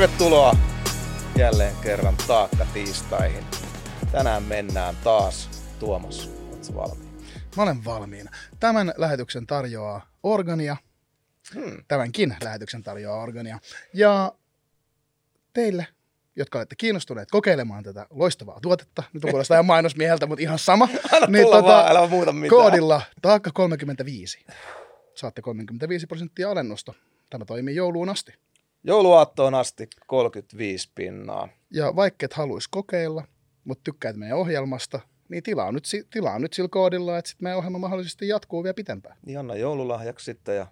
Tervetuloa jälleen kerran taakka tiistaihin. Tänään mennään taas. Tuomas, oletko valmiin? Mä olen valmiina. Tämän lähetyksen tarjoaa Organia. Hmm. Tämänkin lähetyksen tarjoaa Organia. Ja teille, jotka olette kiinnostuneet kokeilemaan tätä loistavaa tuotetta, nyt on kuulostaa ihan mainosmieheltä, mutta ihan sama. Anna niin, tota, vaan, älä muuta mitään. Koodilla taakka 35. Saatte 35 prosenttia alennusta. Tämä toimii jouluun asti. Jouluaattoon asti 35 pinnaa. Ja vaikka et haluaisi kokeilla, mutta tykkäät meidän ohjelmasta, niin tilaa nyt, tilaa nyt sillä koodilla, että sitten meidän ohjelma mahdollisesti jatkuu vielä pitempään. Niin anna joululahjaksi sitten ja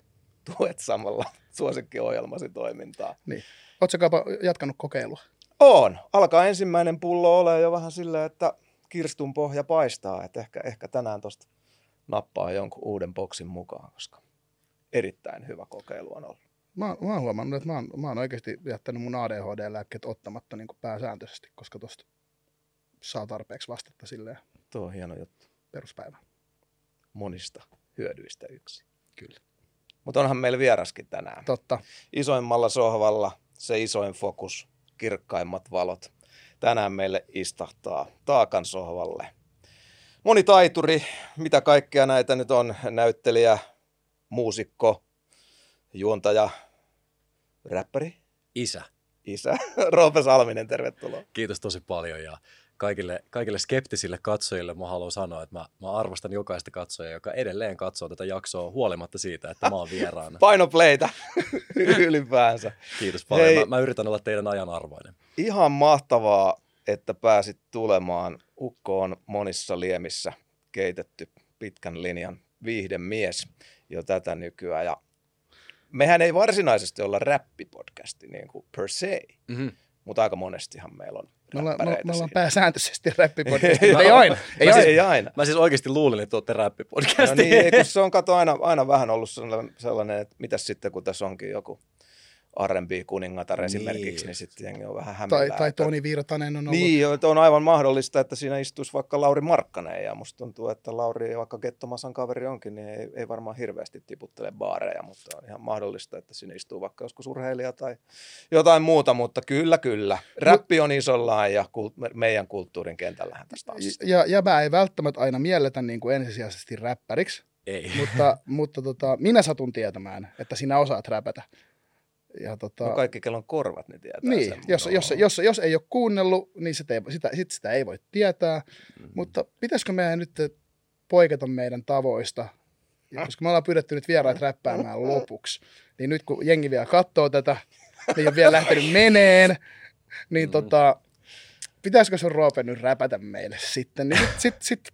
tuet samalla suosikkiohjelmasi toimintaa. Niin. Oletko jatkanut kokeilua? On. Alkaa ensimmäinen pullo ole jo vähän silleen, että kirstun pohja paistaa. Että ehkä, ehkä tänään tuosta nappaa jonkun uuden boksin mukaan, koska erittäin hyvä kokeilu on ollut. Mä, mä oon huomannut, että mä oon, mä oon oikeasti jättänyt mun ADHD-lääkkeet ottamatta niin kuin pääsääntöisesti, koska tuosta saa tarpeeksi vastetta silleen. Tuo on hieno juttu. Peruspäivä. Monista hyödyistä yksi. Kyllä. Mutta onhan meillä vieraskin tänään. Totta. Isoimmalla sohvalla se isoin fokus, kirkkaimmat valot. Tänään meille istahtaa taakan sohvalle. Moni taituri, mitä kaikkea näitä nyt on, näyttelijä, muusikko, juontaja, räppäri? Isä. Isä. Roope Salminen, tervetuloa. Kiitos tosi paljon ja kaikille, kaikille skeptisille katsojille mä haluan sanoa, että mä, mä arvostan jokaista katsojaa, joka edelleen katsoo tätä jaksoa huolimatta siitä, että mä oon vieraana. Painopleitä ylipäänsä. Kiitos paljon. Hei, mä, mä yritän olla teidän ajan arvoinen. Ihan mahtavaa, että pääsit tulemaan. Ukko on monissa liemissä keitetty pitkän linjan viihdemies jo tätä nykyään. Ja mehän ei varsinaisesti olla räppipodcasti niin kuin per se, mm-hmm. mutta aika monestihan meillä on me ollaan, me, me ollaan pääsääntöisesti räppipodcasti, mutta ei aina. Ei. Siis, ei aina. Mä siis oikeasti luulin, että olette räppipodcasti. No niin, kun se on kato aina, aina vähän ollut sellainen, että mitäs sitten, kun tässä onkin joku R&B-kuningatar niin. esimerkiksi, niin sitten jengi on vähän hämillään. Tai, tai Toni Virtanen on ollut. Niin, on aivan mahdollista, että siinä istuisi vaikka Lauri Markkanen, ja musta tuntuu, että Lauri, vaikka Kettomasan kaveri onkin, niin ei, ei varmaan hirveästi tiputtele baareja, mutta on ihan mahdollista, että siinä istuu vaikka joskus urheilija tai jotain muuta, mutta kyllä, kyllä. Räppi on isollaan ja kult, meidän kulttuurin kentällähän tästä Ja, ja mä ei välttämättä aina mielletä niin kuin ensisijaisesti räppäriksi, ei. Mutta, mutta tota, minä satun tietämään, että sinä osaat räpätä. Ja tota, no kaikki, kello on korvat, ne tietää Niin, sen. jos, jos, jos, jos, ei ole kuunnellut, niin sitä ei, sitä, sit sitä ei voi tietää. Mm-hmm. Mutta pitäisikö meidän nyt poiketa meidän tavoista, koska me ollaan pyydetty nyt vieraat räppäämään lopuksi. Niin nyt kun jengi vielä katsoo tätä, niin on vielä lähtenyt meneen, niin mm. tota, pitäisikö sun Roope nyt räpätä meille sitten? Niin sit, sit, sit,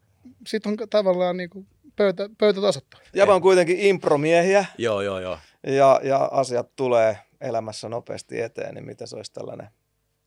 sit on tavallaan niin kuin pöytä, pöytä tasattu. Ja on kuitenkin impromiehiä. Joo, joo, joo. Ja, ja asiat tulee elämässä nopeasti eteen, niin mitä se olisi tällainen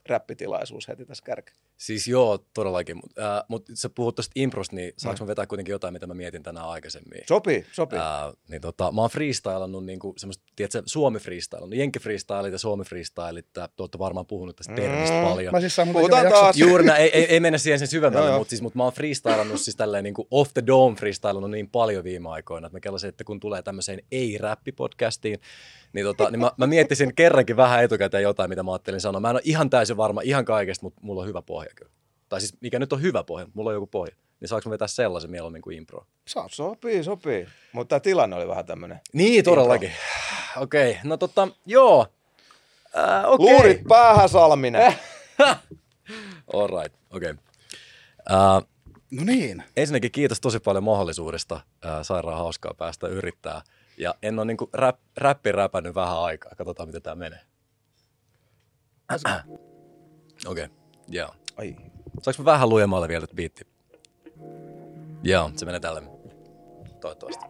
räppitilaisuus heti tässä kärkeen? Siis joo, todellakin. Äh, Mutta sä puhut tuosta improsta, niin saanko mm. vetää kuitenkin jotain, mitä mä mietin tänään aikaisemmin? Sopii, sopii. Äh, niin tota, mä oon freestylannut niinku semmoista, tiedätkö, Suomi freestylannut, Jenki freestylit ja Suomi freestylit, te olette varmaan puhunut tästä termistä mm. paljon. Mä siis Puhutaan taas. Juuri näin, ei, ei, ei, mennä siihen sen syvemmälle, mutta siis, mut mä oon freestylannut siis tälleen niinku off the dome freestylannut niin paljon viime aikoina, että mä kellasin, että kun tulee tämmöiseen ei-räppi-podcastiin, niin, tota, niin mä, mä miettisin kerrankin vähän etukäteen jotain, mitä mä ajattelin sanoa. Mä en ole ihan täysin varma ihan kaikesta, mutta mulla on hyvä pohja kyllä. Tai siis mikä nyt on hyvä pohja, mulla on joku pohja. Niin saanko mä vetää sellaisen mieluummin kuin impro? Saa. Sopii, sopii. Mutta tämä tilanne oli vähän tämmöinen. Niin, todellakin. Okei, okay. no tota, joo. Äh, okay. Luurit päähän, Salminen. All right, okei. Okay. Uh, no niin. Ensinnäkin kiitos tosi paljon mahdollisuudesta. Uh, sairaan hauskaa päästä yrittää ja en ole niinku rap, räppi räpännyt vähän aikaa. Katsotaan, miten tämä menee. Okei, okay. joo. Ai. Saanko mä vähän lujemmalle vielä biitti? Joo, se menee tälle. Toivottavasti.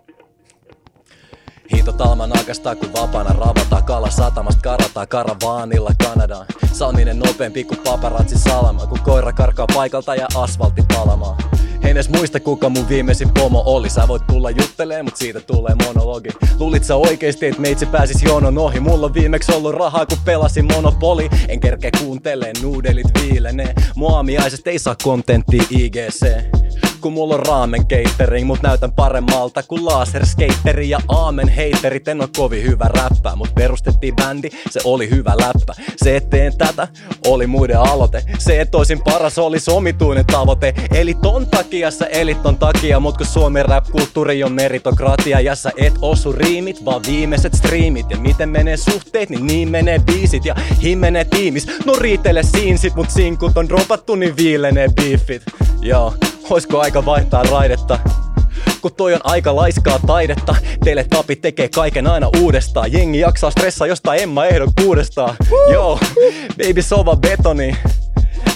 Hiito talman akastaa kun vapaana ravata Kala satamasta karataan karavaanilla Kanadaan Saaminen nopeampi kuin paparatsi salama Kun koira karkaa paikalta ja asfaltti palamaan en edes muista kuka mun viimeisin pomo oli. Sä voit tulla juttelee, mut siitä tulee monologi. Luulit sä oikeesti, et meitsi pääsis jonon ohi? Mulla on viimeksi ollut rahaa kun pelasin monopoli En kerkeä kuuntelee, nuudelit viilenee. Muamiaiset ei saa kontenttia IGC kun mulla on raamen catering, mut näytän paremmalta kuin laserskeitteri ja aamen heitterit. En oo kovin hyvä räppää, mut perustettiin bändi, se oli hyvä läppä. Se, et teen tätä, oli muiden aloite. Se, et toisin paras, oli omituinen tavoite. Eli ton takia sä elit ton takia, mut kun Suomen rap-kulttuuri on meritokratia ja sä et osu riimit, vaan viimeiset striimit. Ja miten menee suhteet, niin niin menee biisit ja himmenee tiimis. No riitele siinsit, mut sinkut on dropattu, niin viilenee beefit. Joo, oisko aika vaihtaa raidetta? Kun toi on aika laiskaa taidetta Teille tapi tekee kaiken aina uudestaan. Jengi jaksaa stressaa jostain Emma ehdon kuudestaan. Joo, baby sova betoni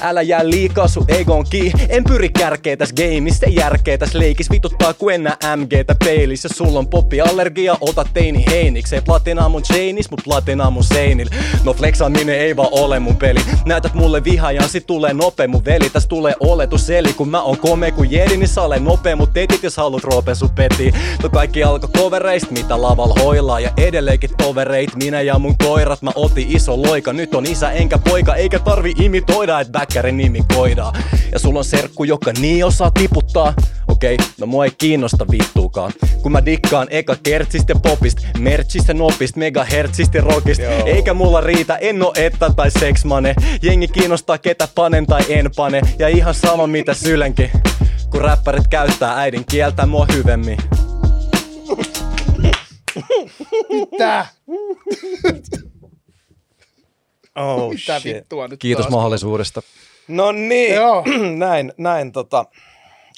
Älä jää liikaa sun egon ki En pyri kärkeä tässä gameissa, ei järkeä tässä leikis Vituttaa kun en nää MGtä peilissä. Sulla on poppiallergia, ota teini heiniks Ei platinaa mun chainis, mut platinaa mun seinil. No flexaaminen ei vaan ole mun peli. Näytät mulle vihaajan, sit tulee nope mun veli. Täs tulee oletus eli kun mä oon kome kun jedi Niin saa nopea mut tetit jos haluat roopen sun peti No kaikki alko covereist, mitä laval hoilaa. Ja edelleenkin tovereit, minä ja mun koirat. Mä otin iso loika, nyt on isä enkä poika. Eikä tarvi imitoida, et bäkkärin nimi koidaa Ja sulla on serkku, joka niin osaa tiputtaa. Okei, okay, no mua ei kiinnosta vittuukaan. Kun mä dikkaan eka kertsistä ja popista Merchistä, nopista, megahertzistä ja rockista Joo. Eikä mulla riitä, en oo että tai seksmane Jengi kiinnostaa ketä panen tai en pane. Ja ihan sama mitä sylenkin Kun räppärit käyttää äidin kieltä mua hyvemmin. Mitä? Oh Mitä shit. vittua nyt Kiitos taas? mahdollisuudesta No niin, Joo. näin, näin tota,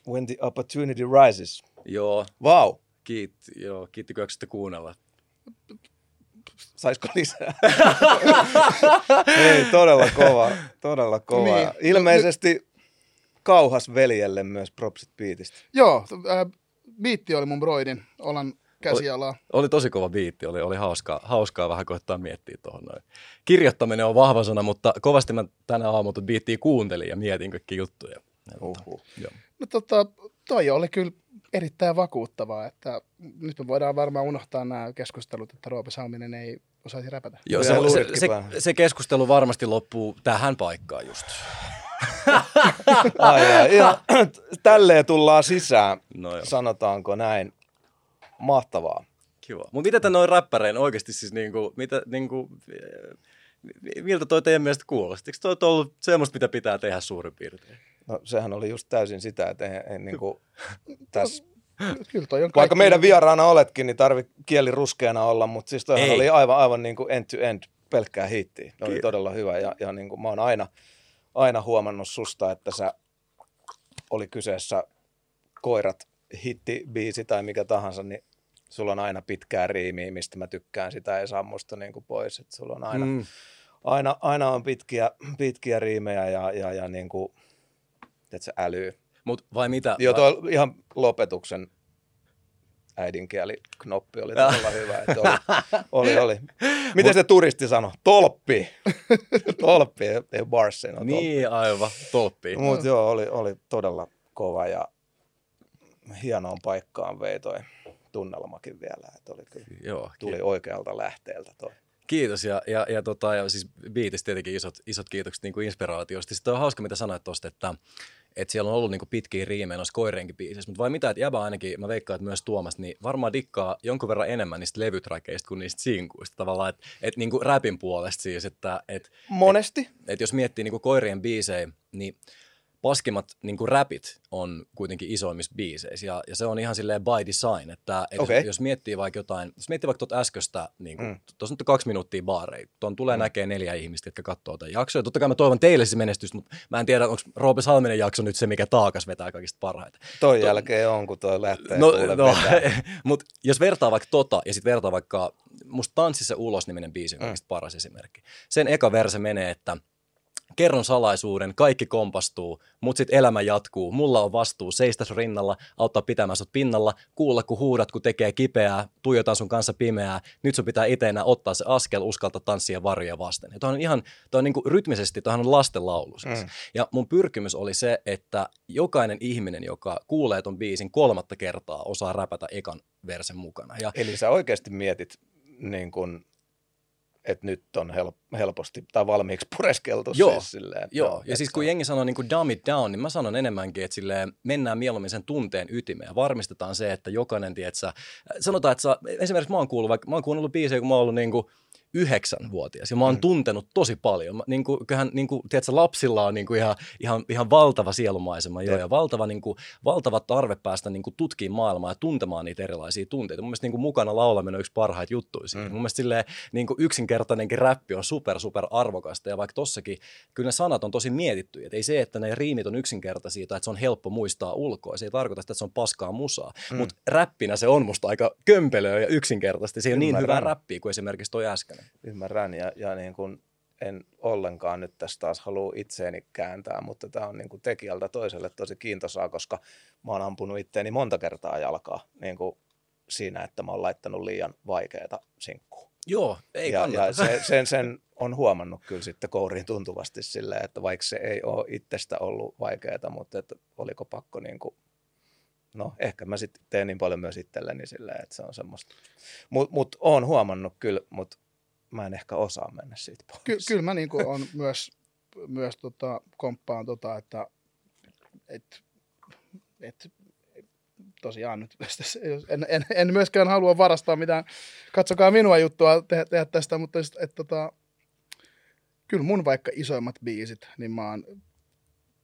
when the opportunity rises. Joo, Wow, kiitti, joo, kiittikö jaksatte kuunnella? saisiko lisää? Ei, todella kova, todella kova. Niin. Niin. Ilmeisesti kauhas veljelle myös propsit biitistä. Joo, äh, biitti oli mun broidin. Olan käsialaa. Oli tosi kova biitti, oli, oli hauskaa, hauskaa vähän koittaa miettiä tuohon noin. Kirjoittaminen on vahva sana, mutta kovasti mä tänä aamuna biittiä kuuntelin ja mietin kaikki juttuja. Ja, Uhuh. joo. No tota, toi oli kyllä erittäin vakuuttavaa, että nyt me voidaan varmaan unohtaa nämä keskustelut, että Roope Salminen ei osaisi räpätä. Joo, se, se, se, se, keskustelu varmasti loppuu tähän paikkaan just. Ai, ai, ihan, tälleen tullaan sisään, No joo. sanotaanko näin. Mahtavaa. Kiva. Mutta mitä noin räppäreen oikeasti siis niinku, mitä, niinku, miltä toi teidän mielestä kuulosti? Eikö toi ollut semmoista, mitä pitää tehdä suurin piirtein? No sehän oli just täysin sitä, että ei, ei niin kuin, tässä, Kyllä toi on vaikka kaikki- meidän vieraana oletkin, niin tarvi kieli ruskeana olla, mutta siis toihan Ei. oli aivan, aivan niin kuin end to end pelkkää hittiä. Ne oli todella hyvä ja, ja niin kuin mä oon aina, aina huomannut susta, että sä oli kyseessä koirat hittibiisi tai mikä tahansa, niin sulla on aina pitkää riimiä, mistä mä tykkään, sitä ei saa musta niin kuin pois. Että sulla on aina, Mm. aina, aina on pitkiä, pitkiä riimejä ja, ja, ja niin kuin, tiedätkö, älyä. Mut vai mitä? Joo, vai, ihan lopetuksen äidinkieli knoppi oli todella hyvä. Että oli, oli, oli. Miten se turisti sanoi? Tolppi. tolppi, ei barsi. No, niin, aivan, tolppii. Mutta joo, oli, oli todella kova ja hienoon paikkaan vei toi tunnelmakin vielä. Että oli kyllä, Joo, tuli oikealta lähteeltä toi. Kiitos ja, ja, ja, tota, ja siis biitistä tietenkin isot, isot kiitokset niin kuin inspiraatiosta. Sitten on hauska, mitä sanoit tuosta, että, että siellä on ollut niin kuin pitkiä riimejä noissa koirienkin biisissä, mutta vai mitä, että jäbä ainakin, mä veikkaan, että myös Tuomas, niin varmaan dikkaa jonkun verran enemmän niistä levytrakeista kuin niistä sinkuista tavallaan, että, että niin kuin rapin puolesta siis, että, että, Monesti. että jos miettii niin kuin koirien biisejä, niin paskimmat niin kuin rapit on kuitenkin isoimmissa biiseissä ja, ja se on ihan silleen by design, että, että Okei. jos, jos miettii vaikka jotain, jos miettii vaikka tuota äskeistä, niin kuin, Mm. mm. tuossa nyt on kaksi minuuttia baareja, tuon tulee mm. näkee neljä ihmistä, jotka katsoo tämän jakson ja totta kai mä toivon teille se menestystä, mutta mä en tiedä, onko Roope Salminen jakso nyt se, mikä taakas vetää kaikista parhaiten. Toi jälkeen on, kun toi lähtee No, no mutta jos vertaa vaikka tota ja sitten vertaa vaikka, musta Tanssissa ulos-niminen biisi on kaikista paras esimerkki. Sen eka verse menee, että kerron salaisuuden, kaikki kompastuu, mut sit elämä jatkuu, mulla on vastuu, seistä sun rinnalla, auttaa pitämään sut pinnalla, kuulla kun huudat, kun tekee kipeää, tuijotan sun kanssa pimeää, nyt sun pitää itse enää ottaa se askel, uskalta tanssia varjoja vasten. Ja on ihan, toi on niinku rytmisesti, toi on lastenlaulu siis. Mm. Ja mun pyrkimys oli se, että jokainen ihminen, joka kuulee ton biisin kolmatta kertaa, osaa räpätä ekan versen mukana. Ja Eli sä oikeasti mietit niin kun että nyt on help- helposti tai valmiiksi pureskeltu Joo, siis silleen. Joo, joo, ja siis kun on- jengi sanoo niin kuin dumb it down, niin mä sanon enemmänkin, että silleen mennään mieluummin sen tunteen ytimeen ja varmistetaan se, että jokainen, tietsä, sanotaan, että sä, esimerkiksi mä oon kuullut, vaikka mä oon kuunnellut biisejä, kun mä oon ollut niin kuin yhdeksänvuotias ja mä oon mm. tuntenut tosi paljon. Mä, niin kuin, kyllähän niin kuin, tiedätkö, lapsilla on niin kuin ihan, ihan, ihan valtava sielumaisema jo, ja valtava, niin kuin, valtava tarve päästä niin kuin, tutkimaan maailmaa ja tuntemaan niitä erilaisia tunteita. Mun mielestä niin kuin, mukana laulaminen on yksi parhaita juttuja. Mm. Mun mielestä silleen, niin kuin, yksinkertainenkin räppi on super, super arvokasta ja vaikka tossakin kyllä ne sanat on tosi mietittyjä. Et ei se, että ne riimit on yksinkertaisia tai että se on helppo muistaa ulkoa. Se ei tarkoita sitä, että se on paskaa musaa. Mm. Mutta räppinä se on musta aika kömpelöä ja yksinkertaisesti. Se ei ole niin hyvää räppiä kuin esimerkiksi toi äsken. Ymmärrän ja, ja niin kuin en ollenkaan nyt tässä taas halua itseeni kääntää, mutta tämä on niin kuin tekijältä toiselle tosi kiintosaa, koska mä oon ampunut itteeni monta kertaa jalkaa niin kuin siinä, että mä oon laittanut liian vaikeita sinkkua. Joo, ei ja, kannata. ja se, sen, sen on huomannut kyllä sitten kouriin tuntuvasti silleen, että vaikka se ei ole itsestä ollut vaikeaa, mutta että oliko pakko niin kuin, no ehkä mä sitten teen niin paljon myös itselleni silleen, että se on semmoista. Mutta mut oon huomannut kyllä, mutta mä en ehkä osaa mennä siitä pois. Ky- kyllä mä niin kuin on myös, myös tota, komppaan, tota, että et, et, tosiaan nyt en, en, en, myöskään halua varastaa mitään, katsokaa minua juttua tehdä, tehdä tästä, mutta just, et, tota, kyllä mun vaikka isoimmat biisit, niin mä oon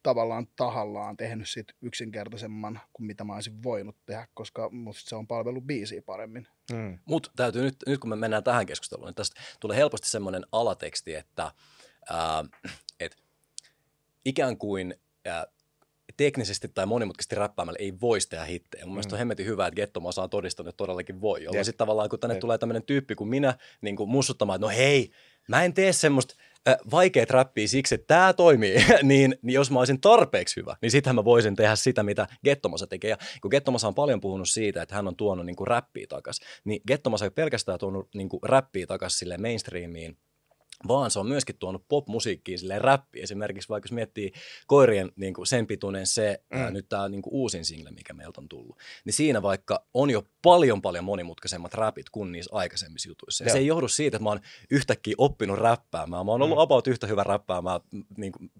tavallaan tahallaan tehnyt sit yksinkertaisemman kuin mitä mä olisin voinut tehdä, koska musta se on palvellut biisiä paremmin. Mm. Mutta täytyy nyt, nyt kun me mennään tähän keskusteluun, niin tästä tulee helposti semmoinen alateksti, että ää, et ikään kuin ää, teknisesti tai monimutkaisesti räppäämällä ei voisi tehdä hittejä. Mun mielestä on hemmetin hyvä, että Gettomasa on todistanut, että todellakin voi. Jolloin Jep. sitten tavallaan, kun tänne Jep. tulee tämmöinen tyyppi kuin minä niin kuin mussuttamaan, että no hei, mä en tee semmoista vaikeat räppiä siksi, että tämä toimii, niin, niin jos mä olisin tarpeeksi hyvä, niin sittenhän mä voisin tehdä sitä, mitä Gettomasa tekee. Ja kun Gettomasa on paljon puhunut siitä, että hän on tuonut niin räppiä takas, niin Gettomasa ei pelkästään tuonut niin räppiä takas silleen mainstreamiin, vaan se on myöskin tuonut pop-musiikkiin silleen räppi. Esimerkiksi vaikka jos miettii koirien niin kuin sen pituinen se, mm. ää, nyt tämä niin kuin uusin single, mikä meiltä on tullut, niin siinä vaikka on jo paljon paljon monimutkaisemmat räpit kuin niissä aikaisemmissa jutuissa. Ja Joo. se ei johdu siitä, että mä oon yhtäkkiä oppinut räppäämään. Mä oon ollut mm. about yhtä hyvä räppäämään m, niin kuin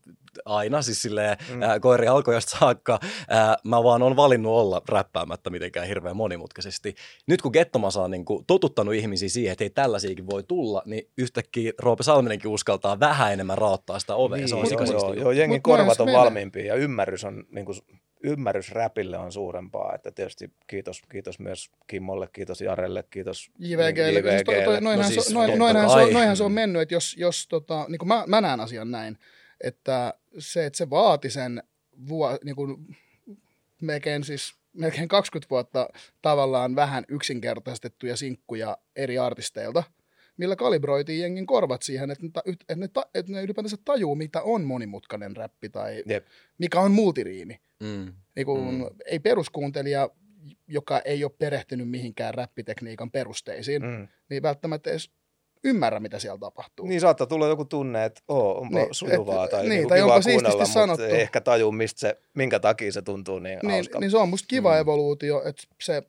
aina, siis silleen mm. ää, koiri alkojasta saakka. Ää, mä vaan on valinnut olla räppäämättä mitenkään hirveän monimutkaisesti. Nyt kun Gettomasa on niin kuin totuttanut ihmisiä siihen, että ei tällaisiakin voi tulla, niin yhtäkkiä Roope Salminenkin uskaltaa vähän enemmän raottaa sitä ovea. Niin, se on joo, sika joo, siisti joo, jengin Mut noinhan korvat on valmiimpia ja ymmärrys on niin kuin, ymmärrys räpille on suurempaa, että tietysti kiitos, kiitos myös Kimmolle, kiitos Jarelle, kiitos JVGlle. Siis noinhan, No no siis noin, noinhan, se, on- noinhan se on mennyt, että jos, jos tota, niin kuin mä, mä näen asian näin, että se, että se vaati sen vuo, niin kuin, melkein, siis, melkein 20 vuotta tavallaan vähän yksinkertaistettuja sinkkuja eri artisteilta, millä kalibroitiin jengin korvat siihen, että ne, ta- että ne, ta- että ne ylipäätänsä tajuu, mitä on monimutkainen räppi tai Jep. mikä on multiriimi. Mm. Niin kuin, Mm. Ei peruskuuntelija, joka ei ole perehtynyt mihinkään räppitekniikan perusteisiin, mm. Niin välttämättä edes ymmärrä, mitä siellä tapahtuu. Niin saattaa tulla joku tunne, että oo, onpa Niin, sujuvaa et- tai, niin, niin, tai kivaa onpa siististi kuunnella, mutta sanottu. ei ehkä tajuu, mistä se, minkä takia se tuntuu niin, niin, hauskalta. niin se on musta kiva mm. evoluutio, että se,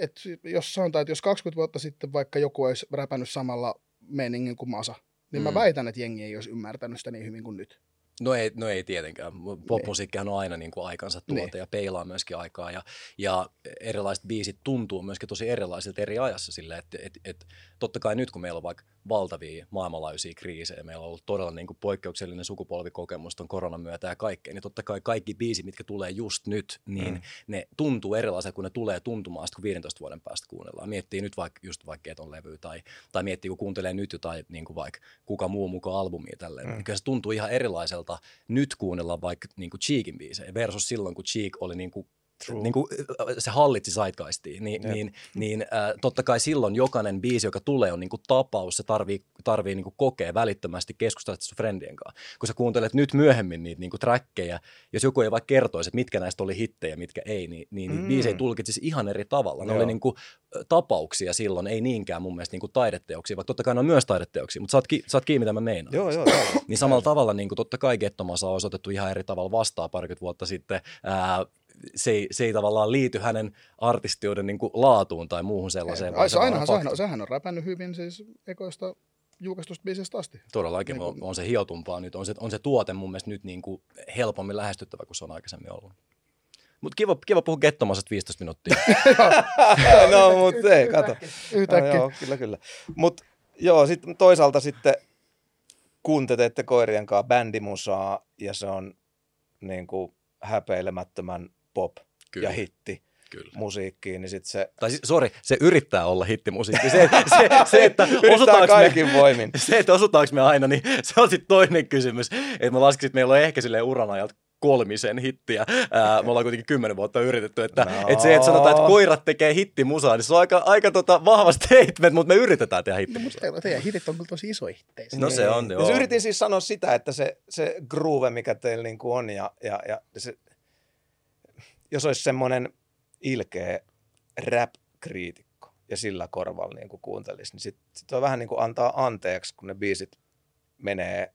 että jos sanotaan, että jos 20 vuotta sitten vaikka joku olisi räpännyt samalla meiningin kuin Masa, niin mm. Mm. mä väitän, että jengi ei olisi ymmärtänyt sitä niin hyvin kuin nyt. No ei, no ei tietenkään. Popmusiikkihan on aina niin kuin aikansa tuote Niin. ja peilaa myöskin aikaa. Ja, ja erilaiset biisit tuntuu myöskin tosi erilaisilta eri ajassa sille, että et, et, totta kai nyt kun meillä on vaikka valtavia maailmanlaajuisia kriisejä, meillä on ollut todella niin kuin poikkeuksellinen sukupolvikokemus ton koronan myötä ja kaikkea, niin totta kai kaikki biisit, mitkä tulee just nyt, niin mm. ne tuntuu erilaiselta, kun ne tulee tuntumaan sitten, kun 15 vuoden päästä kuunnellaan. Miettii nyt vaikka just vaikka Keton levy tai, tai miettii, kun kuuntelee nyt jotain niin kuin vaikka kuka muu mukaan albumia tälleen, mm. niin kyllä se tuntuu ihan erilaiselta nyt kuunnella vaikka niin kuin Cheekin biisejä versus silloin, kun Cheek oli niin kuin True. niin kuin, se hallitsi zeitgeistia, niin, Jep. niin, niin äh, totta kai silloin jokainen biisi, joka tulee, on niin kuin tapaus, se tarvii, tarvii niin kuin kokea välittömästi keskustella sun friendien kanssa. Kun sä kuuntelet nyt myöhemmin niitä niin kuin trackeja, jos joku ei vaikka kertoisi, että mitkä näistä oli hittejä, mitkä ei, niin, niin mm. Biisejä tulkitsisi ihan eri tavalla. Ne Joo. oli niin kuin, tapauksia silloin, ei niinkään mun mielestä niin kuin taideteoksia, vaikka totta kai ne on myös taideteoksia, mutta saat, ki- saat kiinni, mitä mä meinaan. Joo, joo. Niin samalla tavalla niin kuin totta kai Gettomasa on osoitettu ihan eri tavalla vastaan parikymmentä vuotta sitten. Ää, se, ei, se ei tavallaan liity hänen artistiuden niin kuin laatuun tai muuhun sellaiseen. Ai, se ainahan, on sehän, sehän on räpännyt hyvin siis ekoista julkaistusta biisistä asti. Todellakin Niin on, kuin- on se hiotumpaa nyt, on se, on se tuote mun mielestä nyt niin kuin helpommin lähestyttävä kuin se on aikaisemmin ollut. Mutta kiva, kiva puhua Gettomasesta 15 minuuttia. no, mutta ei, kato. Yhtäkkiä. No, joo, kyllä, kyllä. Mutta joo, sitten toisaalta sitten, kun te teette koirien kanssa bändimusaa ja se on niin kuin häpeilemättömän pop Kyllä. ja hitti Kyllä. musiikkiin, niin sitten se Tai siis, sori, se yrittää olla hittimusiikki. Se, se, se että osutaanko me, kaikin voimin. se, että osutaanko me aina, niin se on sitten toinen kysymys. Että mä laskisin, että meillä on ehkä silleen uran ajalta kolmisen hittiä. Ää, me ollaan kuitenkin kymmenen vuotta yritetty, että, No. no. että se, että sanotaan, että koirat tekee hittimusaa, niin se on aika, aika tota vahva statement, mutta me yritetään tehdä No, hittimusaa. mutta teillä- teidän hitit on kyllä tosi iso hittejä. No se on, Ja joo. se yritin siis sanoa sitä, että se, se groove, mikä teillä niin kuin on, ja, ja, ja se, jos olisi semmoinen ilkeä rap-kriitikko ja sillä korvalla niin kuin kuuntelisi, niin sitten sit voi vähän niin kuin antaa anteeksi, kun ne biisit menee,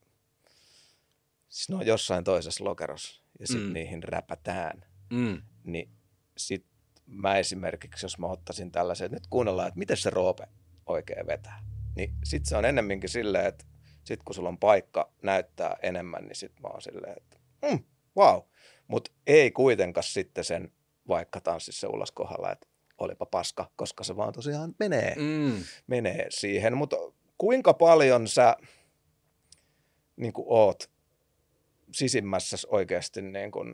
siis ne on jossain toisessa lokerossa ja sitten Mm. niihin räpätään, Mm. niin sitten mä esimerkiksi, jos mä ottaisin tällaisen, että nyt kuunnellaan, että miten se Roope oikein vetää, niin sitten se on ennemminkin silleen, että sit kun sulla on paikka näyttää enemmän, niin sitten mä oon silleen, että mm, wow. Mutta ei kuitenkaan sitten sen vaikka tanssissa ulos kohdalla, että olipa paska, koska se vaan tosiaan menee, Mm. menee siihen. Mutta kuinka paljon sä niin kuin oot sisimmässä oikeasti niin kuin,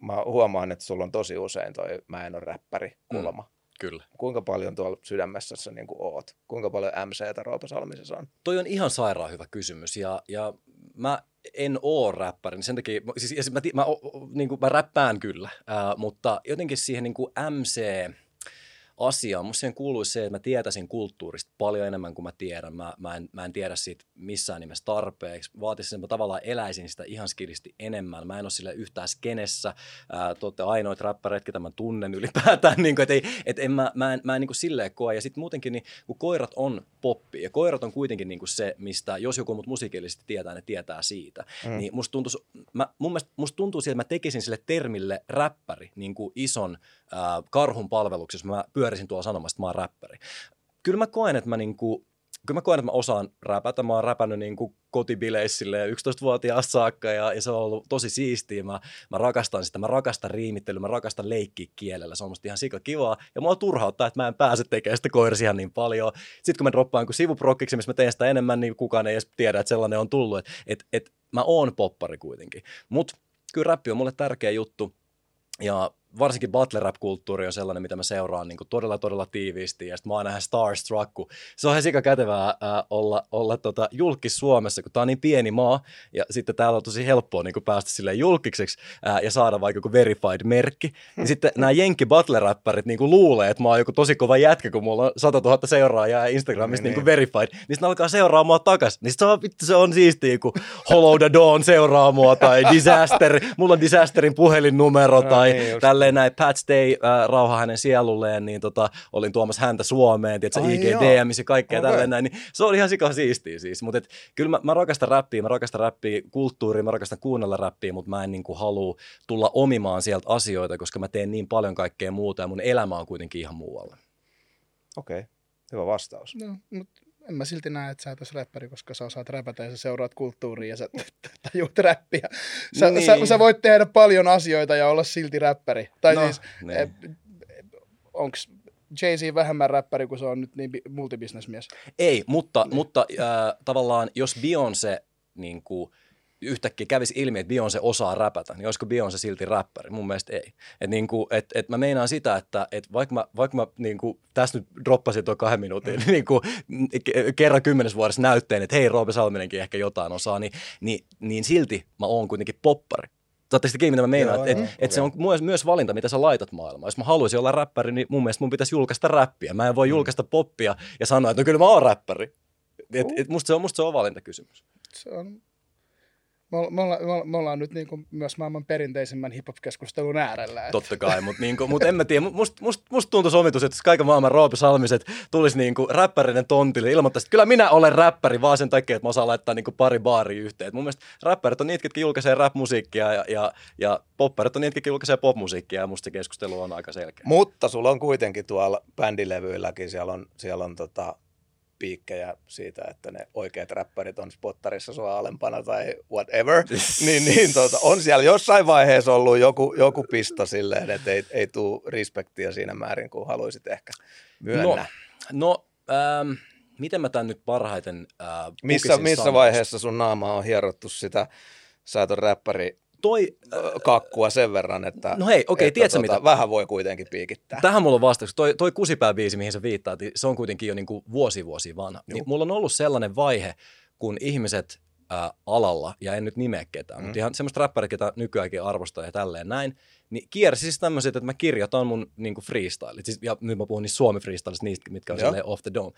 mä huomaan, että sulla on tosi usein toi mä en ole räppäri kulma. Mm. Kyllä. Kuinka paljon tuolla sydämessä sä niin kuin oot? Kuinka paljon MCtä Roope Salmisessa on? Toi on ihan sairaan hyvä kysymys ja, ja mä en oo räppäri, niin sen takia, siis, mä, mä, o- niin kuin, mä räppään kyllä, ää, mutta jotenkin siihen niin kuin MC asiaan, musta siihen kuuluisi se, että mä tietäisin kulttuurista paljon enemmän kuin mä tiedän. Mä, mä, en, mä en tiedä siitä missään nimessä tarpeeksi. Vaatisi, että mä tavallaan eläisin sitä ihan skillisti enemmän. Mä en ole sille yhtään skenessä. Ää, te olette ainoat räppäreet, ketä mä tunnen ylipäätään. niin kuin, et ei, et en, mä, mä en, mä en niin kuin silleen koe. Ja sitten muutenkin, niin, kun koirat on poppi, ja koirat on kuitenkin niin kuin se, mistä jos joku mut musiikillisesti tietää, ne tietää siitä. Mm. Niin musta tuntuu, mä, mun mielestä musta tuntuu siltä, että mä tekisin sille termille räppäri niin kuin ison ää, karhun palveluksessa, mä pyörisin tuolla sanomassa, että mä oon räppäri. Kyllä mä koen, että mä niinku, kyllä mä koen, että mä osaan räpätä. Mä oon räpännyt niinku kotibileissille 11-vuotiaasta saakka ja, ja, se on ollut tosi siistiä. Mä, mä rakastan sitä, mä rakastan riimittelyä, mä rakastan leikkiä kielellä. Se on musta ihan sika kivaa. Ja mua turhauttaa, että mä en pääse tekemään sitä koirisia ihan niin paljon. Sitten kun mä droppaan kun sivuprokkiksi, missä mä teen sitä enemmän, niin kukaan ei edes tiedä, että sellainen on tullut. Että et, et, mä oon poppari kuitenkin. Mutta kyllä räppi on mulle tärkeä juttu. Ja varsinkin battle rap-kulttuuri on sellainen, mitä mä seuraan niin todella, todella tiiviisti. Ja sitten mä oon ihan starstruck, kun se on ihan sika kätevää äh, olla, olla tota, julkis Suomessa, kun tää on niin pieni maa. Ja sitten täällä on tosi helppoa niin päästä silleen julkiseksi äh, ja saada vaikka joku verified-merkki. Niin sitten nämä jenki battle rapparit niin luulee, että mä oon joku tosi kova jätkä, kun mulla on 100 000 seuraajaa ja Instagramissa niin, Niin, niin verified. Niin sitten alkaa seuraa mua takas. Niin se on, vittu, se on siistiä, kun Hollow the Dawn seuraa mua tai Disaster. Mulla on Disasterin puhelinnumero No tai niin. Tälleen näin Pat Stay, äh, rauha hänen sielulleen, niin tota, olin tuomassa häntä Suomeen, tiedätkö, IGDM ja kaikkea Okei. tälleen näin, niin se oli ihan sika siistiä siis, mutta kyllä mä, mä, rakastan räppiä, mä rakastan räppiä kulttuuria, mä rakastan kuunnella räppiä, mutta mä en niin kuin halua tulla omimaan sieltä asioita, koska mä teen niin paljon kaikkea muuta ja mun elämä on kuitenkin ihan muualla. Okei, okay. hyvä vastaus. No, mutta en mä silti näe, että sä et olisi räppäri, koska sä osaat räpätä ja sä seuraat kulttuuria ja sä tajuut räppiä. Sä, Niin. sä, sä, voit tehdä paljon asioita ja olla silti räppäri. Tai No, siis, niin. eh, onko Jay-Z vähemmän räppäri, kun se on nyt niin bi- multibisnesmies? Ei, mutta, niin. mutta äh, tavallaan jos Beyoncé niin kuin, yhtäkkiä kävisi ilmi, että Beyoncé osaa räpätä, niin olisiko Beyoncé silti räppäri? Mun mielestä ei. Et niin kuin, et, et mä meinaan sitä, että et vaikka mä, vaikka mä niin kuin, tässä nyt droppasin tuon kahden minuutin mm. niin kuin, ke- kerran kymmenes vuodessa näytteen, että hei Roope Salminenkin ehkä jotain osaa, niin, niin, niin silti mä oon kuitenkin poppari. Saatte kiinni, mitä mä meinaan, että joo, et, et se on myös, myös valinta, mitä sä laitat maailmaan. Jos mä haluaisin olla räppäri, niin mun mielestä mun pitäisi julkaista räppiä. Mä en voi julkaista poppia ja sanoa, että no kyllä mä oon räppäri. Et, et musta, se on, musta se on valintakysymys. Se on, me, olla, me, olla, me, olla, me ollaan nyt niin kuin myös maailman perinteisimmän hip-hop-keskustelun äärellä. että- Totta kai, mutta niinku, mut en mä tiedä. Musta must, must tuntuisi omitus, että kaiken maailman Roope Salmiset tulisi niinku räppärinen tontille ilmoittaisi, että kyllä minä olen räppäri vaan sen takia, että mä osaan laittaa niinku pari baaria yhteen. Et mun mielestä räppärit on niitä, ketkä julkaisee rap-musiikkia ja, ja, ja popparit on niitä, ketkä julkaisee popmusiikkia ja musta se keskustelu on aika selkeä. Mutta sulla on kuitenkin tuolla bändilevyilläkin, siellä on, siellä on tota piikkejä siitä, että ne oikeat räppärit on spottarissa sua alempana tai whatever, niin, niin tota, on siellä jossain vaiheessa ollut joku, joku pisto silleen, että ei, ei tule respektiä siinä määrin, kuin haluaisit ehkä myönnä. No, no ähm, miten mä tämän nyt parhaiten äh, Missä, missä vaiheessa sun naama on hierottu sitä, sä et räppäri toi, kakkua sen verran, että, no hei, okei, että tiedätkö tota, mitä? vähän voi kuitenkin piikittää. Tähän mulla on vastaus. Toi, toi kusipääbiisi, mihin sä viittaat, niin se on kuitenkin jo niinku vuosi vuosi vanha. Niin mulla on ollut sellainen vaihe, kun ihmiset ää, alalla, ja en nyt nimeä ketään, mm. mutta ihan semmoista räppäriä, ketä nykyäänkin arvostaa ja tälleen näin, niin kiersi siis tämmöiset, että mä kirjoitan mun niinku freestyle. Siis, ja nyt mä puhun niistä Suomi freestylista, niistä, mitkä on off the dome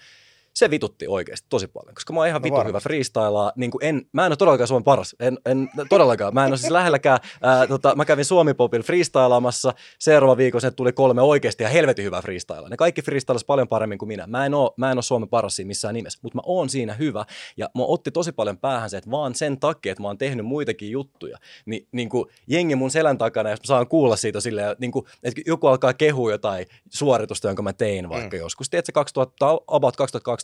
se vitutti oikeasti tosi paljon, koska mä oon ihan no, vitu hyvä freestylaa. Niin kuin en, mä en ole todellakaan Suomen paras, en, en todellakaan. Mä en ole siis lähelläkään. Ää, tota, mä kävin Suomi Popin freestylaamassa. Seuraava viikon sen tuli kolme oikeasti ja helvetin hyvää freestylaa. Ne kaikki freestylas paljon paremmin kuin minä. Mä en ole, mä en ole Suomen paras siinä missään nimessä, mutta mä oon siinä hyvä. Ja mä otti tosi paljon päähän se, että vaan sen takia, että mä oon tehnyt muitakin juttuja, niin, niin kuin jengi mun selän takana, jos mä saan kuulla siitä silleen, niin kuin, että joku alkaa kehua jotain suoritusta, jonka mä tein vaikka mm. joskus. Tiedätkö, 2000, about 2012 2013,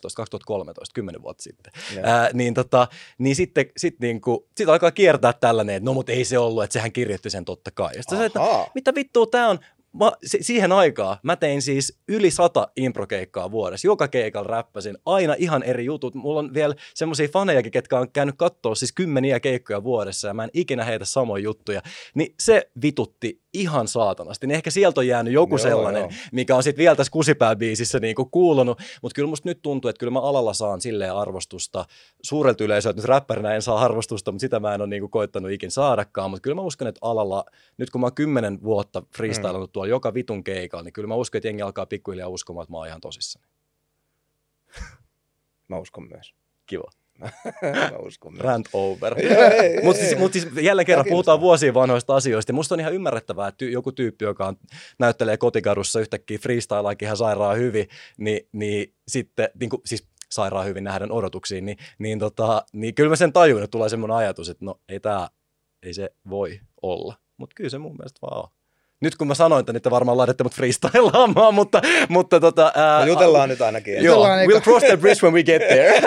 10 vuotta sitten. Ää, niin, tota, niin sitten sit niinku, sit alkaa kiertää tällainen, että no mut ei se ollut, että sehän kirjoitti sen totta kai. Ja se, että mitä vittua tämä on, mä, siihen aikaan mä tein siis yli sata improkeikkaa vuodessa. Joka keikalla räppäsin aina ihan eri jutut. Mulla on vielä semmoisia fanejakin, ketkä on käynyt katsoa siis kymmeniä keikkoja vuodessa ja mä en ikinä heitä samoja juttuja. Niin se vitutti ihan saatanasti. Niin ehkä sieltä on jäänyt joku joo, sellainen, joo. mikä on sitten vielä tässä kusipääbiisissä niinku kuulunut. Mutta kyllä musta nyt tuntuu, että kyllä mä alalla saan silleen arvostusta. Suurelta yleisöltä nyt räppärinä en saa arvostusta, mutta sitä mä en ole niinku koittanut ikin saadakaan. Mutta kyllä mä uskon, että alalla, nyt kun mä oon kymmenen vuotta freestylannut mm. Tuolla joka vitun keikalla, niin kyllä mä uskon, että jengi alkaa pikkuhiljaa uskomaan, että mä oon ihan tosissani. Mä uskon myös. Kiva. mä uskon myös. Rant over. Mutta siis, mut siis jälleen kerran puhutaan vuosien vanhoista asioista. Musta on ihan ymmärrettävää, että joku tyyppi, joka on, näyttelee kotikadussa yhtäkkiä freestylaakin ihan sairaan hyvin, niin, niin sitten, niin kuin, siis sairaan hyvin nähdään odotuksiin, niin, niin, tota, niin kyllä mä sen tajun, että tulee semmoinen ajatus, että no ei tämä, ei se voi olla. Mutta kyllä se mun mielestä vaan on nyt kun mä sanoin että niin varmaan laitatte mut freestylaamaan, mutta, mutta tota... Ää, no jutellaan nyt ainakin. Joo, we'll cross the bridge when we get there.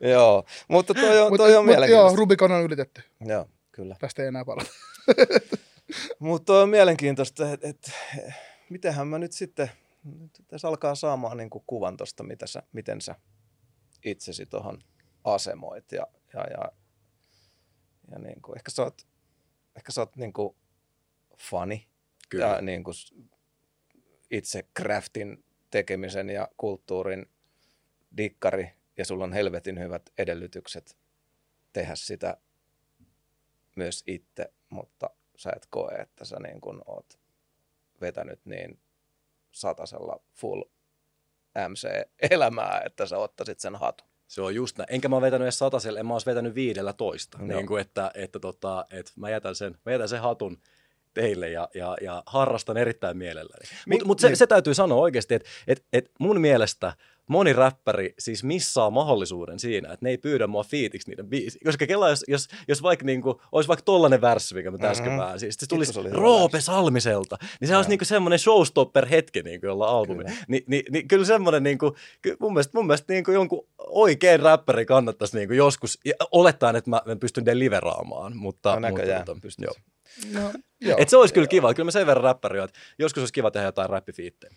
joo, mutta toi on, toi on mut, mielenkiintoista. Joo, Rubikon on ylitetty. Joo, kyllä. Tästä ei enää palata. mutta toi on mielenkiintoista, että et, mitenhän mä nyt sitten, tässä alkaa saamaan niin kuin kuvan tuosta, mitä sä, miten sä itsesi tuohon asemoit ja, ja, ja, ja niin kuin, ehkä sä oot, ehkä sä oot niin kuin fani Kyllä. ja niin kuin itse craftin tekemisen ja kulttuurin dikkari ja sulla on helvetin hyvät edellytykset tehdä sitä myös itse, mutta sä et koe, että sä niin kuin oot vetänyt niin satasella full MC-elämää, että sä ottaisit sen hatun. Se on just näin. Enkä mä vetänyt edes satasella, en mä olisi vetänyt viidellä toista. No. Niin kuin, että, että, tota, että mä, jätän sen, mä jätän sen hatun teille ja, ja, ja harrastan erittäin mielelläni. Mutta mut se, niin. se täytyy sanoa oikeasti, että et, et mun mielestä moni räppäri siis missaa mahdollisuuden siinä, että ne ei pyydä mua fiitiksi niiden biisi. Koska kela, jos, jos, jos vaikka niinku, olisi vaikka tollainen värssi, mikä mä äsken mm-hmm. siis se tulisi Roope Salmiselta, niin se olisi niinku semmoinen showstopper hetki niinku jolla albumi. Kyllä. Ni, ni, ni, kyllä semmoinen niinku, mun mielestä, mun mielestä niinku jonkun oikein räppäri kannattaisi niinku joskus, ja olettaen, että mä, mä pystyn deliveraamaan, mutta... No näköjään mutta, pystyt. Joo. No, joo. Et se olisi kyllä kiva. Kyllä mä sen verran räppäri että joskus olisi kiva tehdä jotain räppifiittejä.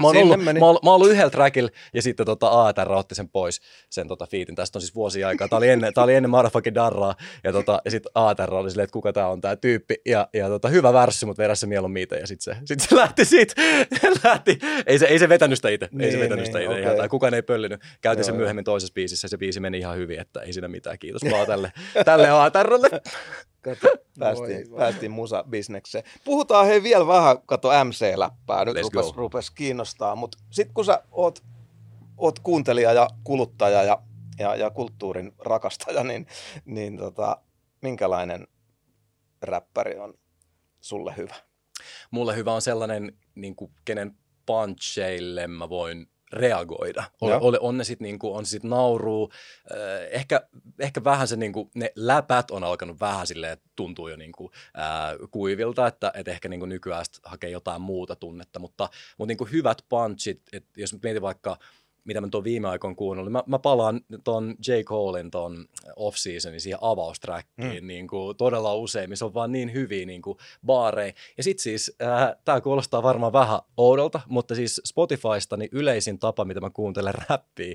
Mä oon, ollut, meni. mä, oon, mä oon ollut yhdellä trackilla ja sitten tota ATR otti sen pois, sen tota fiitin. Tästä on siis vuosia aikaa. Tää oli ennen, tää oli ennen Motherfucking Darraa ja, tota, ja sitten ATR oli silleen, että kuka tää on tää tyyppi. Ja, ja tota, hyvä värssi, mutta vedä se mieluummin itse. Ja sitten se, sit se lähti siitä. lähti. Ei, se, ei se vetänyt sitä itse. Niin, ei se niin, vetänyt niin, sitä itse. Okay. kukaan ei pöllinyt. Käytin sen myöhemmin toisessa biisissä ja se biisi meni ihan hyvin, että ei siinä mitään. Kiitos vaan tälle, tälle ATRlle. Kato, päästiin, päästiin musa-bisnekseen. Puhutaan hei vielä vähän, kato MC-läppää, nyt rupes, rupes kiinnostaa, mutta sitten kun sä oot, oot kuuntelija ja kuluttaja ja, ja, ja kulttuurin rakastaja, niin, niin tota, minkälainen räppäri on sulle hyvä? Mulle hyvä on sellainen, niin kuin, kenen puncheille mä voin reagoida. Ole, ole, on ne sitten niinku, on sit nauruu, ehkä, ehkä vähän se niinku, ne läpät on alkanut vähän silleen, tuntuu jo niinku, ää, kuivilta, että et ehkä niinku nykyään hakee jotain muuta tunnetta, mutta, mutta niinku hyvät punchit, että jos mietin vaikka mitä mä tuon viime aikoina kuunnellut. Mä, mä palaan ton J. Colein ton off-seasonin siihen avaustrackiin mm. niin kuin todella usein, missä on vaan niin hyviä niin kuin baareja. Ja sit siis, äh, tää kuulostaa varmaan vähän oudolta, mutta siis Spotifysta niin yleisin tapa, mitä mä kuuntelen räppiä,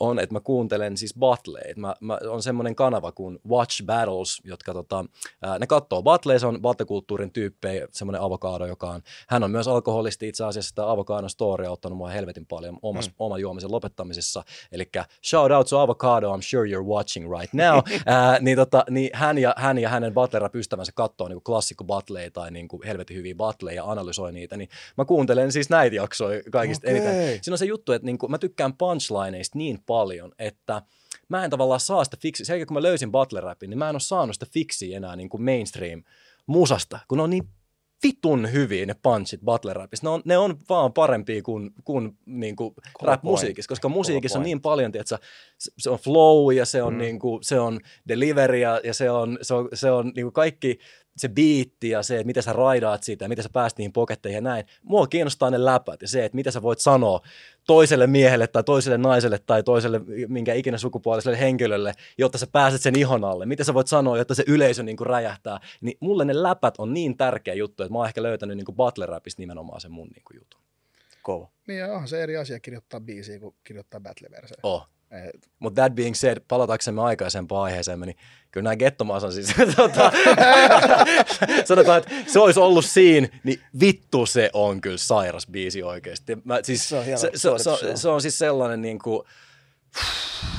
on, että mä kuuntelen siis battleja. Mä, mä, on semmoinen kanava kuin Watch Battles, jotka tota, äh, ne katsoo battleja, se on battlekulttuurin tyyppejä, semmoinen avokado, joka on, hän on myös alkoholisti itse asiassa, sitä avokadon story on ottanut mua helvetin paljon omassa, mm. oman juomisen lopettamisessa. Eli shout out to Avocado, I'm sure you're watching right now. Ää, niin, tota, niin hän, ja, hän ja hänen Butler-ystävänsä katsoo niin klassikko Butleja tai niin kuin helvetin hyviä Butleja ja analysoi niitä, niin mä kuuntelen siis näitä jaksoja kaikista okay. eniten. Siinä on se juttu, että niin kuin, mä tykkään punchlineista niin paljon, että mä en tavallaan saa sitä fiksi, sen kun mä löysin Butler Rapin, niin mä en ole saanut sitä fiksiä enää niin kuin mainstream musasta, kun on niin vitun hyviä ne punchit battle rapissa. Ne on, ne on vaan parempia kuin, kuin, niin kuin rap-musiikissa, koska musiikissa on niin paljon, tiedätkö, se on flow ja se on, mm. niin kuin, se on delivery ja, ja se on, se on, se on niin kuin kaikki se biitti ja se, että miten sä raidaat siitä ja miten sä pääst niihin poketteihin ja näin. Mua kiinnostaa ne läpät ja se, että mitä sä voit sanoa toiselle miehelle tai toiselle naiselle tai toiselle minkä ikinä sukupuoliselle henkilölle, jotta sä pääset sen ihon alle. Mitä sä voit sanoa, jotta se yleisö niin kuin räjähtää. Niin mulle ne läpät on niin tärkeä juttu, että mä oon ehkä löytänyt niin kuin battle rapista nimenomaan sen mun niin kuin jutun. Kova. Niin ja onhan se eri asia kirjoittaa biisiä kuin kirjoittaa battle versio. Oh. Mutta that being said, palataksemme aikaisempaan aiheeseen, niin kyllä nämä gettomasan siis, tota, sanotaan, että se olisi ollut siinä, niin vittu se on kyllä sairas biisi oikeasti. Mä, siis, se, on se, se, se, se, on siis sellainen niin kuin,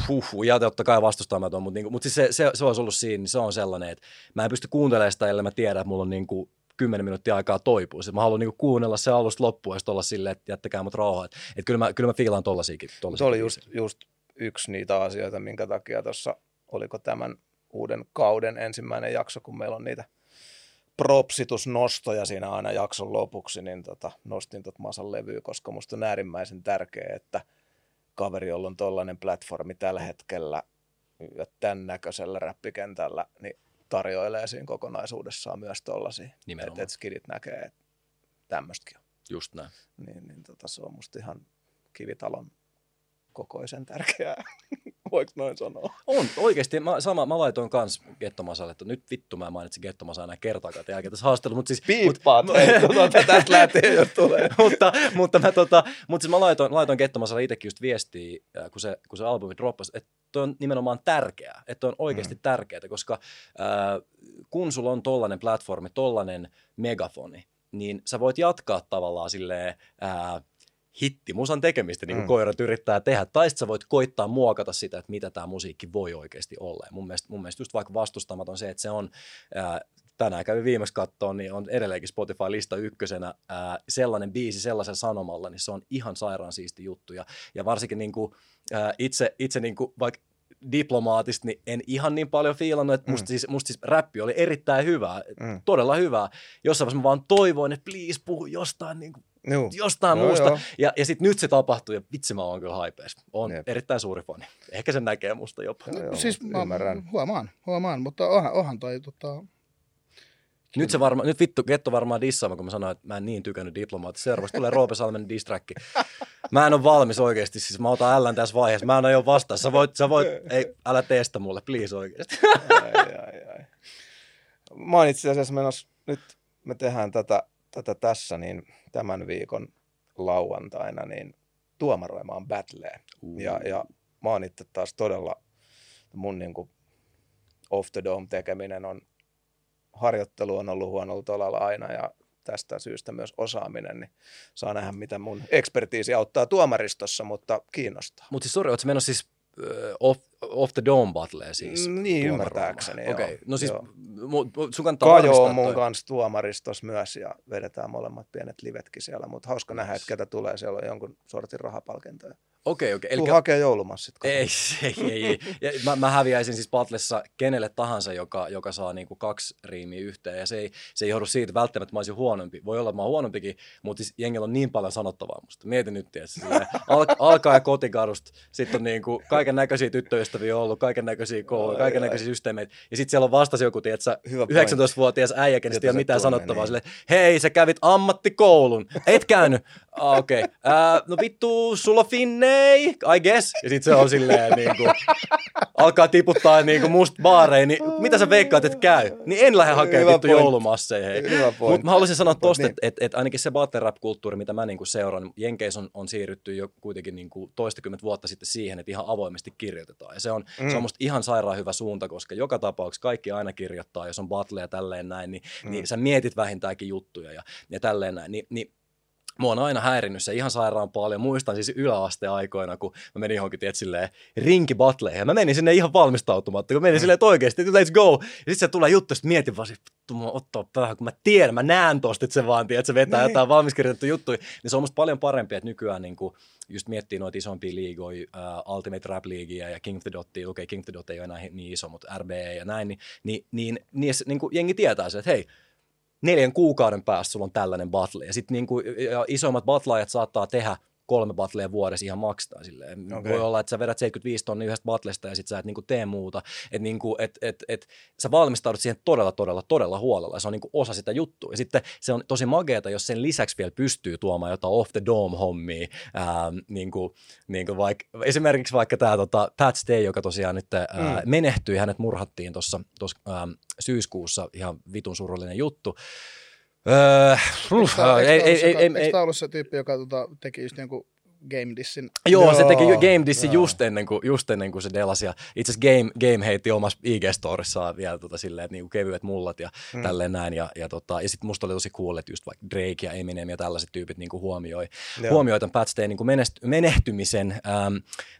huh, ja totta kai vastustamaton, mutta, niin mutta siis se, se, se, olisi ollut siinä, niin se on sellainen, että mä en pysty kuuntelemaan sitä, ellei mä tiedä, että mulla on niin kuin kymmenen minuuttia aikaa toipua. Sitten mä haluan niinku kuunnella se alusta loppuun ja olla silleen, että jättäkää mut rauhaa. Että et kyllä, mä, kyllä mä fiilaan tollasiakin. Se oli just, just yksi niitä asioita, minkä takia tuossa, oliko tämän uuden kauden ensimmäinen jakso, kun meillä on niitä propsitusnostoja siinä aina jakson lopuksi, niin tota, nostin tuot Masan levyä, koska musta on äärimmäisen tärkeää, että kaveri, jolla on tollainen platformi tällä hetkellä ja tämän näköisellä räppikentällä, niin tarjoilee siinä kokonaisuudessaan myös tollaisia. Että et skidit näkee, että tämmöistäkin on. Just näin. Niin, niin tota, se on musta ihan kivitalon kokoisen tärkeää. Voiko noin sanoa? On, oikeasti. Mä, sama, mä laitoin kans Gettomasalle, että nyt vittu mä mainitsin Gettomasaa enää kertaakaan tämän jälkeen tässä haastattelussa. Mutta siis, Piippaat, mut, tuota, tästä lähtee, jos tulee. mutta, mutta, mä, tota, mutta siis mä laitoin, laitoin Gettomasalle itsekin just viestiä, äh, kun se, kun se albumi droppasi, että toi on nimenomaan tärkeää, että on oikeasti mm. tärkeää, koska äh, kun sulla on tollainen platformi, tollainen megafoni, niin sä voit jatkaa tavallaan silleen, äh, hittimusan tekemistä, niin kuin mm. koirat yrittää tehdä. Tai sitten sä voit koittaa muokata sitä, että mitä tämä musiikki voi oikeasti olla. Ja mun mielestä, mun mielestä just vaikka vastustamaton se, että se on, ää, tänään kävin viimeksi kattoon, niin on edelleenkin Spotify-lista ykkösenä ää, sellainen biisi sellaisen sanomalla, niin se on ihan sairaan siisti juttu. Ja, ja varsinkin niin kuin, ää, itse, itse niin kuin, vaikka diplomaatista, niin en ihan niin paljon fiilannut, että musta, mm. siis, musta siis räppi oli erittäin hyvää, mm. todella hyvää. Jossain vaiheessa mä vaan toivoin, että please puhu jostain niin kuin Juu. jostain joo, muusta. Joo. Ja, ja sitten nyt se tapahtuu ja vitsi mä oon kyllä haipees. On Jep. erittäin suuri fani. Ehkä sen näkee musta jopa. Joo, joo, siis mä ymmärrän. Huomaan, huomaan, mutta onhan, onhan toi tota, nyt se varma, nyt vittu, Ketto varmaan dissaama, kun mä sanoin, että mä en niin tykännyt diplomaatti. Seuraavaksi tulee Roope Salmen distrakki. Mä en ole valmis oikeasti, siis mä otan ällän tässä vaiheessa. Mä en ole jo vastaan. Sä voit, sä voit, ei, älä teesta mulle, please oikeasti. ai, ai, ai. Mä oon itse asiassa menossa, nyt me tehdään tätä, tätä tässä, niin tämän viikon lauantaina niin tuomaroimaan battleen. Uh. Ja, ja mä oon itse taas todella, mun niin kuin off the dome tekeminen on, harjoittelu on ollut huonolla tolalla aina ja tästä syystä myös osaaminen, niin saa nähdä, mitä mun ekspertiisi auttaa tuomaristossa, mutta kiinnostaa. Mutta siis sori, ootko menossa siis off, off the dome battle siis? Niin, ymmärtääkseni, Okei, okay. no siis joo. sun kannattaa Kajo on mun toi. kanssa tuomaristos myös ja vedetään molemmat pienet livetkin siellä, mutta hauska nähdä, että ketä tulee, siellä on jonkun sortin rahapalkintoja. Okei, okei. Tuu hakee joulumassit. Ei, ei, ei. ei. Ja mä, mä häviäisin siis Patlessa kenelle tahansa, joka, joka saa niinku kaksi riimiä yhteen. Ja se ei, se ei johdu siitä välttämättä, että mä olisin huonompi. Voi olla, että mä oon huonompikin, mutta siis jengillä on niin paljon sanottavaa musta. Mietin nyt, tietysti. Al, alkaa ja kotikadusta. Sitten on niinku kaiken näköisiä tyttöystäviä ollut, kaiken näköisiä kouluja, kaiken näköisiä systeemeitä. Ja sitten siellä on vastasi joku, tiedätkö, 19-vuotias äijä, kenestä ei ole mitään sanottavaa. Niin. Sille, hei, sä kävit ammattikoulun. Et käynyt. Ah, okei. Okay. Äh, no vittu, sulla finne okay, I guess. Ja sitten se on silleen niin kuin, alkaa tiputtaa niin kuin musta baareihin, niin mitä sä veikkaat, että käy? Niin en lähde hakemaan vittu joulumasseihin. Mutta mä haluaisin sanoa tosta, niin. että et, ainakin se battle rap-kulttuuri, mitä mä niin kuin seuraan, Jenkeissä on, on siirrytty jo kuitenkin niin kuin toistakymmentä vuotta sitten siihen, että ihan avoimesti kirjoitetaan. Ja se on, mm. se on musta ihan sairaan hyvä suunta, koska joka tapauksessa kaikki aina kirjoittaa, jos on battle ja tälleen näin, niin, mm. niin sä mietit vähintäänkin juttuja ja, ja tälleen näin. Ni, niin mua on aina häirinnyt se ihan sairaan paljon. Muistan siis yläasteaikoina, kun mä menin johonkin, tiedät, silleen rinkibattleihin. Ja mä menin sinne ihan valmistautumatta, kun menin mm. silleen, että oikeasti, let's go. Ja sitten se tulee juttu, sitten mietin vaan, että mä ottaa päähän, kun mä tiedän, mä näen tosta, että se vaan, tiedät, että se vetää niin. jotain valmiskirjoitettu juttuja. Niin se on musta paljon parempi, että nykyään niin kuin, just miettii noita isompia liigoja, uh, Ultimate Rap Leaguea ja King of the Dot, okei, okay, King of the Dot ei ole enää niin iso, mutta RBA ja näin, niin, niin, niin, niin, niin kuin jengi tietää se, että hei, neljän kuukauden päästä sulla on tällainen battle. Ja sitten niinku, isommat batlaajat saattaa tehdä kolme battlea vuodessa ihan maksetaan silleen. Okay. Voi olla, että sä vedät 75 tonni yhdestä battlesta ja sit sä et niinku tee muuta. Että niinku, et, et, et, sä valmistaudut siihen todella, todella, todella huolella ja se on niinku osa sitä juttua. Ja sitten se on tosi mageeta, jos sen lisäksi vielä pystyy tuomaan jotain off the dome hommia. Ähm, niinku, niinku vaikka, esimerkiksi vaikka tämä tota, Pat Stay, joka tosiaan nyt äh, mm. menehtyi, hänet murhattiin tuossa syyskuussa, ihan vitun surullinen juttu. Öö, eikö, ei, ei, ei, ei, eikö tämä ollut se tyyppi, joka tota, teki just jonkun Game Dissin. Joo, Joo, se teki Game Dissin just ennen, kuin, just ennen kuin se delasi. Ja itse asiassa Game, Game heitti omassa IG-storissaan vielä tota, silleen, että niinku kevyet mullat ja mm. tälleen näin. Ja, ja, tota, ja sitten musta oli tosi cool, että just vaikka Drake ja Eminem ja tällaiset tyypit niinku huomioi, huomioi tämän Pat Stayn niinku menest- menehtymisen. Ähm,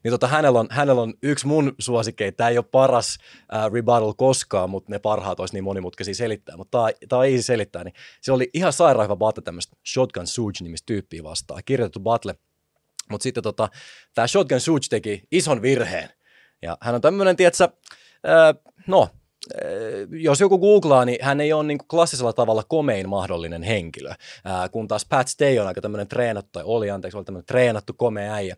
niin tota, hänellä, on, hänellä on yksi mun suosikeita. Tämä ei ole paras äh, rebuttal koskaan, mutta ne parhaat olisi niin monimutkaisia selittää. Mutta tämä easy selittää. Niin se oli ihan sairaan hyvä battle tämmöistä Shotgun Suge-nimistä tyyppiä vastaan. Kirjoitettu battle – mutta sitten tota, tämä Shotgun Suge teki ison virheen. Ja hän on tämmöinen, tietsä, ää, no, jos joku googlaa, niin hän ei ole niin kuin klassisella tavalla komein mahdollinen henkilö, kun taas Pat Stay on aika tämmöinen treenattu, tai oli anteeksi, oli tämmöinen treenattu komea äijä.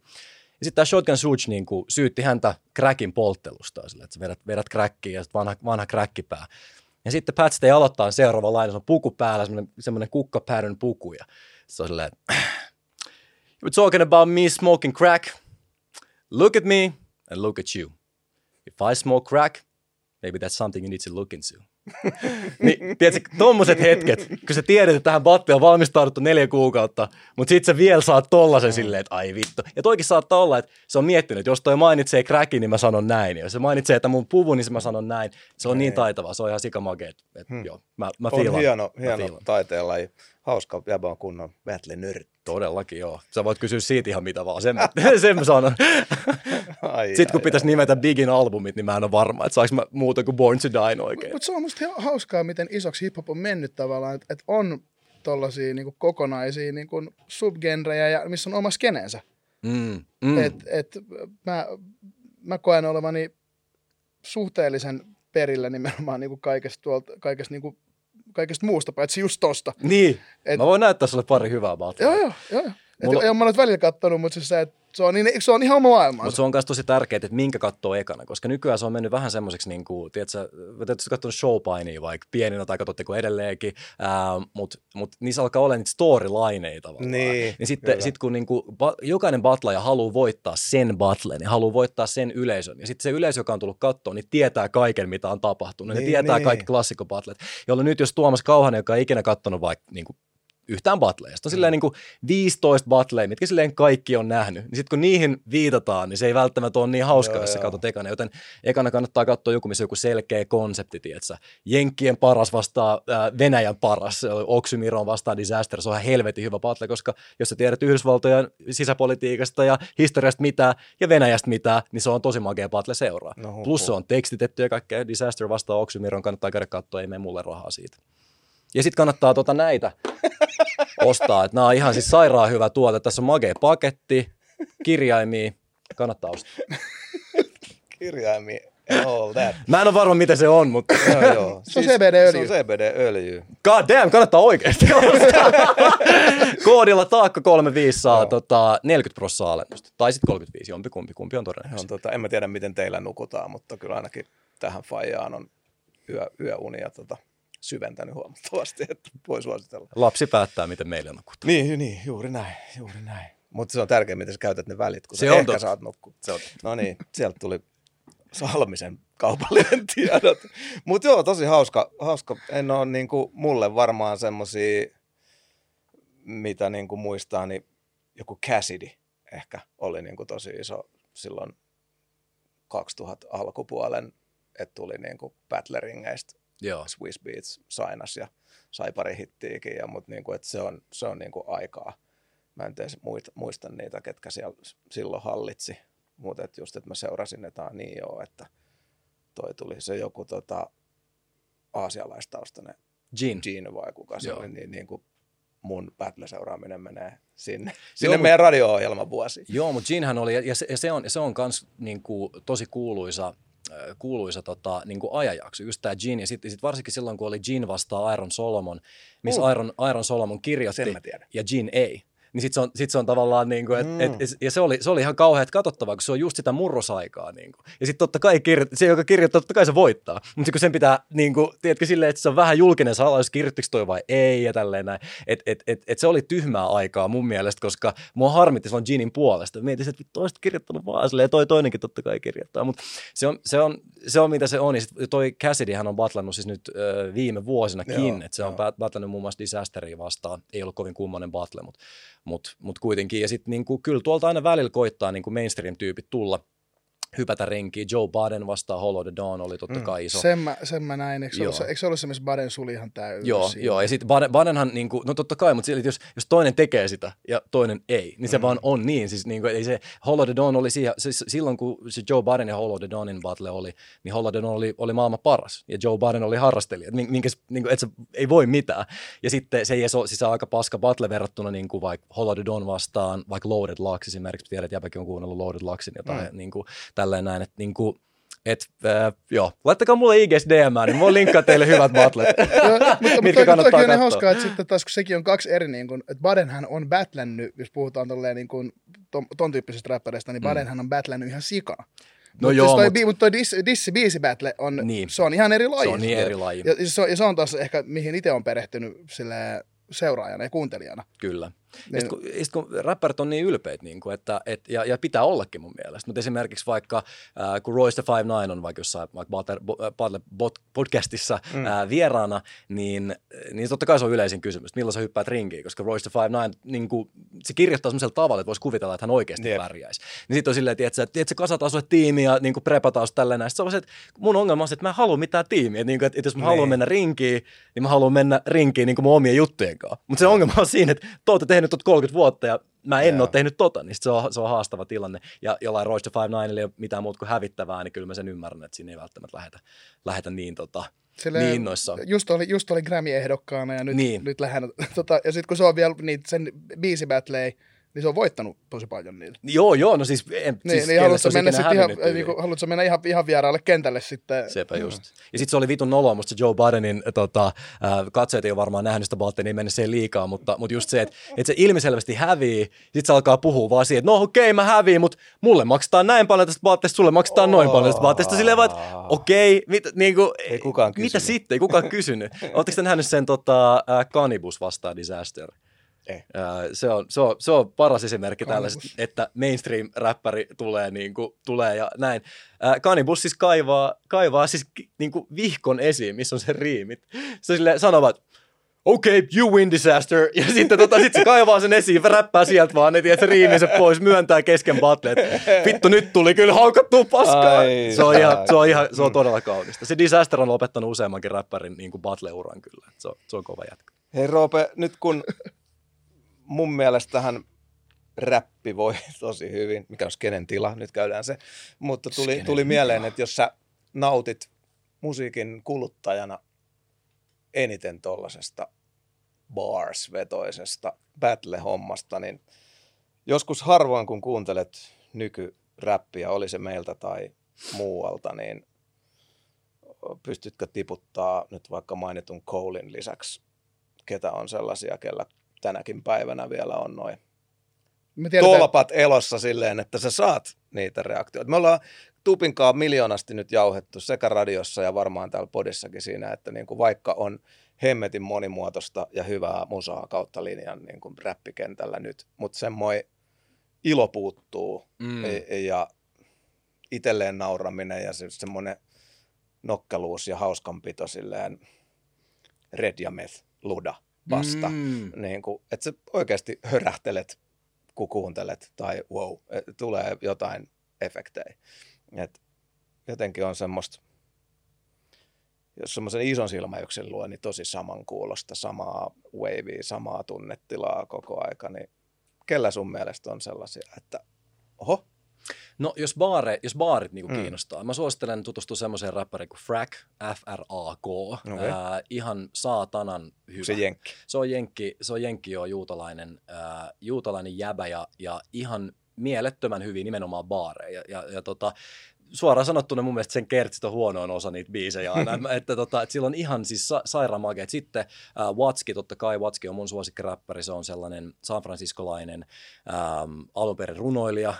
Ja sitten tämä Shotgun Suge niin kuin, syytti häntä crackin polttelusta, sillä, että sä vedät, vedät crackia ja sitten vanha, vanha crackipää. Ja sitten Pat Stay aloittaa seuraava laina, se on puku päällä, semmoinen, semmoinen kukkapäädyn puku, ja se on silleen, You were talking about me smoking crack. Look at me and look at you. If I smoke crack, maybe that's something you need to look into. niin, tiedätkö, tommoset hetket, kun sä tiedät, että tähän batteen on valmistauduttu neljä kuukautta, mutta sit sä vielä saat tollasen silleen, että ai vittu. Ja toikin saattaa olla, että se on miettinyt, että jos toi mainitsee crackin, niin mä sanon näin. Ja jos se mainitsee, että mun puvu, niin mä sanon näin. Se on Ei. niin taitava, se on ihan sikamake. Että, hmm. joo, mä, mä on hieno, hieno taiteenlaji. Hauska jäbä on kunnon battle nörtti. Todellakin joo. Sä voit kysyä siitä ihan mitä vaan, sen, sen mä sanon. Ai, Sitten kun ai, pitäisi ai. nimetä Bigin albumit, niin mä en ole varma, että saanko mä muuta kuin Born to Die oikein. Mutta se on musta hauskaa, miten isoksi hiphop on mennyt tavallaan, että et on tollaisia niinku kokonaisia niinku subgenrejä, ja missä on oma skeneensä. Mm, mm. Et, et, mä, mä koen olevani suhteellisen perillä nimenomaan niinku kaikesta, tuolta, kaikesta niinku kaikesta muusta, paitsi just tosta. Niin, Et, mä voin näyttää sulle pari hyvää battleä. Joo, joo, joo. Mulla... Et, en mä nyt välillä kattonut, mutta siis se, että se on, niin, se on ihan oma maailma. Mutta se on myös tosi tärkeää, että minkä katsoo ekana, koska nykyään se on mennyt vähän semmoiseksi, niin kuin, tiedätkö, tietysti katsonut showpainia vaikka pieninä tai katsotteko edelleenkin, mutta mut niissä alkaa olla niitä storylineita tavallaan. Niin, niin sitten sit kun niin kuin, ba, jokainen battlaja haluaa voittaa sen battlen, niin haluaa voittaa sen yleisön, ja sitten se yleisö, joka on tullut kattoon, niin tietää kaiken, mitä on tapahtunut. Niin, ne tietää niin. kaikki klassikkobattlet, jolloin nyt jos Tuomas Kauhanen, joka ei ikinä katsonut vaikka niin kuin yhtään battleista. On silleen niin kuin 15 battlea, mitkä silleen kaikki on nähnyt. Niin sitten kun niihin viitataan, niin se ei välttämättä ole niin hauska, joo, jos sä katsot ekana. Joten ekana kannattaa katsoa joku, missä on joku selkeä konsepti, tietsä. Jenkkien paras vastaa äh, Venäjän paras, Oksymiron vastaa Disaster. Se on ihan helvetin hyvä battle, koska jos sä tiedät Yhdysvaltojen sisäpolitiikasta ja historiasta mitä ja Venäjästä mitä, niin se on tosi magea battle seuraa. No, Plus se on tekstitetty ja kaikkea. Disaster vastaa Oksymiron, kannattaa käydä katsoa, ei mene mulle rahaa siitä. Ja sitten kannattaa tuota näitä ostaa. Että nämä on ihan siis sairaan hyvä tuote. Tässä on magea paketti, kirjaimia. Kannattaa ostaa. kirjaimia. All that. Mä en ole varma, mitä se on, mutta... joo, joo. Se on siis CBD-öljy. Se on CBD-öljy. God damn, kannattaa oikeasti Koodilla taakka 35 saa tota, 40 prosenttia alennusta. Tai sitten 35, jompi kumpi, kumpi on todennäköisesti. Tota, en mä tiedä, miten teillä nukutaan, mutta kyllä ainakin tähän fajaan on yö, yöunia tota, syventänyt huomattavasti, että voi suositella. Lapsi päättää, miten meille nukutaan. Niin, niin, juuri näin, juuri näin. Mutta se on tärkeää, miten sä käytät ne välit, kun Se sä on ehkä totta. saat nukkua. Se on, No niin, sieltä tuli Salmisen kaupallinen tiedot. Mutta joo, tosi hauska. hauska. En ole niinku, mulle varmaan semmosia, mitä niinku muistaa, niin joku Cassidy ehkä oli niinku tosi iso silloin 2000 alkupuolen, että tuli niinku Battleringeistä joo. Swiss Beats sainas ja sai pari hittiäkin, ja, mutta niinku, et se on, se on niinku aikaa. Mä en edes muista, muista niitä, ketkä siellä silloin hallitsi, mutta et just, että mä seurasin, että ah, niin joo, että toi tuli se joku tota, aasialaistaustainen Gin. Gene vai kuka se Joo. oli, niin, niin kuin mun battle-seuraaminen menee sinne, sinne mut- meidän radio-ohjelman vuosi. Joo, mutta Ginhän oli, ja se, ja se on, se on kans niinku, tosi kuuluisa, kuuluisa tota, niinku ajajakso, just tämä Gin, ja sitten sit varsinkin silloin, kun oli Gin vastaan Iron Solomon, missä Uh. Iron, Iron Solomon kirjoitti, ja Gin ei. Niin sit se on, sit se on tavallaan, niinku, et, Mm. et, ja se oli, se oli ihan kauheat katsottavaa, kun se on just sitä murrosaikaa. Niinku. Ja sitten totta kai kirjo, se, joka kirjoittaa, totta kai se voittaa. Mutta kun sen pitää, niinku, tiedätkö, silleen, että se on vähän julkinen salaisuus, kirjoittiko toi vai ei ja tälleen näin. Et, et, et, et se oli tyhmää aikaa mun mielestä, koska mua harmitti silloin Ginin puolesta. Mietin, että olisit kirjoittanut vaan silleen, ja toi toinenkin totta kai kirjoittaa. Mutta se on, se, on, se on, mitä se on. Ja sit toi Cassidy, hän on batlannut siis nyt ö, viime vuosinakin, että se on batlannut muun muassa Disasteria vastaan. Ei ollut kovin kummonen battle, mutta mut, mut kuitenkin. Ja sitten niinku, kyllä tuolta aina välillä koittaa niinku mainstream-tyypit tulla, hypätä renkiin. Joe Biden vastaan Hollow the Dawn oli totta Mm. kai iso. Sen mä, sen mä näin. Eikö se, ollut, eikö se ollut se, missä Baden suli ihan täysin? Joo, joo, ja sitten Baden, Badenhan, niin kuin, no totta kai, mutta sillä, että jos, jos toinen tekee sitä ja toinen ei, niin se Mm. vaan on niin. Siis niin kuin, ei se, Hollow the Dawn oli siihen, siis silloin kun se Joe Biden ja Hollow the Dawnin battle oli, niin Hollow the Dawn oli, oli maailman paras, ja Joe Biden oli harrastelija, min- minkä, niin kuin, että se ei voi mitään. Ja sitten se ei ole, siis aika paska battle verrattuna niin kuin vaikka Hollow the Dawn vastaan, vaikka Loaded Lux esimerkiksi, tiedät, että on kuunnellut Loaded Luxin jotain, mm. niin kuin, tälleen näin, että niin kuin, et, äh, joo, laittakaa mulle IGS DM, niin mä voin linkkaa teille hyvät battlet. Mutta, mutta mitkä kannattaa toki on katsoa. hauskaa, että sitten taas kun sekin on kaksi eri, niin kuin, että Badenhän on batlännyt, jos puhutaan tolleen niin kuin, ton, ton tyyppisestä räppäreistä, niin Badenhän on batlännyt ihan sikana. No Mut joo, siis toi, mut- mutta toi diss, dissi biisi battle on, Niin. niin. se on ihan eri laji. Se on niin eri laji. Ja, ja, se, on, ja se on taas ehkä, mihin itse on perehtynyt sille seuraajana ja kuuntelijana. Kyllä. Niin- Ja sit kun, sit kun räppärit on niin ylpeitä, niin kuin, että, et, ja, ja, pitää ollakin mun mielestä. Mutta esimerkiksi vaikka, äh, kun Royce the 59 on vaikka jossain vaikka Battle, bo, äh, podcastissa mm. äh, vieraana, niin, niin totta kai se on yleisin kysymys, että milloin sä hyppäät rinkiin, koska Royce the 59, niin kuin, se kirjoittaa semmoisella tavalla, että voisi kuvitella, että hän oikeasti Jep. pärjäisi. Niin sitten on silleen, että tiedätkö, että kasataan sulle tiimi ja niin kuin prepataan sulle tälleen. Sitten se on se, että mun ongelma on se, että mä en halua mitään tiimiä. Että, niin kuin, että, että jos mä haluan Niin. mennä rinkiin, niin mä haluan mennä rinkiin niin kuin mun omien juttujen kanssa. Mutta se ongelma on siinä, että te tehnyt tot 30 vuotta ja mä en Joo. ole tehnyt tota, niin se on, se on haastava tilanne. Ja jollain Royce the 59 ei ole mitään muuta kuin hävittävää, niin kyllä mä sen ymmärrän, että siinä ei välttämättä lähetä, lähetä niin, tota, Silleen, niin innoissaan. Just oli, just oli Grammy-ehdokkaana ja nyt, Niin. nyt lähden, tota, ja sitten kun se on vielä niin sen biisi battlei, niin se on voittanut tosi paljon niillä. Joo, joo, no siis, en, Niin, siis niin haluatko mennä ikinä ihan, niin kuin, haluatko mennä ihan, ihan vieraalle kentälle sitten? Sepä just. Ja sitten se oli vitun noloa, musta Joe Bidenin tota, äh, katseet ei ole varmaan nähnyt sitä Baltenia mennessä liikaa, mutta, mutta just se, että, että se ilmiselvästi hävii, sitten se alkaa puhua vaan siihen, että no okei, okay, mä häviin, mutta mulle maksetaan näin paljon tästä vaatteesta, sulle maksetaan noin paljon tästä vaatteesta. Silleen vaan, että okei, okay, mit, niinku, Ei kukaan mitä sitten, ei kukaan kysynyt. Oletteko te nähnyt sen tota, äh, Cannibus vastaan Disaster? Ei. Äh, se, on, se, on, se on paras esimerkki tällaisesta, että mainstream-räppäri tulee, niin kuin, tulee ja näin. Cannibus siis kaivaa, kaivaa siis niin kuin vihkon esiin, missä on se riimit. Se sille sanovat, okei, okay, you win disaster. Ja sitten tota, sit se kaivaa sen esiin, räppää sieltä vaan, että se riimii se pois, myöntää kesken battle, vittu nyt tuli kyllä haukattua paskaa. Ai, se, on ihan, se, on ihan, se on todella kaunista. Se disaster on lopettanut useammankin räppärin niin kuin battle-uran kyllä. Se on, se on kova jätkä. Hei Roope, nyt kun mun mielestä tähän räppi voi tosi hyvin, mikä on skenen tila, nyt käydään se, mutta tuli, Skenen tuli mieleen, että jos sä nautit musiikin kuluttajana eniten tollasesta bars-vetoisesta battle-hommasta, niin joskus harvoin kun kuuntelet nykyräppiä, oli se meiltä tai muualta, niin pystytkö tiputtaa nyt vaikka mainitun Colein lisäksi, ketä on sellaisia, kellä tänäkin päivänä vielä on noin tolpat elossa silleen, että sä saat niitä reaktioita. Me ollaan Tupinkaan miljoonasti nyt jauhettu sekä radiossa ja varmaan täällä podissakin siinä, että niin kuin vaikka on hemmetin monimuotoista ja hyvää musaa kautta linjan niin kuin räppikentällä nyt, mutta semmoinen ilo puuttuu Mm. mm. ja itselleen nauraminen ja se, semmoinen nokkeluus ja hauskanpito silleen red ja meth luda vasta. Mm. Niin kuin, että sä oikeasti hörähtelet, kun kuuntelet tai wow, tulee jotain efektejä. Et jotenkin on semmoista, jos semmoisen ison silmäyksen luo, niin tosi samankuulosta, samaa wavea, samaa tunnetilaa koko aika, niin kellä sun mielestä on sellaisia, että oho, No jos, baare, jos baarit niinku Mm. kiinnostaa, mä suosittelen tutustua semmoiseen rappariin kuin Frack, F-R-A-K. Okei. Ää, ihan saatanan hyvä. se jenkki. Se on jenkki, se on jenkki joo, juutalainen, ää, juutalainen jäbä ja, ja ihan mielettömän hyvin nimenomaan baareja. Ja, ja, ja tota, suoraan sanottuna mun mielestä sen kertsit on huonoin osa niitä biisejä aina, että, tota, että sillä on ihan siis sa- sairaan makeet. Sitten äh, Watski, totta kai Watski on mun suosikkiräppäri, se on sellainen San Franciscolainen ähm, alunperin runoilija äh,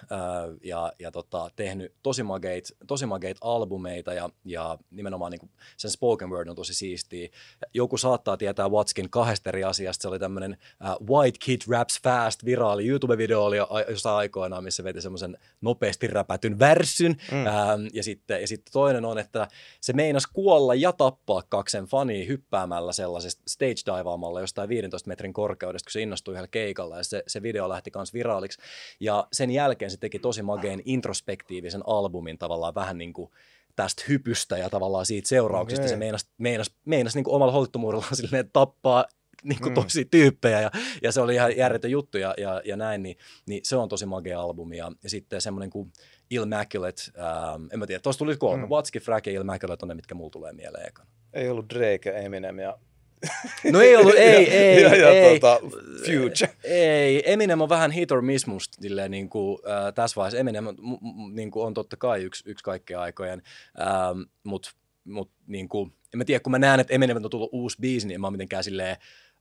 ja, ja tota, tehnyt tosi mageit, tosi mageit albumeita ja, ja nimenomaan niin sen spoken word on tosi siistiä. Joku saattaa tietää Watskin kahdesta eri asiasta. Se oli tämmöinen äh, White Kid Raps Fast viraali YouTube-video oli jossain aikoinaan, missä veti semmoisen nopeasti räpätyn värssyn. Mm. Ähm, ja, sitten, ja sitten toinen on, että se meinas kuolla ja tappaa kaksen fania hyppäämällä sellaisesta stage divaamalla jostain 15 metrin korkeudesta, kun se innostui yhdellä keikalla ja se, se video lähti kans viraaliksi. Ja sen jälkeen se teki tosi mageen introspektiivisen albumin tavallaan vähän niin kuin tästä hypystä ja tavallaan siitä seurauksista. Okei. Se meinas, meinas, meinas niin kuin omalla holttomuudellaan silleen tappaa niin kuin Mm. tosi tyyppejä ja, ja, se oli ihan järjetön juttu ja, ja, ja näin, niin, niin, se on tosi magea albumi ja, ja sitten semmoinen kuin Immaculate, ähm, en mä tiedä, tuossa tuli kolme, mm. Mm. Watski, Frack ja Immaculate on ne, mitkä mulla tulee mieleen ekana. Ei ollut Drake Eminem ja, No ei ollut, ei, ei, ja, ja ei. Tota, Future. Ei, Eminem on vähän hit or miss musta niin kuin, äh, tässä vaiheessa. Eminem m- m- niin kuin on totta kai yksi, yksi kaikkien aikojen, ähm, mutta mut, niin kuin, en mä tiedä, kun mä näen, että Eminem on tullut uusi biisi, niin en mä oon mitenkään silleen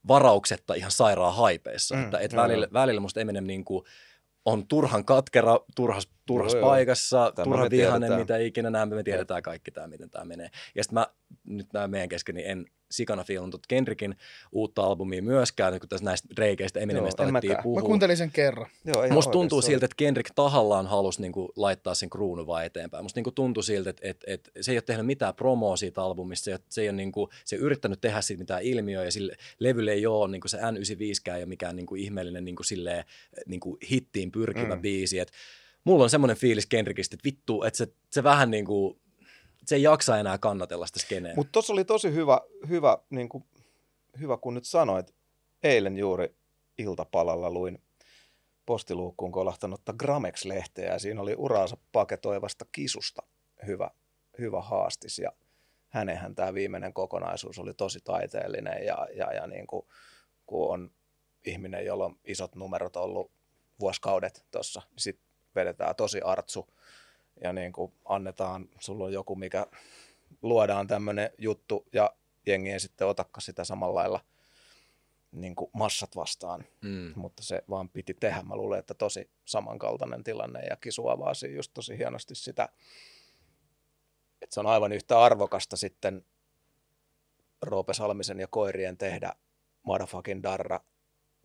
varauksetta ihan sairaan haipeissa. Mm, Mm, että, et joo, välillä, välillä musta Eminem niin kuin, on turhan katkera, turhas, turhas Joo, paikassa, Tämä vihainen, tiedetään. mitä ikinä näemme, me tiedetään kaikki tämä, miten tämä menee. Ja sitten mä, nyt nämä meidän kesken, niin en sikana fiilun tuota Kendrickin uutta albumia myöskään, kun tässä näistä reikeistä Eminemistä alettiin puhua. Mä kuuntelin sen kerran. Joo, ihan Musta tuntuu siltä, että Kendrick tahallaan halusi niinku laittaa sen kruunun vaan eteenpäin. Musta niinku tuntui siltä, että, että, että se ei ole tehnyt mitään promoa siitä albumista, se ei, ole- se ei ole niinku, se ei yrittänyt tehdä siitä mitään ilmiöä, ja sille levylle ei ole niinku se N95 ei ole mikään niinku ihmeellinen niinku silleen, niinku hittiin pyrkivä mm. Biisi. Et mulla on semmoinen fiilis Kendrickistä, että vittu, että se, se vähän niinku, se ei jaksa enää kannatella sitä skeneä. Mutta tuossa oli tosi hyvä, hyvä, niin kuin, hyvä, kun nyt sanoit. Eilen juuri iltapalalla luin postiluukkuun kolahtanutta Gramex-lehteä ja siinä oli uraansa paketoivasta kisusta hyvä, hyvä haastis ja hänenhän tämä viimeinen kokonaisuus oli tosi taiteellinen ja, ja, ja niin kuin, kun on ihminen, jolla on isot numerot ollut vuosikaudet tuossa, niin sitten vedetään tosi artsu ja niin kuin annetaan, sulla on joku, mikä luodaan tämmöinen juttu ja jengi ei sitten otakka sitä samalla lailla niin kuin massat vastaan, mm. mutta se vaan piti tehdä. Mä luulen, että tosi samankaltainen tilanne ja Kisu avaa siinä just tosi hienosti sitä, että se on aivan yhtä arvokasta sitten Roope Salmisen ja koirien tehdä motherfucking darra,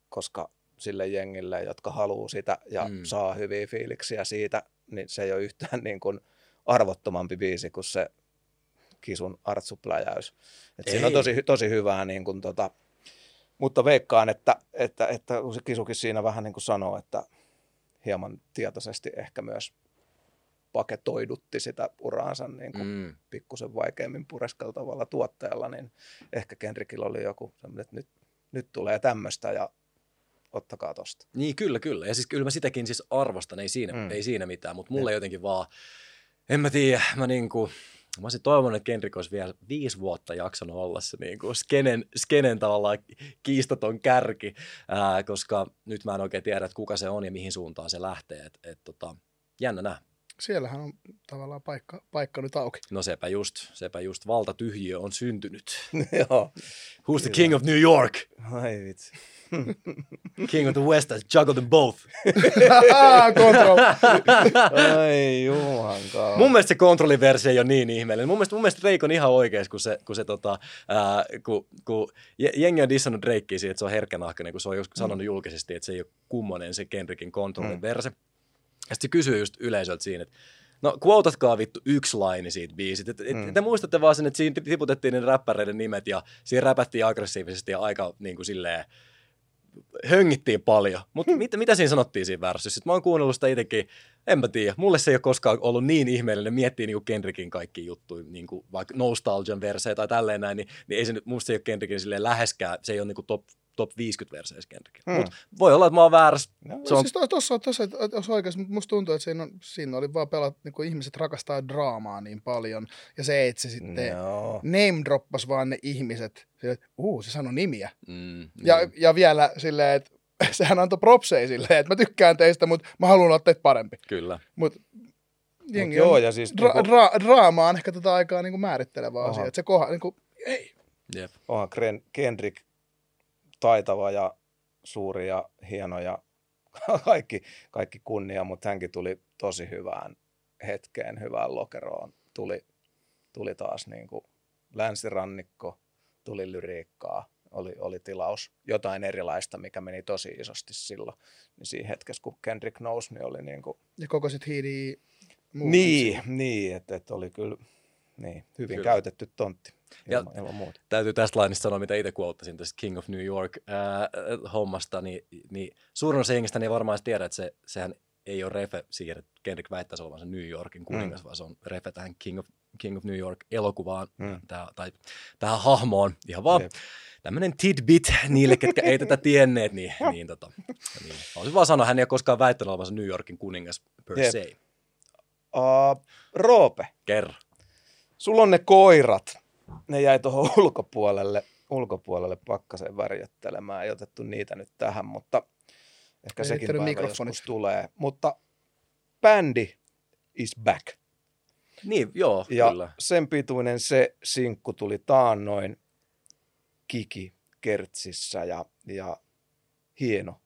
koska sille jengille, jotka haluaa sitä ja Mm. saa hyviä fiiliksiä siitä, niin se ei ole yhtään niin kuin arvottomampi biisi kuin se Kisun artsupläjäys. Et siinä on tosi, tosi hyvää, niin kuin tota, mutta veikkaan, että, että, että se Kisukin siinä vähän niin kuin sanoo, että hieman tietoisesti ehkä myös paketoidutti sitä uraansa niin kuin Mm. pikkusen vaikeammin pureskeltavalla tuotteella, niin ehkä Kendrickillä oli joku semmoinen, että nyt, nyt tulee tämmöistä ja ottakaa tosta. Niin, kyllä, kyllä. Ja siis kyllä mä sitäkin siis arvostan, ei siinä, mm. Ei siinä mitään, mutta mulle jotenkin vaan, en mä tiedä, mä niinku, mä olisin toivonut, että Kendrick olisi vielä viisi vuotta jaksanut olla se niinku skenen, skenen tavallaan kiistaton kärki, ää, koska nyt mä en oikein tiedä, että kuka se on ja mihin suuntaan se lähtee, että et, tota, jännä nää. Siellähän on tavallaan paikka, paikka nyt auki. No sepä just, sepä just valtatyhjiö on syntynyt. Joo. Who's the king of New York? Ai vitsi. King of the West has juggled them both. Control. Ai juman kautta. Mun mielestä se kontrolliversio ei ole niin ihmeellinen. Mun mielestä, mun mielestä Drake on ihan oikeassa, kun, se, kun, se, tota, ää, kun, kun je- jengi on dissannut Drakea siitä, että se on herkkänahkainen, kun se on joskus sanonut julkisesti, että se ei ole kummonen se Kendrickin kontrolliverse. Mm. Ja sitten se kysyy just yleisöltä siinä, että no quotatkaa vittu yksi laini siitä biisit. Et, et, mm. Te muistatte vaan sen, että siinä tiputettiin ne räppäreiden nimet ja siinä räpättiin aggressiivisesti ja aika niin kuin silleen, höngittiin paljon. Mutta mitä, mitä siinä sanottiin siinä värsyssä? Sitten mä oon kuunnellut sitä itsekin, en mä tiedä. Mulle se ei ole koskaan ollut niin ihmeellinen miettiä niin Kendrickin kaikki juttuja, niin kuin vaikka Nostalgian versejä tai tälleen näin, niin, niin ei se nyt, musta se ei ole Kendrickin silleen läheskään, se ei ole niin kuin top, top 50 verseissä Kendrickin. Hmm. Mut voi olla, että mä oon väärässä. No, Se on, Siis to- tossa, tossa, jos oikeasti, mutta musta tuntuu, että siinä, on, siinä oli vaan pelat, niin kuin ihmiset rakastaa draamaa niin paljon, ja se, että se sitten Joo. name droppas vaan ne ihmiset, sille, että uu, se sanoi nimiä. mm, Ja, mm. ja vielä silleen, että sehän antoi propseja silleen, että mä tykkään teistä, mutta mä haluan olla teitä parempi. Kyllä. Mutta jengi joo, on, ja siis dra- niinku- dra- draama on ehkä tätä aikaa niin kuin määrittelevä Aha. asia. Että se koha, niin kuin, ei, Jep. onhan Kendrick taitava ja suuri ja hieno ja kaikki, kaikki kunnia, mutta hänkin tuli tosi hyvään hetkeen, hyvään lokeroon. Tuli, tuli taas niin kuin länsirannikko, tuli lyriikkaa, oli, oli tilaus jotain erilaista, mikä meni tosi isosti silloin. Niin siinä hetkessä, kun Kendrick nousi, niin oli niin kuin, ja koko sit hiidi niin, niin että, että oli kyllä niin, hyvin kyllä. käytetty tontti Ja- ilman, ilman muuta. täytyy tästä lainista sanoa, mitä itse quotasin tästä King of New York ää, hommasta, niin, niin suurin osa jengistä ei varmaan tiedä, että se, sehän ei ole refe siihen, että Kendrick väittäisi olevansa New Yorkin kuningas, mm. vaan se on refe tähän King of, King of New York elokuvaan Mm. tää, tai tähän hahmoon. Ihan vaan Jep. tämmöinen tidbit niille, ketkä ei tätä tienneet, niin, niin, tota, niin. Haluaisin vaan sanoa, hän ei ole koskaan väittänyt olevansa New Yorkin kuningas per Jep. se. Uh, Roope, Kerro. sulla on ne koirat. Ne jäi tuohon ulkopuolelle, ulkopuolelle pakkaseen värjöttelemään. Ei otettu niitä nyt tähän, mutta ehkä Ei sekin päivä joskus tulee. Mutta bändi is back. Niin, joo, Ja kyllä. sen pituinen se sinkku tuli taannoin Kiki Kertsissä ja, ja hieno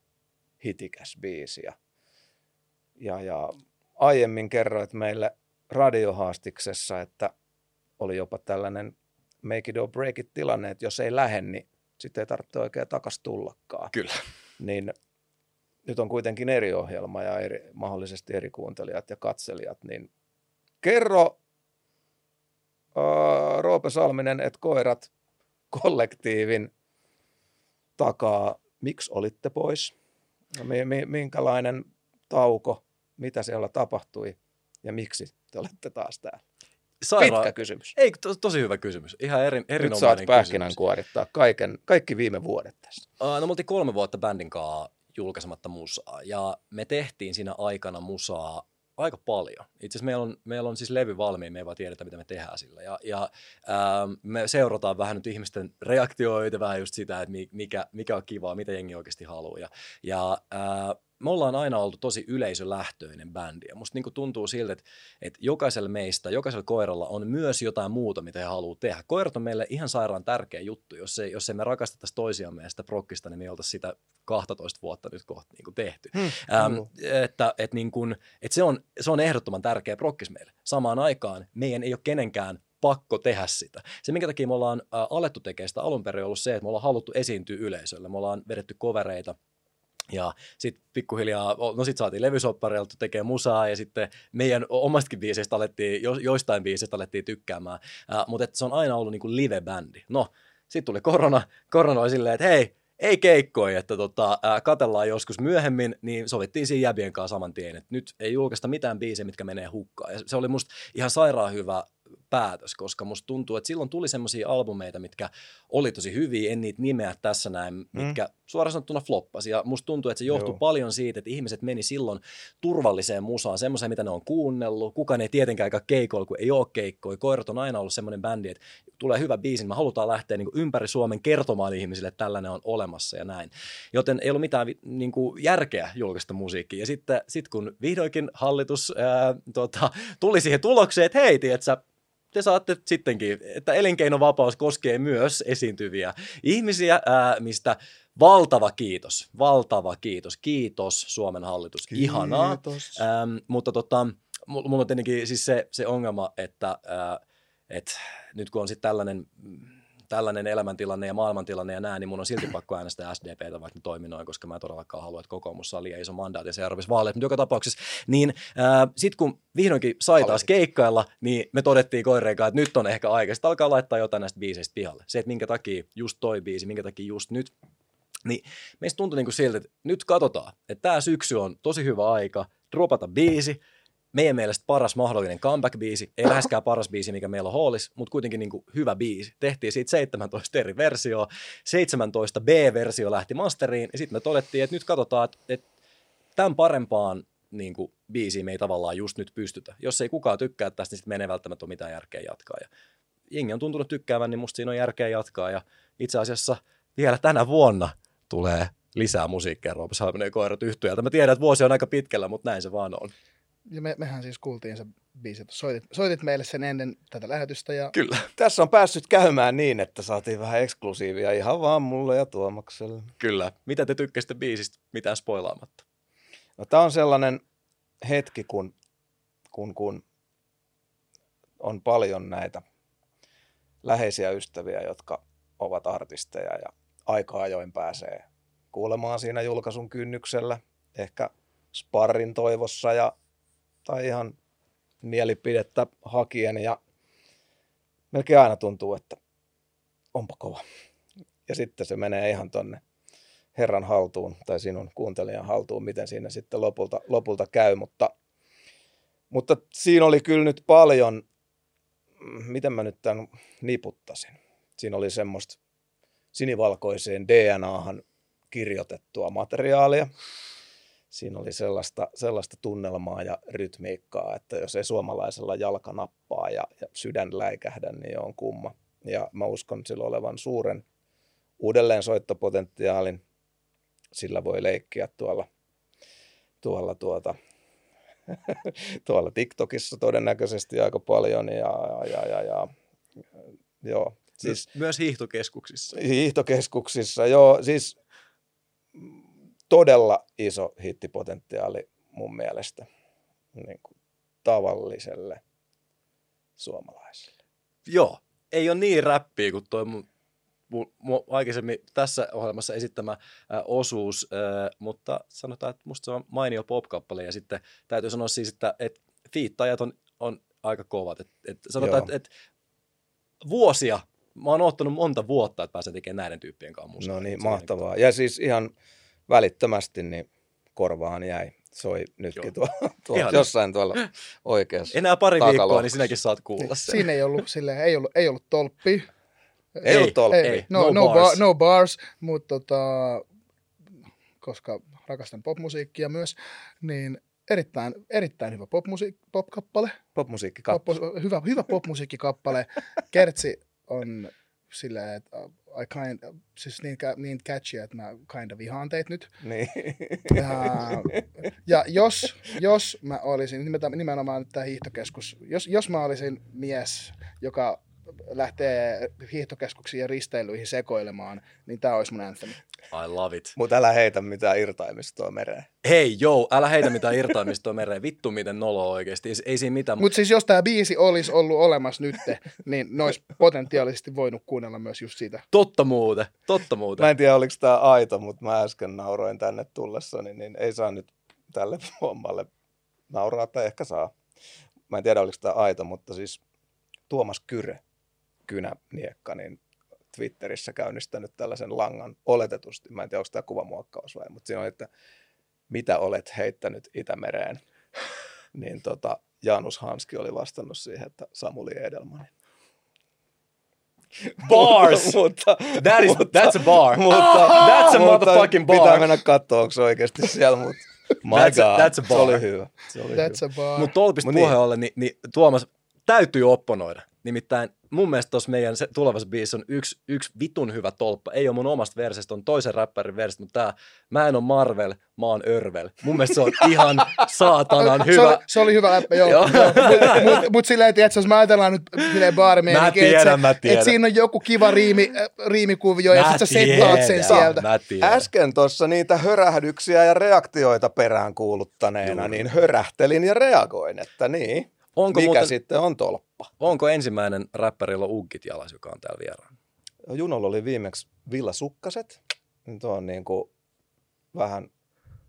hitikäs biisi. Ja, ja, ja aiemmin kerroit meille radiohaastiksessa, että oli jopa tällainen make it or break it tilanne, että jos ei lähde, niin sitten ei tarvitse oikein takas tullakaan. Kyllä. Niin nyt on kuitenkin eri ohjelma ja eri, mahdollisesti eri kuuntelijat ja katselijat, niin kerro uh, Roope Salminen, että koirat kollektiivin takaa, miksi olitte pois? Mi- mi- minkälainen tauko, mitä siellä tapahtui ja miksi te olette taas täällä? Pitkä kysymys. Ei, to, tosi hyvä kysymys. Ihan eri, Nyt erinomainen saat kysymys. pähkinän kuorittaa kaiken, kaikki viime vuodet tässä. Uh, no me oltiin kolme vuotta bändin kanssa julkaisematta musaa ja me tehtiin siinä aikana musaa aika paljon. Itse asiassa meillä on, meillä on siis levy valmiin, me ei vaan tiedetä, mitä me tehdään sillä. Ja, ja ää, me seurataan vähän nyt ihmisten reaktioita, vähän just sitä, että mi- mikä, mikä on kivaa, mitä jengi oikeasti haluaa. Ja, ja ää, me ollaan aina oltu tosi yleisölähtöinen bändi. Ja musta niinku tuntuu siltä, että, että jokaisella meistä, jokaisella koiralla on myös jotain muuta, mitä he haluaa tehdä. Koirat on meille ihan sairaan tärkeä juttu. Jos ei, jos ei me rakastettaisi toisiamme ja sitä prokkista, niin me ei oltaisi sitä 12 vuotta nyt kohta niin tehty. Hmm. Ähm, että, että, niin kuin, että se, on, se on ehdottoman tärkeä prokkis meille. Samaan aikaan meidän ei ole kenenkään pakko tehdä sitä. Se, minkä takia me ollaan äh, alettu tekemään sitä alun perin, on ollut se, että me ollaan haluttu esiintyä yleisölle. Me ollaan vedetty kovereita, ja sitten pikkuhiljaa, no sitten saatiin levysoppareilta tekee musaa ja sitten meidän omastakin biiseistä alettiin, jo, joistain biiseistä alettiin tykkäämään. Äh, mutta se on aina ollut niinku live-bändi. No, sitten tuli korona, korona oli silleen, että hei, ei keikkoja, että tota, ää, katellaan joskus myöhemmin, niin sovittiin siinä jäbien kanssa saman tien, että nyt ei julkaista mitään biisejä, mitkä menee hukkaan. Ja se oli musta ihan sairaan hyvä päätös, koska musta tuntuu, että silloin tuli semmoisia albumeita, mitkä oli tosi hyviä, en niitä nimeä tässä näin, mm. mitkä suoraan sanottuna floppasi. Ja musta tuntuu, että se johtuu Joo. paljon siitä, että ihmiset meni silloin turvalliseen musaan, semmoiseen, mitä ne on kuunnellut. Kukaan ei tietenkään aika keikoilla, kun ei ole keikkoja. Koirat on aina ollut semmoinen bändi, että tulee hyvä biisi, niin me halutaan lähteä niin ympäri Suomen kertomaan ihmisille, että tällainen on olemassa ja näin. Joten ei ollut mitään niin kuin, järkeä julkaista musiikkia. Ja sitten sit kun vihdoinkin hallitus ää, tota, tuli siihen tulokseen, että hei, tiedätkö, te saatte sittenkin, että elinkeinovapaus koskee myös esiintyviä ihmisiä, ää, mistä valtava kiitos, valtava kiitos, kiitos Suomen hallitus, kiitos. ihanaa. Ähm, mutta tota, mulla on tietenkin siis se, se ongelma, että ää, et nyt kun on sitten tällainen tällainen elämäntilanne ja maailmantilanne ja näin, niin mun on silti pakko äänestää SDPtä, vaikka toimin noin, koska mä en todellakaan halua, että kokoomus saa liian iso mandaatti seuraavissa vaaleissa. Mutta joka tapauksessa, niin äh, sitten kun vihdoinkin sai taas keikkailla, niin me todettiin koireikaan, että nyt on ehkä aika. Sitten alkaa laittaa jotain näistä biiseistä pihalle. Se, että minkä takia just toi biisi, minkä takia just nyt, niin meistä tuntui niin kuin siltä, että nyt katsotaan, että tämä syksy on tosi hyvä aika, dropata biisi, meidän mielestä paras mahdollinen comeback-biisi, ei läheskään paras biisi, mikä meillä on hallis, mutta kuitenkin niin kuin hyvä biisi. Tehtiin siitä 17 eri versio, 17 B-versio lähti masteriin, ja sitten me todettiin, että nyt katsotaan, että, että tämän parempaan niin kuin, biisiin me ei tavallaan just nyt pystytä. Jos ei kukaan tykkää tästä, niin sitten meidän ei välttämättä ole mitään järkeä jatkaa. Ja jengi on tuntunut tykkäävän, niin musta siinä on järkeä jatkaa. Ja itse asiassa vielä tänä vuonna tulee lisää musiikkia Roopas Halminen koirat yhtyjältä. Mä tiedän, että vuosi on aika pitkällä, mutta näin se vaan on ja me, mehän siis kuultiin se biisi, että soitit, soitit meille sen ennen tätä lähetystä. Ja... Kyllä. Tässä on päässyt käymään niin, että saatiin vähän eksklusiivia ihan vaan mulle ja Tuomakselle. Kyllä. Mitä te tykkäsitte biisistä, mitään spoilaamatta? No tämä on sellainen hetki, kun, kun, kun on paljon näitä läheisiä ystäviä, jotka ovat artisteja ja aika ajoin pääsee kuulemaan siinä julkaisun kynnyksellä, ehkä sparrin toivossa ja tai ihan mielipidettä hakien ja melkein aina tuntuu, että onpa kova. Ja sitten se menee ihan tonne Herran haltuun tai sinun kuuntelijan haltuun, miten siinä sitten lopulta, lopulta käy. Mutta, mutta siinä oli kyllä nyt paljon, miten mä nyt tämän niputtasin. Siinä oli semmoista sinivalkoiseen DNAhan kirjoitettua materiaalia siinä oli sellaista, sellaista tunnelmaa ja rytmiikkaa, että jos ei suomalaisella jalka nappaa ja, ja sydän läikähdä, niin on kumma. Ja mä uskon sillä olevan suuren uudelleen soittopotentiaalin. Sillä voi leikkiä tuolla, tuolla, tuota, tuolla TikTokissa todennäköisesti aika paljon. Ja, ja, ja, ja, joo, siis, Myös hiihtokeskuksissa. Hiihtokeskuksissa, joo. Siis todella iso hittipotentiaali mun mielestä niin kuin tavalliselle suomalaiselle. Joo, ei ole niin räppiä kuin toi mun, mun, mun aikaisemmin tässä ohjelmassa esittämä äh, osuus, äh, mutta sanotaan, että musta se on mainio popkappale ja sitten täytyy sanoa siis, että et fiittajat on, on aika kovat. Et, et sanotaan, että et vuosia, mä oon ottanut monta vuotta, että pääsen tekemään näiden tyyppien kanssa musaa. No niin, mahtavaa. Ja siis ihan välittömästi niin korvaan jäi. Soi nytkin tuo, tuo jossain tuolla oikeassa Enää pari viikkoa, niin sinäkin saat kuulla sen. Siinä ei ollut, sille, ei ollut, ei ollut tolppi. Ei, ei ollut tolppi. Ei, no, no, no, bars. Bar, no bars, mutta tota, koska rakastan popmusiikkia myös, niin erittäin, erittäin hyvä popmusiik- pop-kappale. Popmusiikkikappale. Pop, hyvä, hyvä popmusiikkikappale. Kertsi on silleen, että I kind, siis niin, niin catchy, että mä kind of vihaan teet nyt. Niin. Ja, ja jos, jos mä olisin, nimenomaan nyt tämä hiihtokeskus, jos, jos mä olisin mies, joka lähtee hiihtokeskuksiin ja risteilyihin sekoilemaan, niin tämä olisi mun anthem. I love it. Mutta älä heitä mitään irtaimistoa mereen. Hei, joo, älä heitä mitään irtaimistoa mereen. Vittu miten nolo oikeasti. Ei siinä mitään. Mutta siis jos tämä biisi olisi ollut olemassa nyt, niin ne olisi potentiaalisesti voinut kuunnella myös just siitä. Totta muuten, totta muuten. Mä en tiedä, oliko tämä aito, mutta mä äsken nauroin tänne tullessani, niin ei saa nyt tälle hommalle nauraa, tai ehkä saa. Mä en tiedä, oliko tämä aito, mutta siis Tuomas Kyre kynäniekka, niin Twitterissä käynnistänyt tällaisen langan oletetusti. Mä en tiedä, onko tämä kuvamuokkaus vai, mutta siinä on, että mitä olet heittänyt Itämereen. niin tota, Janus Hanski oli vastannut siihen, että Samuli Edelman. Bars! mutta, That is, that's a bar. mutta, That's a mutta motherfucking bar. Pitää mennä katsoa, onko se oikeasti siellä, mutta my That's a- God, that's a se bar. oli hyvä. Se oli That's hyvä. a bar. Mutta tolpista Mut niin. puheen ollen, niin, niin Tuomas täytyy opponoida. Nimittäin mun mielestä tuossa meidän se, tulevassa biisissä on yksi, yksi vitun hyvä tolppa. Ei ole mun omasta versestä, on toisen räppärin versestä, mutta tää, mä en ole Marvel, mä oon Örvel. Mun mielestä se on ihan saatanan Se oli, hyvä. se oli hyvä läppä, joo. Joo. Mutta mut, mut silleen, että jos mä ajatellaan nyt silleen baarimeininkiä, Mä tiedän, että, mä tiedän. että siinä on joku kiva riimi, äh, riimikuvio ja Mä sit sä settaat sen sieltä. Mä tiedän. Äsken tuossa niitä hörähdyksiä ja reaktioita perään kuuluttaneena, niin hörähtelin ja reagoin, että niin. Onko, Mikä muuten, sitten on tolppa? onko ensimmäinen räppärillä uggit jalas, joka on täällä vieraan? Junolla oli viimeksi villasukkaset. Nyt on niin kuin vähän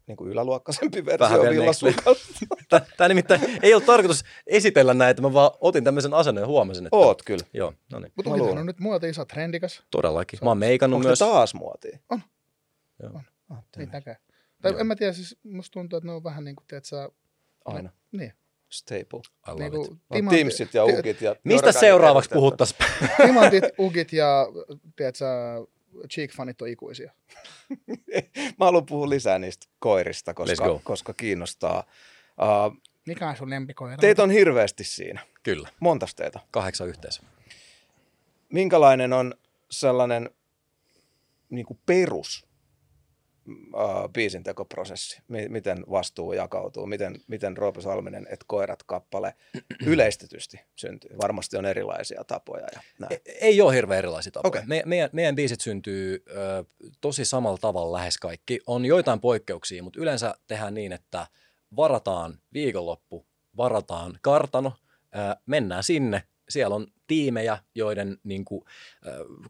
niin kuin yläluokkaisempi Vähän versio villasukasta. Tämä nimittäin ei ole tarkoitus esitellä näitä, mä vaan otin tämmöisen asennon ja huomasin, että... Oot kyllä. Joo, no niin, Mutta on nyt muotia, sä oot trendikas. todellakin. Mä oon meikannut Onko myös... taas muotia? On. Joo. Ah, Niin näkee. Tai en mä tiedä, siis musta tuntuu, että ne on vähän niin kuin, tiedät sä, Aina. niin. Staple. Niin kuin On Teamsit ja ukit. Ja Mistä seuraavaksi puhuttaisiin? Timantit, ugit ja tiedät sä, cheek-fanit on ikuisia. Mä haluan puhua lisää niistä koirista, koska, koska kiinnostaa. Uh, Mikä on sun lempikoira? teitä on hirveästi siinä. Kyllä, Montas teitä? kahdeksan yhteensä. Minkälainen on sellainen niin kuin perus uh, biisintekoprosessi? Mi- miten vastuu jakautuu? Miten, miten Roope Salminen et koirat kappale yleistetysti syntyy? Varmasti on erilaisia tapoja ja näin. E- Ei ole hirveän erilaisia tapoja. Okei. Me, meidän, meidän biisit syntyy ö, tosi samalla tavalla lähes kaikki. On joitain poikkeuksia, mutta yleensä tehdään niin, että varataan viikonloppu, varataan kartano, ö, mennään sinne, siellä on tiimejä, joiden niin kuin,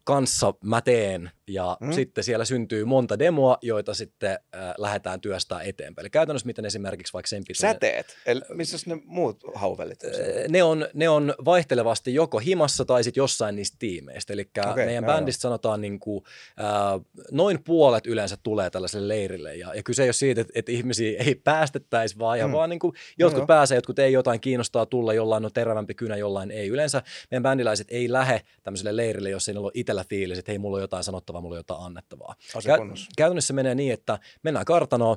kanssa mä teen, ja Mm. sitten siellä syntyy monta demoa, joita sitten ö, lähdetään työstää eteenpäin. Eli käytännössä miten esimerkiksi vaikka sen pituinen- Säteet. Eli missä ne muut hauvelit? on siellä? ne on, ne on vaihtelevasti joko himassa tai sitten jossain niistä tiimeistä. Eli okay, meidän joo, bändistä sanotaan niin kuin, äh, noin puolet yleensä tulee tällaiselle leirille. Ja, ja kyse ei ole siitä, että, että ihmisiä ei päästettäisi vaan, ja Mm. vaan niin kuin, Joo, jotkut joo. pääsee, jotkut ei jotain kiinnostaa tulla, jollain on terävämpi kynä, jollain ei. Yleensä meidän bändiläiset ei lähde tämmöiselle leirille, jos ei ole itsellä fiilis, että hei, mulla on jotain sanottavaa, mulla on jotain annettavaa. Kunnossa. Käytännössä menee niin, että mennään kartanoon,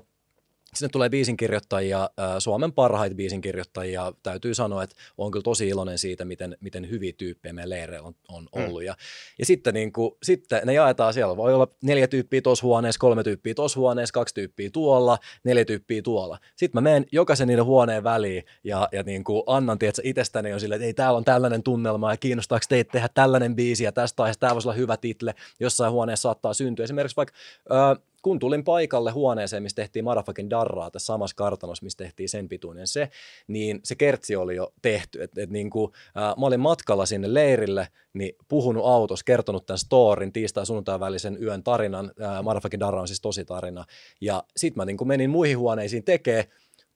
sinne tulee biisinkirjoittajia, Suomen parhaita biisinkirjoittajia. Täytyy sanoa, että olen kyllä tosi iloinen siitä, miten, miten hyviä tyyppejä meidän leireillä on, on Mm. ollut. Ja, ja sitten, niin kuin, sitten ne jaetaan siellä. Voi olla neljä tyyppiä tuossa huoneessa, kolme tyyppiä tuossa huoneessa, kaksi tyyppiä tuolla, neljä tyyppiä tuolla. Sitten mä menen jokaisen niiden huoneen väliin ja, ja niin kuin annan tiedätkö, itsestäni on silleen, että ei täällä on tällainen tunnelma ja kiinnostaako teitä tehdä tällainen biisi ja tästä aiheesta tämä voisi olla hyvä title. Jossain huoneessa saattaa syntyä. Esimerkiksi vaikka ö, kun tulin paikalle huoneeseen, missä tehtiin Motherfucking Darraa tässä samassa kartanossa, missä tehtiin sen pituinen se, niin se kertsi oli jo tehty. Et, et niin kuin, ää, mä olin matkalla sinne leirille, niin puhunut autossa, kertonut tämän storin tiistai sunnuntai välisen yön tarinan. Ää, Motherfucking Darra on siis tosi tarina. Ja sit mä niin kuin menin muihin huoneisiin tekee,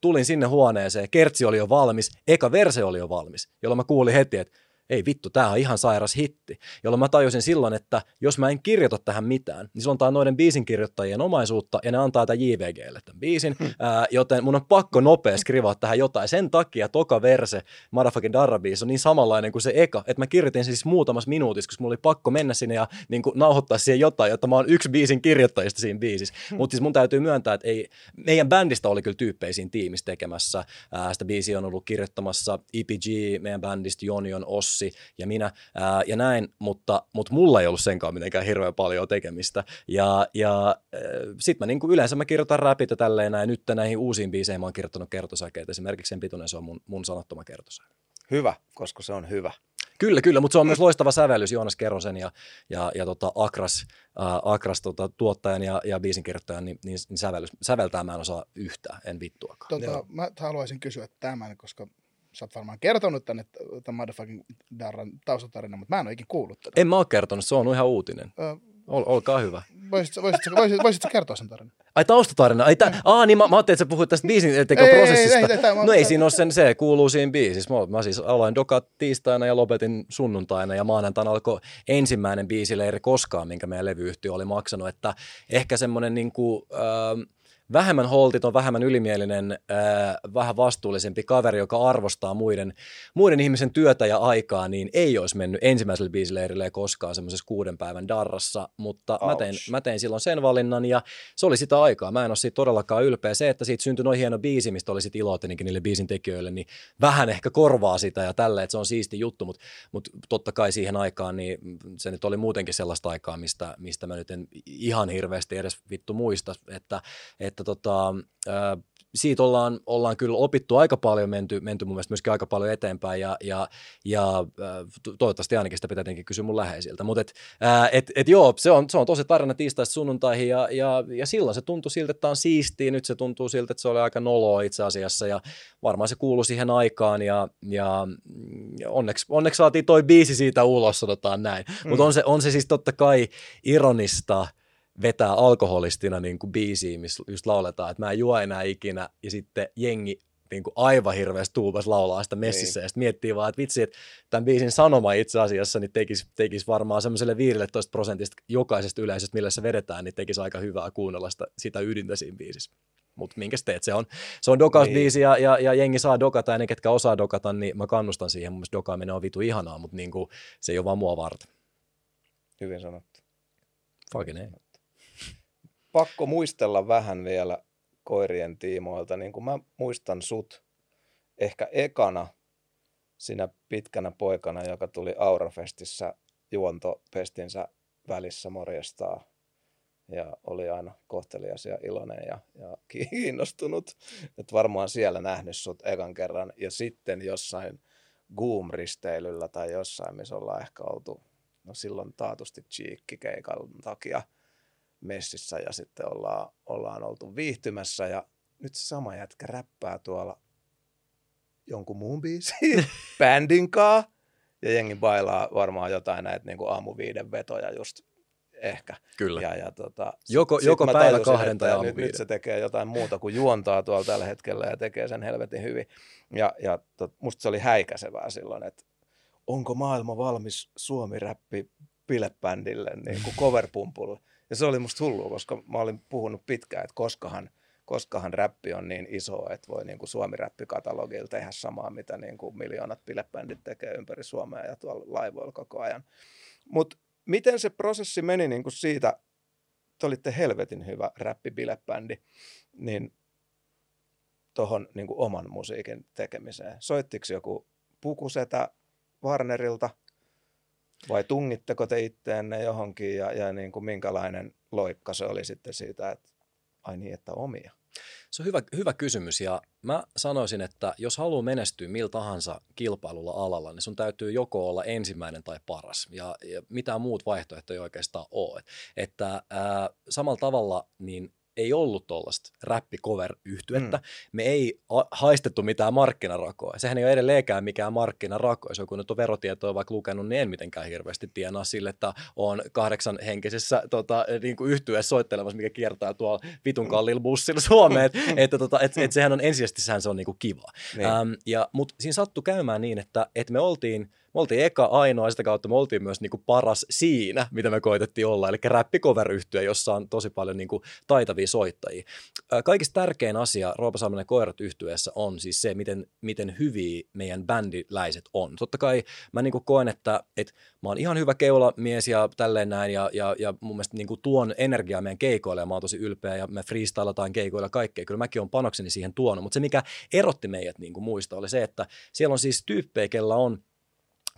tulin sinne huoneeseen, kertsi oli jo valmis, eka verse oli jo valmis, jolloin mä kuulin heti, että ei vittu, tämä on ihan sairas hitti, jolloin mä tajusin silloin, että jos mä en kirjoita tähän mitään, niin silloin tämä on noiden biisin kirjoittajien omaisuutta ja ne antaa tämän JVGlle tämän biisin, ää, joten mun on pakko nopea skrivaa tähän jotain. Sen takia toka verse Motherfucking Darra on niin samanlainen kuin se eka, että mä kirjoitin siis muutamassa minuutissa, koska mulla oli pakko mennä sinne ja niin kuin, nauhoittaa siihen jotain, jotta mä oon yksi biisin kirjoittajista siinä biisissä. Mutta siis mun täytyy myöntää, että ei, meidän bändistä oli kyllä tyyppejä siinä tiimissä tekemässä. Ää, sitä biisiä on ollut kirjoittamassa EPG, meidän bändistä Jonion, Ossi ja minä ää, ja näin, mutta, mutta mulla ei ollut senkaan mitenkään hirveän paljon tekemistä. Ja, ja sitten mä niin kuin yleensä mä kirjoitan räpit ja tälleen näin. Nyt näihin uusiin biiseihin mä oon kirjoittanut kertosäkeitä. Esimerkiksi sen pituinen se on mun, mun sanottoma kertosäke. Hyvä, koska se on hyvä. Kyllä, kyllä, mutta se on myös loistava sävellys Joonas Kerosen ja, ja, ja tota Akras, ää, Akras tota, tuottajan ja, ja biisinkirjoittajan, niin, niin, niin sävellys, säveltää mä en osaa yhtään, en vittuakaan. Tota, Joo. mä haluaisin kysyä tämän, koska sä oot varmaan kertonut tänne tämän motherfucking Darran taustatarinan, mutta mä en ole ikinä kuullut tätä. En mä ole kertonut, se on ihan uutinen. Ö, Ol, olkaa hyvä. voisitko, voisitko, voisitko, voisitko kertoa sen tarinan? Ai taustatarina, ai tä, aa niin mä, mä ajattelin, että sä puhuit tästä biisin Ei, tekoprosessista. ei, ei, ei, tää- no ei siinä ole sen, se kuuluu siinä biisissä. Mä, mä siis aloin dokat tiistaina ja lopetin sunnuntaina ja maanantaina alkoi ensimmäinen biisileiri koskaan, minkä meidän levyyhtiö oli maksanut, että ehkä semmoinen niinku, ähm, vähemmän holtiton, vähemmän ylimielinen, vähän vastuullisempi kaveri, joka arvostaa muiden, muiden ihmisen työtä ja aikaa, niin ei olisi mennyt ensimmäiselle biisileirille koskaan semmoisessa kuuden päivän darrassa, mutta mä tein, mä tein silloin sen valinnan ja se oli sitä aikaa. Mä en ole siitä todellakaan ylpeä. Se, että siitä syntyi noin hieno biisi, mistä oli sitten ilo niille biisin tekijöille, niin vähän ehkä korvaa sitä ja tälle, että se on siisti juttu, mutta, mutta totta kai siihen aikaan, niin se nyt oli muutenkin sellaista aikaa, mistä, mistä mä nyt en ihan hirveästi edes vittu muista, että, että tota, siitä ollaan, ollaan kyllä opittu aika paljon, menty, menty mun mielestä myöskin aika paljon eteenpäin ja, ja, ja toivottavasti ainakin sitä pitää tietenkin kysyä mun läheisiltä. Mutta et, et, et joo, se on, se on tosi tarina tiistaista sunnuntaihin ja, ja, ja silloin se tuntui siltä, että tämä on siistiä, nyt se tuntuu siltä, että se oli aika noloa itse asiassa ja varmaan se kuului siihen aikaan ja, ja onneksi, onneksi saatiin toi biisi siitä ulos, sanotaan näin. Mm. Mutta on se, on se siis totta kai ironista – vetää alkoholistina niin kuin biisiä, missä just lauletaan, että mä en juo enää ikinä, ja sitten jengi niin kuin aivan hirveästi tuubas laulaa sitä messissä, niin. ja sitten miettii vaan, että vitsi, että tämän biisin sanoma itse asiassa niin tekisi, tekisi varmaan semmoiselle 15 prosentista jokaisesta yleisöstä, millä se vedetään, niin tekisi aika hyvää kuunnella sitä, sitä ydintä siinä biisissä. Mutta minkä teet, se on, se on dokausbiisi niin. ja, ja, ja, jengi saa dokata ja ne, ketkä osaa dokata, niin mä kannustan siihen. Mun mielestä dokaaminen on vitu ihanaa, mutta niin kuin, se ei ole vaan mua varten. Hyvin sanottu. Fucking ei pakko muistella vähän vielä koirien tiimoilta, niin kuin mä muistan sut ehkä ekana sinä pitkänä poikana, joka tuli Aurafestissä juontopestinsä välissä morjestaa. Ja oli aina kohtelias ja iloinen ja, ja kiinnostunut. Että varmaan siellä nähnyt sut ekan kerran. Ja sitten jossain Goom-risteilyllä tai jossain, missä ollaan ehkä oltu no silloin taatusti cheekkikeikan takia – messissä ja sitten ollaan, ollaan oltu viihtymässä ja nyt se sama jätkä räppää tuolla jonkun muun biisiin, bändin kaa, ja jengi bailaa varmaan jotain näitä niin kuin aamuviiden vetoja just ehkä. Kyllä. Ja, ja tota, joko sit joko päivä kahden tai nyt, nyt se tekee jotain muuta kuin juontaa tuolla tällä hetkellä ja tekee sen helvetin hyvin. Ja, ja tot, musta se oli häikäisevää silloin, että onko maailma valmis suomi-räppi bilebändille, niin kuin coverpumpulle. Ja se oli musta hullua, koska mä olin puhunut pitkään, että koskahan, koskahan räppi on niin iso, että voi niin kuin Suomi-räppikatalogilla tehdä samaa, mitä niin kuin miljoonat pilebändit tekee ympäri Suomea ja tuolla laivoilla koko ajan. Mutta miten se prosessi meni niin kuin siitä, te olitte helvetin hyvä räppibilebändi, niin tuohon niin oman musiikin tekemiseen. Soittiko joku pukusetä Warnerilta – vai tungitteko te itteenne johonkin ja, ja niin kuin minkälainen loikka se oli sitten siitä, että ai niin, että omia? Se on hyvä, hyvä kysymys ja mä sanoisin, että jos haluaa menestyä millä tahansa kilpailulla alalla, niin sun täytyy joko olla ensimmäinen tai paras ja, ja mitään muut vaihtoehtoja ei oikeastaan ole. Että ää, samalla tavalla niin ei ollut tuollaista cover yhtyettä mm. Me ei haistettu mitään markkinarakoa. Sehän ei ole edelleenkään mikään markkinarako. Se on kun nyt on verotietoa vaikka lukenut, niin en mitenkään hirveästi tienaa sille, että on kahdeksan henkisessä tota, niin kuin yhtyessä soittelemassa, mikä kiertää tuolla vitun kallilla bussilla Suomeen. että että tota, et, et sehän on ensisijaisesti sehän se on niin kuin kiva. Niin. Ähm, ja, mutta siinä sattui käymään niin, että, että me oltiin – me oltiin eka ainoa, sitä kautta me oltiin myös niinku paras siinä, mitä me koitettiin olla, eli räppikover jossa on tosi paljon niinku taitavia soittajia. Kaikista tärkein asia Roopa Salminen koirat yhtyessä on siis se, miten, miten hyviä meidän bändiläiset on. Totta kai mä niinku koen, että, että mä oon ihan hyvä keulamies ja tälleen näin, ja, ja, ja mun mielestä niinku tuon energiaa meidän keikoille, ja mä oon tosi ylpeä, ja me freestylataan keikoilla kaikkea. Kyllä mäkin on panokseni siihen tuonut, mutta se mikä erotti meidät niinku muista oli se, että siellä on siis tyyppejä, kellä on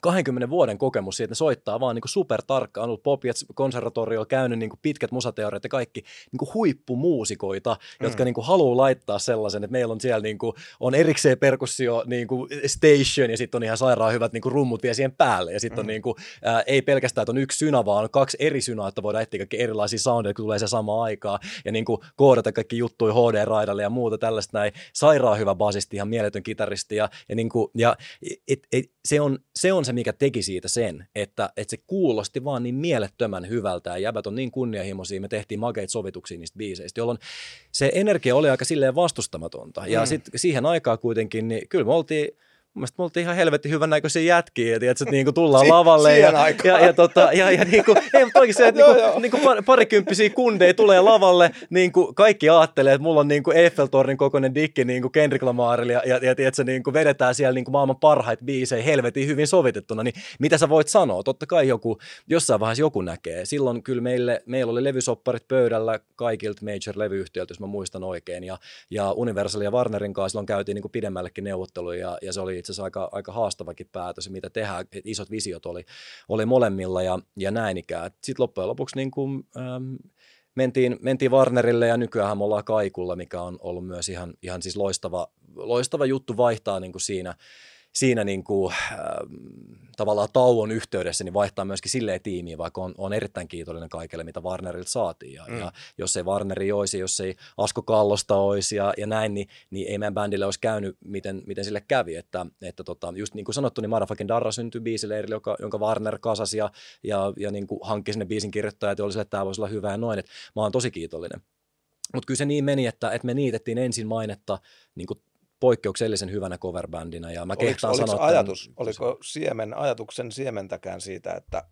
20 vuoden kokemus siitä, että ne soittaa vaan niin kuin super tarkkaan, on ollut Popiats konservatoriolla käynyt niin pitkät musateoriat ja kaikki niin huippumuusikoita, mm. jotka niin kuin haluaa laittaa sellaisen, että meillä on siellä niin kuin, on erikseen perkussio niin station ja sitten on ihan sairaan hyvät niin rummut vielä siihen päälle ja sitten mm. on niin kuin, ää, ei pelkästään, että on yksi synä, vaan on kaksi eri synää, että voidaan etsiä kaikki erilaisia soundeja, kun tulee se sama aikaa ja niin kuin koodata kaikki juttuja HD-raidalle ja muuta tällaista näin. Sairaan hyvä basisti, ihan mieletön kitaristi ja, ja, niin kuin, ja et, et, se, on, se on se, mikä teki siitä sen, että, että se kuulosti vaan niin mielettömän hyvältä ja jäbät on niin kunnianhimoisia, me tehtiin makeita sovituksia niistä biiseistä, jolloin se energia oli aika silleen vastustamatonta. Ja mm. sitten siihen aikaan kuitenkin, niin kyllä me oltiin, mielestä me oltiin ihan helvetin hyvän näköisiä jätkiä, että, että niin kuin tullaan si- lavalle ja, ja, ja, tota, ja, ja niin kuin, ei, mutta oikeasti, että niin kuin, niin kuin par, parikymppisiä kundeja tulee lavalle, niin kuin kaikki ajattelee, että mulla on niin kuin Eiffeltornin kokoinen dikki niin kuin Kendrick Lamarilla ja, ja, ja että niin kuin vedetään siellä niin kuin maailman parhaita biisejä helvetin hyvin sovitettuna, niin mitä sä voit sanoa? Totta kai joku, jossain vaiheessa joku näkee. Silloin kyllä meille, meillä oli levysopparit pöydällä kaikilta major-levyyhtiöiltä, jos mä muistan oikein, ja, ja Universal ja Warnerin kanssa silloin käytiin niin kuin pidemmällekin neuvotteluja, ja, ja se oli itse asiassa aika, aika haastavakin päätös, mitä tehdään, että isot visiot oli, oli molemmilla ja, ja näin ikään. Sitten loppujen lopuksi niin kuin, ähm, mentiin, mentiin Warnerille ja nykyään me ollaan Kaikulla, mikä on ollut myös ihan, ihan siis loistava, loistava juttu vaihtaa niin kuin siinä, siinä niin kuin, äh, tavallaan tauon yhteydessä niin vaihtaa myöskin silleen tiimiä, vaikka on, on erittäin kiitollinen kaikille, mitä Warnerilta saatiin. Ja, mm. ja jos ei Warneri olisi, jos ei Asko Kallosta olisi ja, ja näin, niin, niin ei meidän bändille olisi käynyt, miten, miten sille kävi. Että, että tota, just niin kuin sanottu, niin Motherfucking Darra syntyi biisileirille, joka, jonka Warner kasasi ja, ja, ja niin kuin hankki sinne biisin kirjoittajat ja oli sille, että tämä voisi olla hyvä ja noin. Että mä oon tosi kiitollinen. Mutta kyllä se niin meni, että, että me niitettiin ensin mainetta niin kuin poikkeuksellisen hyvänä coverbändinä. Ja mä oliko, oliko sanoa, ajatus, tämän, oliko siemen, ajatuksen siementäkään siitä, että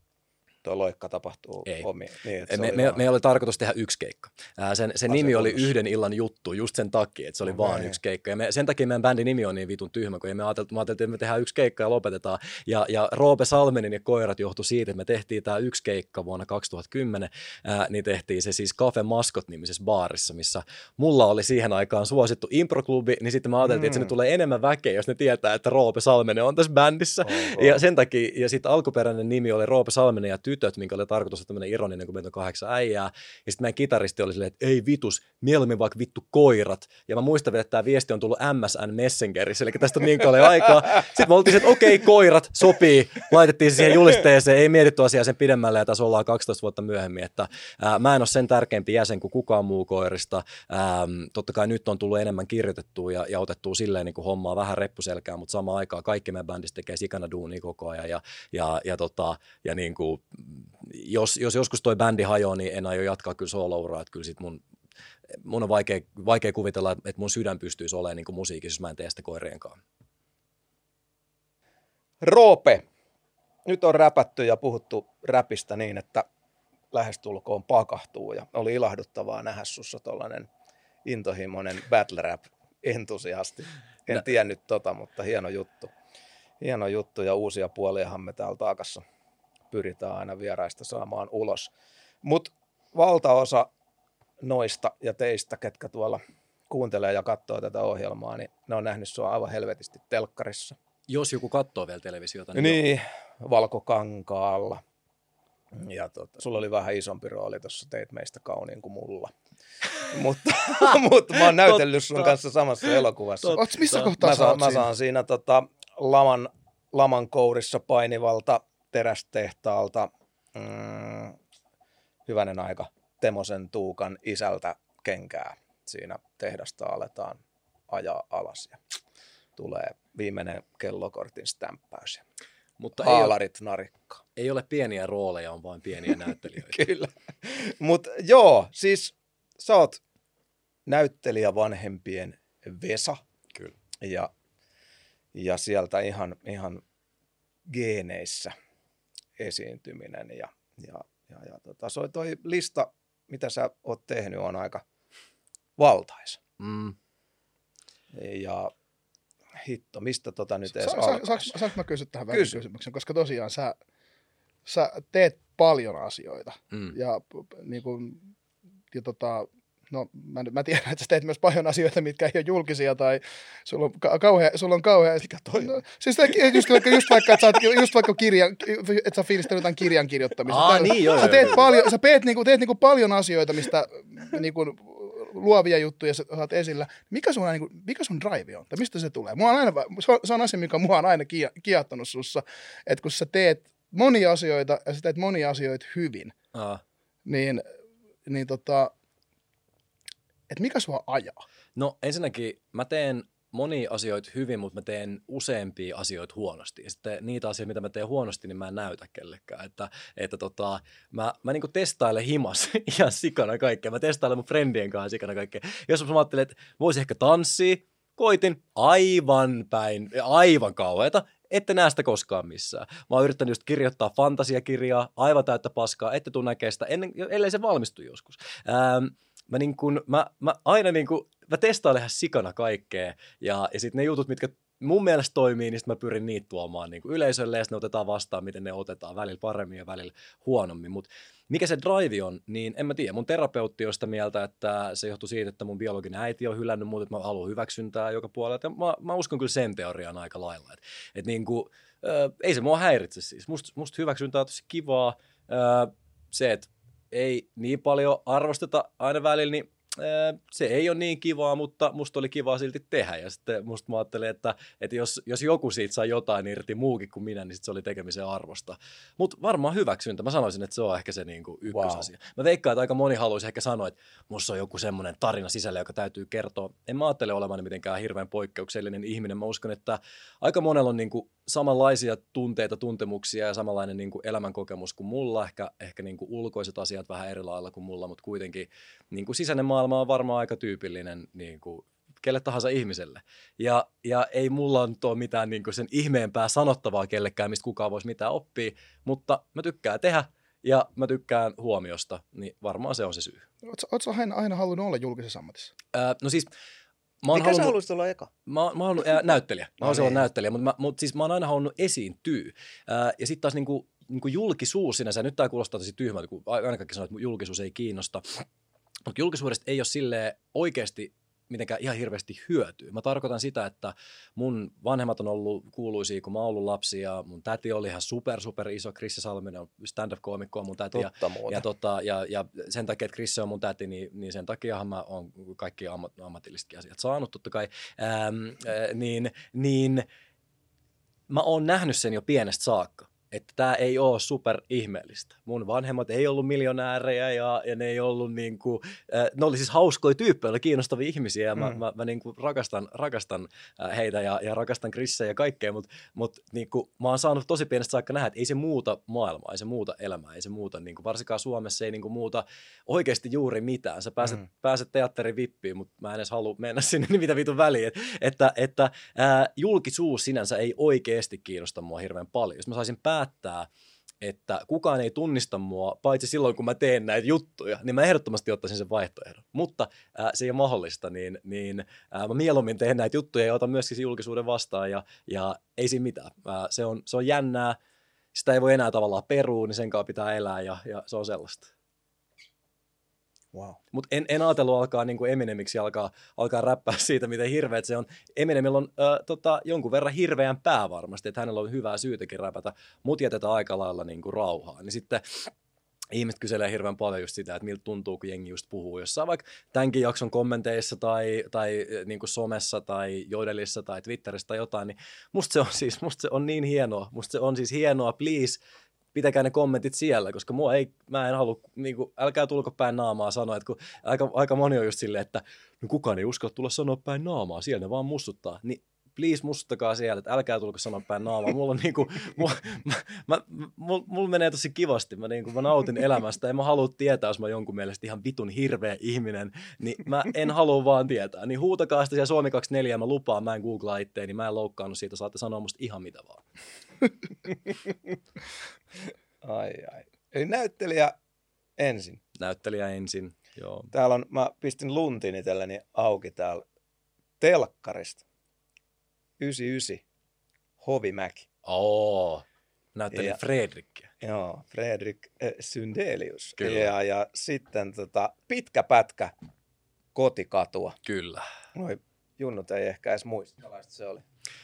tuo loikka tapahtuu ei. omiin. Niin, me, me, me, me oli tarkoitus tehdä yksi keikka. Ää, sen, sen nimi oli Yhden illan juttu just sen takia, että se oli okay. vaan yksi keikka. Ja me, sen takia meidän bändin nimi on niin vitun tyhmä, kun me ajateltiin, me ajateltiin, että me tehdään yksi keikka ja lopetetaan. Ja, ja Roope Salmenin ja koirat johtu siitä, että me tehtiin tämä yksi keikka vuonna 2010, ää, niin tehtiin se siis Cafe Maskot nimisessä baarissa, missä mulla oli siihen aikaan suosittu improklubi, niin sitten me ajateltiin, mm. että sinne tulee enemmän väkeä, jos ne tietää, että Roope Salmenen on tässä bändissä. Oh, oh. Ja sen takia, ja sitten alkuperäinen nimi oli Roope Salmenen ja tytöt, minkä oli tarkoitus olla tämmöinen ironinen, kun meitä on kahdeksan äijää. Ja sitten meidän kitaristi oli silleen, että ei vitus, mieluummin vaikka vittu koirat. Ja mä muistan vielä, että tämä viesti on tullut MSN Messengerissä, eli tästä on niin paljon aikaa. Sitten me oltiin, että okei, okay, koirat, sopii. Laitettiin se siihen julisteeseen, ei mietitty asiaa sen pidemmälle, ja tässä ollaan 12 vuotta myöhemmin. Että, ää, mä en ole sen tärkeämpi jäsen kuin kukaan muu koirista. Ää, totta kai nyt on tullut enemmän kirjoitettua ja, ja otettua silleen niin kuin hommaa vähän reppuselkään, mutta samaan aikaan kaikki meidän bändistä tekee sikana duunia koko ajan. Ja, ja, ja, tota, ja niin kuin, jos, jos joskus toi bändi hajoaa, niin en aio jatkaa kyllä solo että kyllä sit mun, mun on vaikea, vaikea kuvitella, että mun sydän pystyisi olemaan niin musiikissa, jos mä en tee sitä koirien kanssa. Roope, nyt on räpätty ja puhuttu räpistä niin, että lähestulkoon pakahtuu ja oli ilahduttavaa nähdä sussa tuollainen intohimoinen battle rap entusiasti. En tiennyt tota, mutta hieno juttu. Hieno juttu ja uusia puoliahan me täällä taakassa pyritään aina vieraista saamaan ulos. Mutta valtaosa noista ja teistä, ketkä tuolla kuuntelee ja katsoo tätä ohjelmaa, niin ne on nähnyt sua aivan helvetisti telkkarissa. Jos joku katsoo vielä televisiota. Niin, niin valkokankaalla. Ja tota, sulla oli vähän isompi rooli tuossa, teit meistä kauniin kuin mulla. mutta, mutta mä oon näytellyt sun kanssa samassa elokuvassa. Oot missä kohtaa mä saan, mä saan siinä tota, laman, laman kourissa painivalta terästehtaalta mm, hyvänen aika Temosen Tuukan isältä kenkää. Siinä tehdasta aletaan ajaa alas ja tulee viimeinen kellokortin stämppäys. Mutta Haalarit ei ole, narikka. Ei ole pieniä rooleja, on vain pieniä näyttelijöitä. Kyllä. Mutta joo, siis sä oot näyttelijä vanhempien Vesa. Kyllä. Ja, ja sieltä ihan, ihan geeneissä – esiintyminen ja, ja, ja, ja tota, so, toi lista, mitä sä oot tehnyt, on aika valtaisa. Mm. Ja hitto, mistä tota nyt edes sa, sa, sa, Saanko mä kysyä tähän Kysy. kysymyksen, koska tosiaan sä, sä teet paljon asioita mm. ja, niin kun, ja tota, no mä, mä tiedän, että sä teet myös paljon asioita, mitkä ei ole julkisia tai sulla on ka- kauhea, sulla on kauhea... Mikä toi no, siis just, vaikka, just vaikka, että sä, oot, just vaikka kirja, että sä fiilistellyt jotain kirjan kirjoittamista. Aa, niin, joo, sä teet, joo, paljon, sä teet, niinku, teet niinku paljon asioita, mistä niinku, luovia juttuja sä oot esillä. Mikä sun, niin kuin, mikä sun drive on? Tai mistä se tulee? Mua on aina, se on asia, mikä mua on aina kiehtonut sussa, että kun sä teet monia asioita ja sä teet monia asioita hyvin, Aa. niin, niin tota, että mikä sua ajaa? No ensinnäkin mä teen monia asioita hyvin, mutta mä teen useampia asioita huonosti. Ja sitten niitä asioita, mitä mä teen huonosti, niin mä en näytä kellekään. Että, että tota, mä, mä niinku testailen himas ihan sikana kaikkea. Mä testailen mun friendien kanssa sikana kaikkea. Jos mä ajattelen, että voisi ehkä tanssia, koitin aivan päin, aivan kauheata, ette näe sitä koskaan missään. Mä oon yrittänyt just kirjoittaa fantasiakirjaa, aivan täyttä paskaa, ette tuu näkee sitä, ennen, ellei se valmistu joskus. Ähm, mä, niin kun, mä, mä aina niin kun, mä testailen ihan sikana kaikkea, ja, ja sitten ne jutut, mitkä mun mielestä toimii, niin mä pyrin niitä tuomaan niin yleisölle, ja ne otetaan vastaan, miten ne otetaan välillä paremmin ja välillä huonommin. Mutta mikä se drive on, niin en mä tiedä. Mun terapeutti on sitä mieltä, että se johtuu siitä, että mun biologinen äiti on hylännyt mut, että mä haluan hyväksyntää joka puolella. Mä, mä uskon kyllä sen teoriaan aika lailla. Että et niin kuin, äh, ei se mua häiritse siis. Musta must hyväksyntä on tosi kivaa. Äh, se, että ei niin paljon arvosteta aina välillä, niin se ei ole niin kivaa, mutta musta oli kivaa silti tehdä. Ja sitten musta mä ajattelin, että, että jos, jos joku siitä saa jotain irti muukin kuin minä, niin sit se oli tekemisen arvosta. Mutta varmaan hyväksyntä. Mä sanoisin, että se on ehkä se niinku ykkösasia. Wow. Mä veikkaan, että aika moni haluaisi ehkä sanoa, että musta on joku semmoinen tarina sisällä, joka täytyy kertoa. En mä ajattele olevan mitenkään hirveän poikkeuksellinen ihminen. Mä uskon, että aika monella on niinku samanlaisia tunteita, tuntemuksia ja samanlainen niin kuin elämänkokemus kuin mulla. Ehkä, ehkä niin kuin ulkoiset asiat vähän eri lailla kuin mulla, mutta kuitenkin niin kuin sisäinen maailma on varmaan aika tyypillinen niin kuin kelle tahansa ihmiselle. Ja, ja ei mulla ole mitään niin kuin sen ihmeempää sanottavaa kellekään, mistä kukaan voisi mitään oppia, mutta mä tykkään tehdä ja mä tykkään huomiosta, niin varmaan se on se syy. Oletko aina, aina halunnut olla julkisessa ammatissa? Öö, no siis Mä Mikä halunnut, sä haluaisit olla eka? Mä, mä halunnut, äh, näyttelijä. Mä no haluaisin niin. olla näyttelijä, mutta, mä, mutta siis mä oon aina halunnut esiintyä. Äh, ja sitten taas niinku, niinku julkisuus sinänsä, nyt tämä kuulostaa tosi tyhmältä, kun aina kaikki sanoo, että julkisuus ei kiinnosta. Mutta julkisuudesta ei ole sille oikeasti mitenkään ihan hirveästi hyötyä. Mä tarkoitan sitä, että mun vanhemmat on ollut kuuluisia, kun mä oon ollut lapsi ja mun täti oli ihan super, super iso. Krissi Salminen on stand-up-koomikko mun täti. Totta ja, ja, tota, ja, ja, sen takia, että Krissi on mun täti, niin, niin sen takia mä oon kaikki ammat, ammatillisetkin asiat saanut totta kai. Ähm, äh, niin, niin mä oon nähnyt sen jo pienestä saakka että tämä ei ole super ihmeellistä. Mun vanhemmat ei ollut miljonäärejä ja, ja ne ei ollut niin kuin, äh, ne oli siis hauskoja tyyppejä, oli kiinnostavia ihmisiä ja mä, mm. mä, mä niin kuin rakastan, rakastan äh, heitä ja, ja rakastan Krissejä ja kaikkea, mutta mut, niin kuin, mä oon saanut tosi pienestä saakka nähdä, että ei se muuta maailmaa, ei se muuta elämää, ei se muuta, niin kuin, varsinkaan Suomessa ei niin kuin, muuta oikeasti juuri mitään. Sä pääset, mm. pääset teatterin vippiin, mutta mä en edes halua mennä sinne, niin mitä vitun väliin. Että, että, että äh, julkisuus sinänsä ei oikeasti kiinnosta mua hirveän paljon. Jos mä saisin päättää päättää, että kukaan ei tunnista mua, paitsi silloin kun mä teen näitä juttuja, niin mä ehdottomasti ottaisin sen vaihtoehdon. Mutta ää, se ei ole mahdollista, niin, niin ää, mä mieluummin teen näitä juttuja ja otan myöskin julkisuuden vastaan ja, ja ei siinä mitään. Ää, se, on, se on jännää, sitä ei voi enää tavallaan perua, niin sen kanssa pitää elää ja, ja se on sellaista. Wow. Mutta en, en ajatellut alkaa niin kuin Eminemiksi alkaa, alkaa räppää siitä, miten hirveät se on. Eminemillä on äh, tota, jonkun verran hirveän pää varmasti, että hänellä on hyvää syytäkin räpätä, mutta jätetään aika lailla niin kuin rauhaa. Niin sitten ihmiset kyselee hirveän paljon just sitä, että miltä tuntuu, kun jengi just puhuu jossain vaikka tämänkin jakson kommenteissa tai, tai niin kuin somessa tai Jodelissa tai Twitterissä tai jotain, niin musta se on siis, musta se on niin hienoa. Musta se on siis hienoa, please, pitäkää ne kommentit siellä, koska mua ei, mä en halua, niin kuin, älkää tulko päin naamaa sanoa, että kun aika, aika moni on just silleen, että no kukaan ei uskalla tulla sanoa päin naamaa, siellä ne vaan mustuttaa, niin please mustuttakaa siellä, että älkää tulko sanoa päin naamaa. Mulla on niinku, mulla, mä, mä, mulla, mulla menee tosi kivasti, mä, niinku, mä nautin elämästä, en mä halua tietää, jos mä jonkun mielestä ihan vitun hirveä ihminen, niin mä en halua vaan tietää. Niin huutakaa sitä siellä Suomi 24, mä lupaan, mä en googlaa itteeni, mä en loukkaannut siitä, saatte sanoa musta ihan mitä vaan. Ai ai. Eli näyttelijä ensin. Näyttelijä ensin, joo. Täällä on, mä pistin luntin itselleni auki täällä telkkarista. 99. Hovimäki. Oo, näyttelijä ja, Fredrik. Joo, Fredrik äh, Syndelius. Kyllä. Ja, ja sitten tota, pitkä pätkä kotikatua. Kyllä. Noi junnut ei ehkä edes muista, se oli.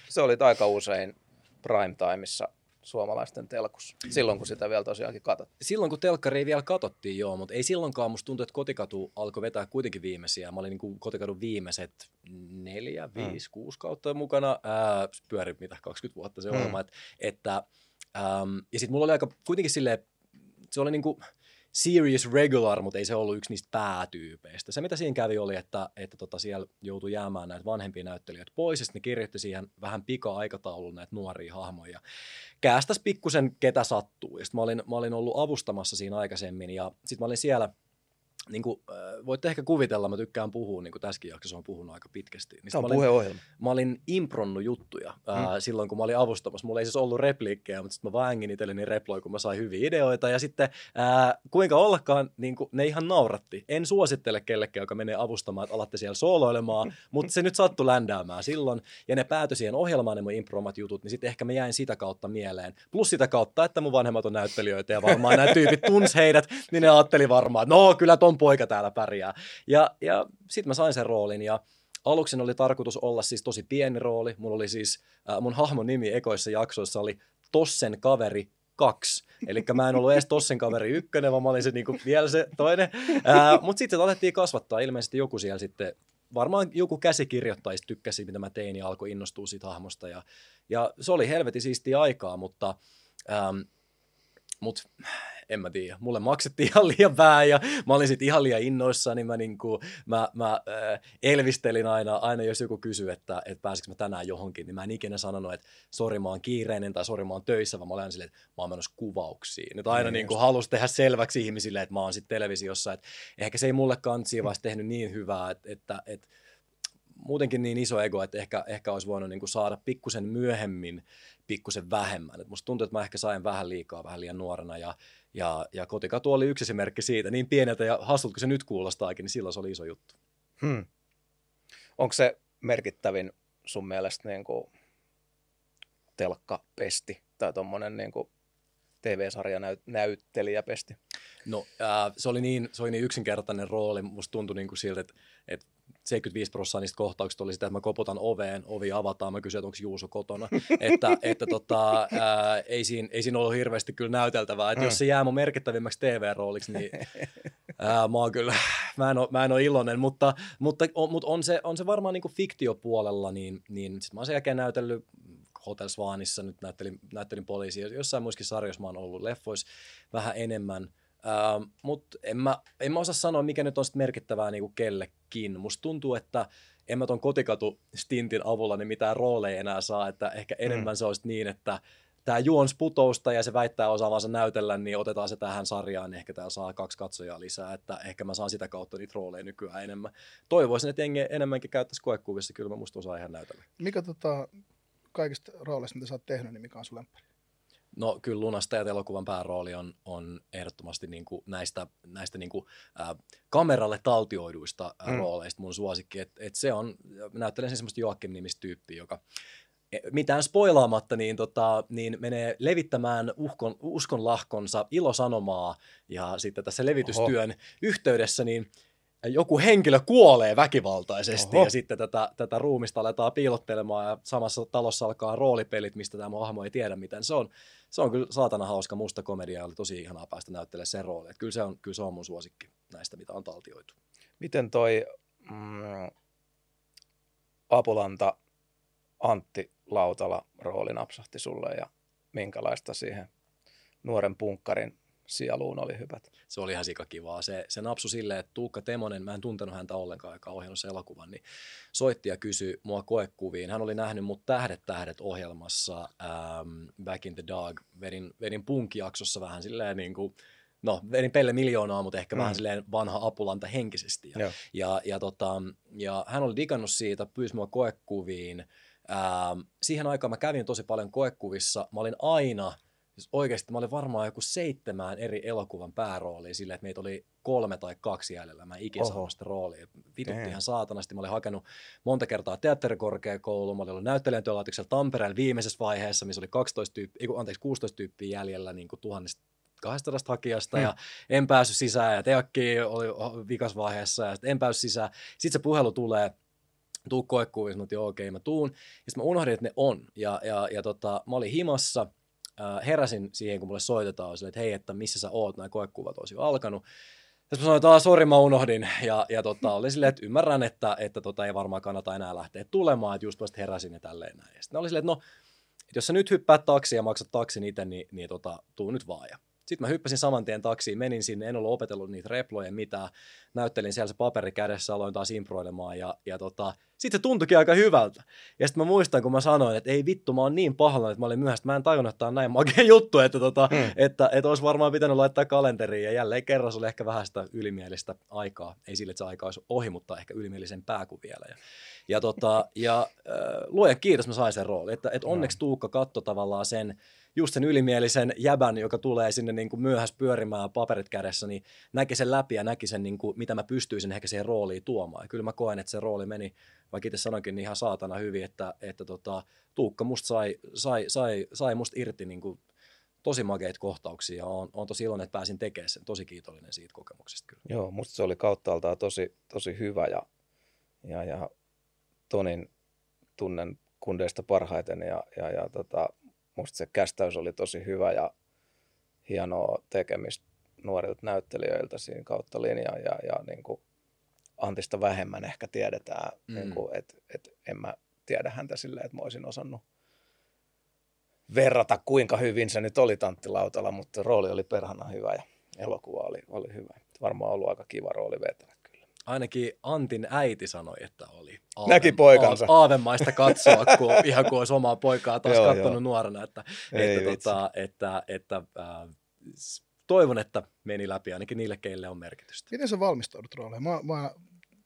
Se oli aika usein primetimeissa suomalaisten telkus, silloin kun sitä vielä tosiaankin katsottiin. Silloin kun telkkari vielä katsottiin, joo, mutta ei silloinkaan musta tuntui, että kotikatu alkoi vetää kuitenkin viimeisiä. Mä olin niin kuin kotikadun viimeiset neljä, mm. viisi, mm. kuusi kautta mukana, ää, pyöri mitä, 20 vuotta se mm. ohjelma, että, että äm, ja sitten mulla oli aika kuitenkin silleen, se oli niin kuin, serious regular, mutta ei se ollut yksi niistä päätyypeistä. Se, mitä siinä kävi, oli, että, että tota siellä joutui jäämään näitä vanhempia näyttelijöitä pois, ja sitten ne kirjoitti siihen vähän pika-aikataulun näitä nuoria hahmoja. Käästäs pikkusen, ketä sattuu. Ja sitten mä olin, mä olin ollut avustamassa siinä aikaisemmin, ja sitten mä olin siellä niin kuin, äh, voitte ehkä kuvitella, mä tykkään puhua, niin kuin tässäkin jaksossa on puhunut aika pitkästi. Niin Tämä on mä olin, puheohjelma. mä olin impronnut juttuja äh, mm. silloin, kun mä olin avustamassa. Mulla ei siis ollut repliikkejä, mutta sitten mä vaan ängin itselleni reploi, kun mä sain hyviä ideoita. Ja sitten äh, kuinka ollakaan, niin kuin, ne ihan nauratti. En suosittele kellekään, joka menee avustamaan, että alatte siellä sooloilemaan, mutta se nyt sattui ländäämään silloin. Ja ne päätyi siihen ohjelmaan, ne mun impromat jutut, niin sitten ehkä mä jäin sitä kautta mieleen. Plus sitä kautta, että mun vanhemmat on näyttelijöitä ja varmaan nämä tyypit tunsi heidät, niin ne ajatteli varmaan, no kyllä ton poika täällä pärjää. Ja, ja sitten mä sain sen roolin ja aluksi oli tarkoitus olla siis tosi pieni rooli. Mulla oli siis, äh, mun hahmon nimi ekoissa jaksoissa oli Tossen kaveri kaksi. Eli mä en ollut edes Tossen kaveri ykkönen, vaan mä olin se niinku vielä se toinen. Äh, Mutta sitten alettiin kasvattaa. Ilmeisesti joku siellä sitten varmaan joku käsikirjoittajista tykkäsi, mitä mä tein ja alkoi innostua siitä hahmosta. Ja, ja se oli helvetin siistiä aikaa, mutta, ähm, mutta en mä tiedä, mulle maksettiin ihan liian vähän ja mä olin sitten ihan liian innoissani, niin mä, niinku, mä, mä äh, elvistelin aina, aina jos joku kysyy, että, että pääsikö mä tänään johonkin, niin mä en ikinä sanonut, että sori mä oon kiireinen tai sori mä oon töissä, vaan mä olen silleen, että mä oon menossa kuvauksiin. Nyt aina Niin niinku just. halusi tehdä selväksi ihmisille, että mä oon sitten televisiossa, että ehkä se ei mulle kansi, vaan tehnyt niin hyvää, että, että, että muutenkin niin iso ego, että ehkä, ehkä olisi voinut niin kuin saada pikkusen myöhemmin pikkusen vähemmän. Et musta tuntuu, että mä ehkä sain vähän liikaa, vähän liian nuorena ja, ja, ja kotikatu oli yksi esimerkki siitä. Niin pieneltä ja hassulta kuin se nyt kuulostaakin, niin silloin se oli iso juttu. Hmm. Onko se merkittävin sun mielestä niin kuin telkkapesti tai tuommoinen niin TV-sarja näyt- näyttelijäpesti? No ää, se, oli niin, se oli niin yksinkertainen rooli, musta tuntui niin kuin siltä, että, että 75 prosenttia niistä kohtauksista oli sitä, että mä koputan oveen, ovi avataan, mä kysyn, että onko Juuso kotona. että että tota, ää, ei, siinä, ei siinä ollut hirveästi kyllä näyteltävää. Että jos se jää mun merkittävimmäksi TV-rooliksi, niin ää, mä, oon kyllä, mä, en ole, mä en ole iloinen. Mutta, mutta, on, mutta on, se, on se varmaan niin kuin fiktiopuolella, niin, niin sit mä oon sen jälkeen näytellyt Hotel Swanissa, nyt näyttelin, näyttelin poliisia. Jossain muissakin sarjoissa mä oon ollut leffoissa vähän enemmän. Mutta en mä, en mä osaa sanoa, mikä nyt on sit merkittävää niinku kellekin. Musta tuntuu, että en mä ton kotikatu-stintin avulla niin mitään rooleja enää saa, että ehkä enemmän mm. se olisi niin, että tämä juons putousta ja se väittää osaavansa näytellä, niin otetaan se tähän sarjaan, niin ehkä täällä saa kaksi katsojaa lisää, että ehkä mä saan sitä kautta niitä rooleja nykyään enemmän. Toivoisin, että jengi enemmänkin käyttäisi koekuvissa, kyllä mä musta osaa ihan näytellä. Mikä tota, kaikista rooleista, mitä sä oot tehnyt, niin mikä on sun lemppari? No kyllä Lunastajat elokuvan päärooli on, on ehdottomasti niin kuin näistä, näistä niin kuin, ä, kameralle taltioiduista mm. rooleista mun suosikki. Et, et se on, näyttelen sen semmoista Joakim-nimistä tyyppiä, joka e, mitään spoilaamatta, niin, tota, niin menee levittämään uhkon, uskonlahkonsa ilosanomaa ja sitten tässä levitystyön Oho. yhteydessä niin joku henkilö kuolee väkivaltaisesti Oho. ja sitten tätä, tätä ruumista aletaan piilottelemaan ja samassa talossa alkaa roolipelit, mistä tämä hahmo ei tiedä miten se on. Se on kyllä saatana hauska musta komedia ja oli tosi ihanaa päästä näyttelemään sen rooli. Että kyllä, se on, kyllä se on mun suosikki näistä, mitä on taltioitu. Miten toi mm, Apulanta Antti Lautala rooli napsahti sulle ja minkälaista siihen nuoren punkkarin sieluun oli hypät? Se oli ihan sikakivaa. Se, se napsu silleen, että Tuukka Temonen, mä en tuntenut häntä ollenkaan, joka ohjannut sen elokuvan, niin soitti ja kysyi mua koekuviin. Hän oli nähnyt mut Tähdet tähdet ohjelmassa ähm, Back in the Dog. Vedin, vedin punkjaksossa vähän silleen niin kuin, no vedin Pelle miljoonaa, mutta ehkä mm. vähän silleen vanha apulanta henkisesti. Ja, ja, ja, tota, ja hän oli digannut siitä, pyysi mua koekuviin. Ähm, siihen aikaan mä kävin tosi paljon koekuvissa. Mä olin aina siis oikeasti mä olin varmaan joku seitsemään eri elokuvan päärooliin silleen, että meitä oli kolme tai kaksi jäljellä. Mä ikinä saanut sitä roolia. Vitutti ihan saatanasti. Mä olin hakenut monta kertaa teatterikorkeakouluun. Mä olin ollut näyttelijän työlaitoksella Tampereella viimeisessä vaiheessa, missä oli 12 tyyppiä, anteeksi, 16 tyyppiä jäljellä niin kuin tuhannesta 200 hakijasta hmm. ja en päässyt sisään ja Teakki oli vikas vaiheessa ja en päässyt sisään. Sitten se puhelu tulee, tuu koekuviin, sanoin, että joo, okei, mä tuun. Ja sitten mä unohdin, että ne on. Ja, ja, ja tota, mä olin himassa, heräsin siihen, kun mulle soitetaan, sille, että hei, että missä sä oot, nämä koekuvat olisi jo alkanut. Sitten mä sanoin, että sori, mä unohdin. Ja, ja tota, oli silleen, että ymmärrän, että, että tota, ei varmaan kannata enää lähteä tulemaan, että just vasta heräsin ja tälleen näin. Ja sitten oli silleen, että no, että jos sä nyt hyppäät taksiin ja maksat taksin itse, niin, niin tota, tuu nyt vaan. Ja Sitten mä hyppäsin saman tien taksiin, menin sinne, en ollut opetellut niitä reploja mitään. Näyttelin siellä se paperi kädessä, aloin taas improilemaan ja, ja tota, sitten se tuntuikin aika hyvältä. Ja sitten mä muistan, kun mä sanoin, että ei vittu, mä oon niin pahalla, että mä olin myöhässä. Mä en tajunnut, että tämä on näin makea juttu, että, tota, mm. että, että olisi varmaan pitänyt laittaa kalenteriin. Ja jälleen kerran se oli ehkä vähän sitä ylimielistä aikaa. Ei sille, että se aika olisi ohi, mutta ehkä ylimielisen pää kuin vielä. Ja, ja, tota, ja äh, luojan kiitos mä sain sen roolin. Että, että onneksi Tuukka katsoi tavallaan sen, just sen ylimielisen jäbän, joka tulee sinne niin kuin myöhässä pyörimään paperit kädessä, niin näki sen läpi ja näki sen, niin kuin, mitä mä pystyisin ehkä siihen rooliin tuomaan. Ja kyllä mä koen, että se rooli meni, vaikka itse sanoinkin niin ihan saatana hyvin, että, että tota, Tuukka musta sai, sai, sai, sai musta irti niin kuin tosi makeita kohtauksia ja on, on tosi iloinen, että pääsin tekemään sen. Tosi kiitollinen siitä kokemuksesta kyllä. Joo, musta se oli kauttaaltaan tosi, tosi hyvä ja, ja, ja Tonin tunnen kundeista parhaiten ja, ja, ja tota, musta se kästäys oli tosi hyvä ja hienoa tekemistä nuorilta näyttelijöiltä siinä kautta linjaa ja, ja niin kuin Antista vähemmän ehkä tiedetään, mm. niin että et en mä tiedä häntä silleen, että mä olisin osannut verrata, kuinka hyvin se nyt oli Tanttilautalla, mutta rooli oli perhana hyvä ja elokuva oli, oli hyvä. Varmaan ollut aika kiva rooli vetää ainakin Antin äiti sanoi, että oli aave, Näki poikansa. aavemaista katsoa, kun, ihan kuin olisi omaa poikaa taas joo, katsonut joo. nuorena. Että, Ei että, tota, että, että äh, toivon, että meni läpi ainakin niille, keille on merkitystä. Miten sä valmistaudut rooleihin? Mä, mä,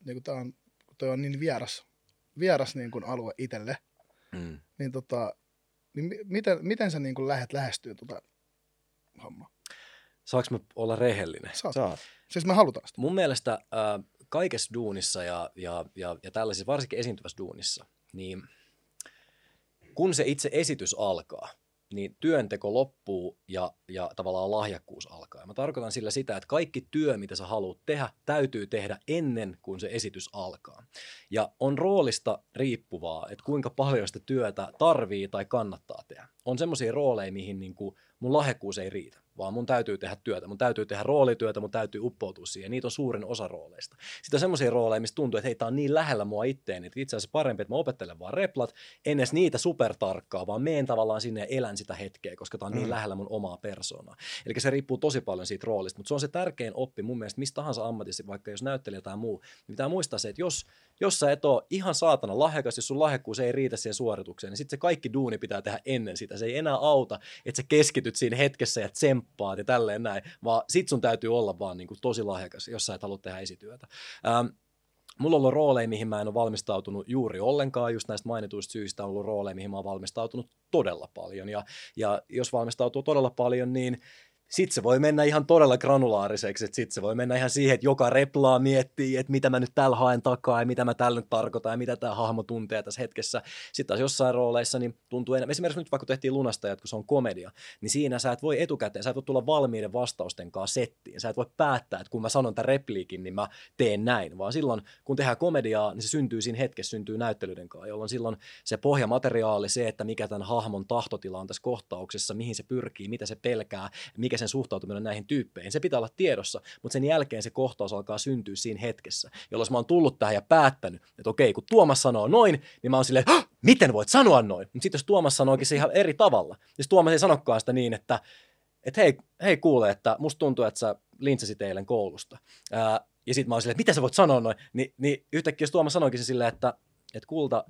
niin kuin on, toi on niin vieras, vieras niin kuin alue itselle, mm. niin, tota, niin miten, miten sä niin kuin lähdet lähestyä tuota hommaa? Saanko mä olla rehellinen? Saat. Saat. Siis me halutaan sitä. Mun mielestä äh, kaikessa duunissa ja, ja, ja, ja tällaisissa, varsinkin esiintyvässä duunissa, niin kun se itse esitys alkaa, niin työnteko loppuu ja, ja tavallaan lahjakkuus alkaa. Ja mä tarkoitan sillä sitä, että kaikki työ, mitä sä haluat tehdä, täytyy tehdä ennen kuin se esitys alkaa. Ja on roolista riippuvaa, että kuinka paljon sitä työtä tarvii tai kannattaa tehdä. On semmoisia rooleja, mihin niin kuin mun lahjakkuus ei riitä vaan mun täytyy tehdä työtä, mun täytyy tehdä roolityötä, mun täytyy uppoutua siihen. Niitä on suurin osa rooleista. Sitten on semmoisia rooleja, missä tuntuu, että hei, tää on niin lähellä mua itteen, että itse asiassa parempi, että mä opettelen vaan replat, en edes niitä supertarkkaa, vaan meen tavallaan sinne ja elän sitä hetkeä, koska tää on niin mm. niin lähellä mun omaa persoonaa. Eli se riippuu tosi paljon siitä roolista, mutta se on se tärkein oppi mun mielestä mistä tahansa ammatissa, vaikka jos näyttelijä tai muu, niin pitää muistaa se, että jos, jos sä et ole ihan saatana lahjakas, jos sun lahjakkuus ei riitä siihen suoritukseen, niin sitten se kaikki duuni pitää tehdä ennen sitä. Se ei enää auta, että sä keskityt siinä hetkessä ja tsemppaat ja tälleen näin, vaan sit sun täytyy olla vaan niin kuin tosi lahjakas, jos sä et halua tehdä esityötä. Ähm, Mulla on ollut rooleja, mihin mä en ole valmistautunut juuri ollenkaan, just näistä mainituista syistä on ollut rooleja, mihin mä oon valmistautunut todella paljon. Ja, ja jos valmistautuu todella paljon, niin sitten se voi mennä ihan todella granulaariseksi, että sitten se voi mennä ihan siihen, että joka replaa miettii, että mitä mä nyt täällä haen takaa ja mitä mä täällä nyt tarkoitan ja mitä tämä hahmo tuntee tässä hetkessä. Sitten taas jossain rooleissa niin tuntuu enemmän, esimerkiksi nyt vaikka tehtiin lunastajat, kun se on komedia, niin siinä sä et voi etukäteen, sä et voi tulla valmiiden vastausten kanssa settiin, sä et voi päättää, että kun mä sanon tämän repliikin, niin mä teen näin, vaan silloin kun tehdään komediaa, niin se syntyy siinä hetkessä, syntyy näyttelyiden kanssa, jolloin silloin se pohjamateriaali, se, että mikä tämän hahmon tahtotila on tässä kohtauksessa, mihin se pyrkii, mitä se pelkää, mikä mikä sen suhtautuminen näihin tyyppeihin. Se pitää olla tiedossa, mutta sen jälkeen se kohtaus alkaa syntyä siinä hetkessä, jolloin mä oon tullut tähän ja päättänyt, että okei, kun Tuomas sanoo noin, niin mä oon silleen, miten voit sanoa noin? Mutta sitten jos Tuomas sanoikin se ihan eri tavalla, niin Tuomas ei sanokaan sitä niin, että, että hei, hei kuule, että musta tuntuu, että sä lintsasit eilen koulusta. Ää, ja sitten mä oon silleen, että mitä sä voit sanoa noin? Ni, niin yhtäkkiä jos Tuomas sanoikin se silleen, että, että kulta,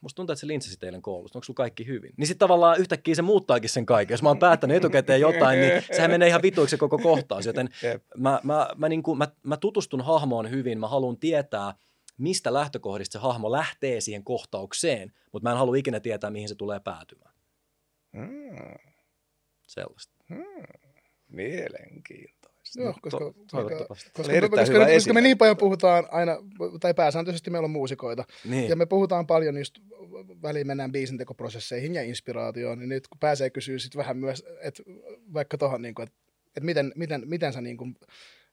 musta tuntuu, että se lintsasi teille koulusta, onko sulla kaikki hyvin? Niin sitten tavallaan yhtäkkiä se muuttaakin sen kaiken. Jos mä oon päättänyt etukäteen jotain, niin sehän menee ihan vituiksi koko kohtaus. Joten mä, mä, mä, niin kuin, mä, mä tutustun hahmoon hyvin, mä haluan tietää, mistä lähtökohdista se hahmo lähtee siihen kohtaukseen, mutta mä en halua ikinä tietää, mihin se tulee päätymään. Hmm. Sellaista. Hmm. Mielenkiintoista. Joo, koska, to, koska, koska, me, koska, koska me niin paljon puhutaan aina, tai pääsääntöisesti meillä on muusikoita, niin. ja me puhutaan paljon just väliin mennään biisintekoprosesseihin ja inspiraatioon, niin nyt kun pääsee kysyä sitten vähän myös, että vaikka tuohon, niin että, että miten, miten, miten sä niin kuin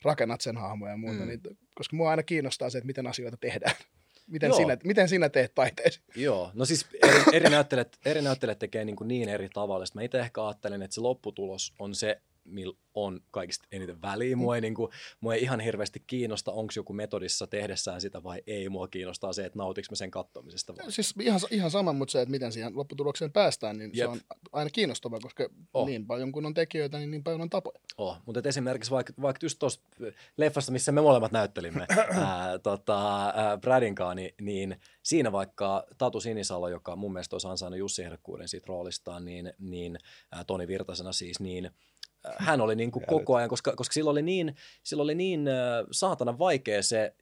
rakennat sen hahmoja ja muuta, mm. niin, koska mua aina kiinnostaa se, että miten asioita tehdään. Miten, sinä, miten sinä teet taiteesi? Joo, no siis eri, eri, näyttelijät, eri näyttelijät tekee niin, kuin niin eri tavalla. Sitten mä itse ehkä ajattelen, että se lopputulos on se, millä on kaikista eniten väliä. Mua ei, niin kuin, mua ei ihan hirveästi kiinnosta, onko joku metodissa tehdessään sitä vai ei. Mua kiinnostaa se, että nautiks mä sen kattomisesta vai. Siis ihan, ihan sama, mutta se, että miten siihen lopputulokseen päästään, niin Jep. se on aina kiinnostavaa, koska oh. niin paljon kun on tekijöitä, niin niin paljon on tapoja. Oh, mutta esimerkiksi vaikka, vaikka just tuossa leffassa, missä me molemmat näyttelimme ää, tota, ää, Bradin kanssa, niin, niin siinä vaikka Tatu Sinisalo, joka mun mielestä olisi ansainnut Jussi Herkkuuden siitä roolistaan, niin, niin ää, Toni Virtasena siis, niin – hän oli niin kuin koko ajan, koska, koska sillä oli niin, sillä oli niin äh, saatana vaikea se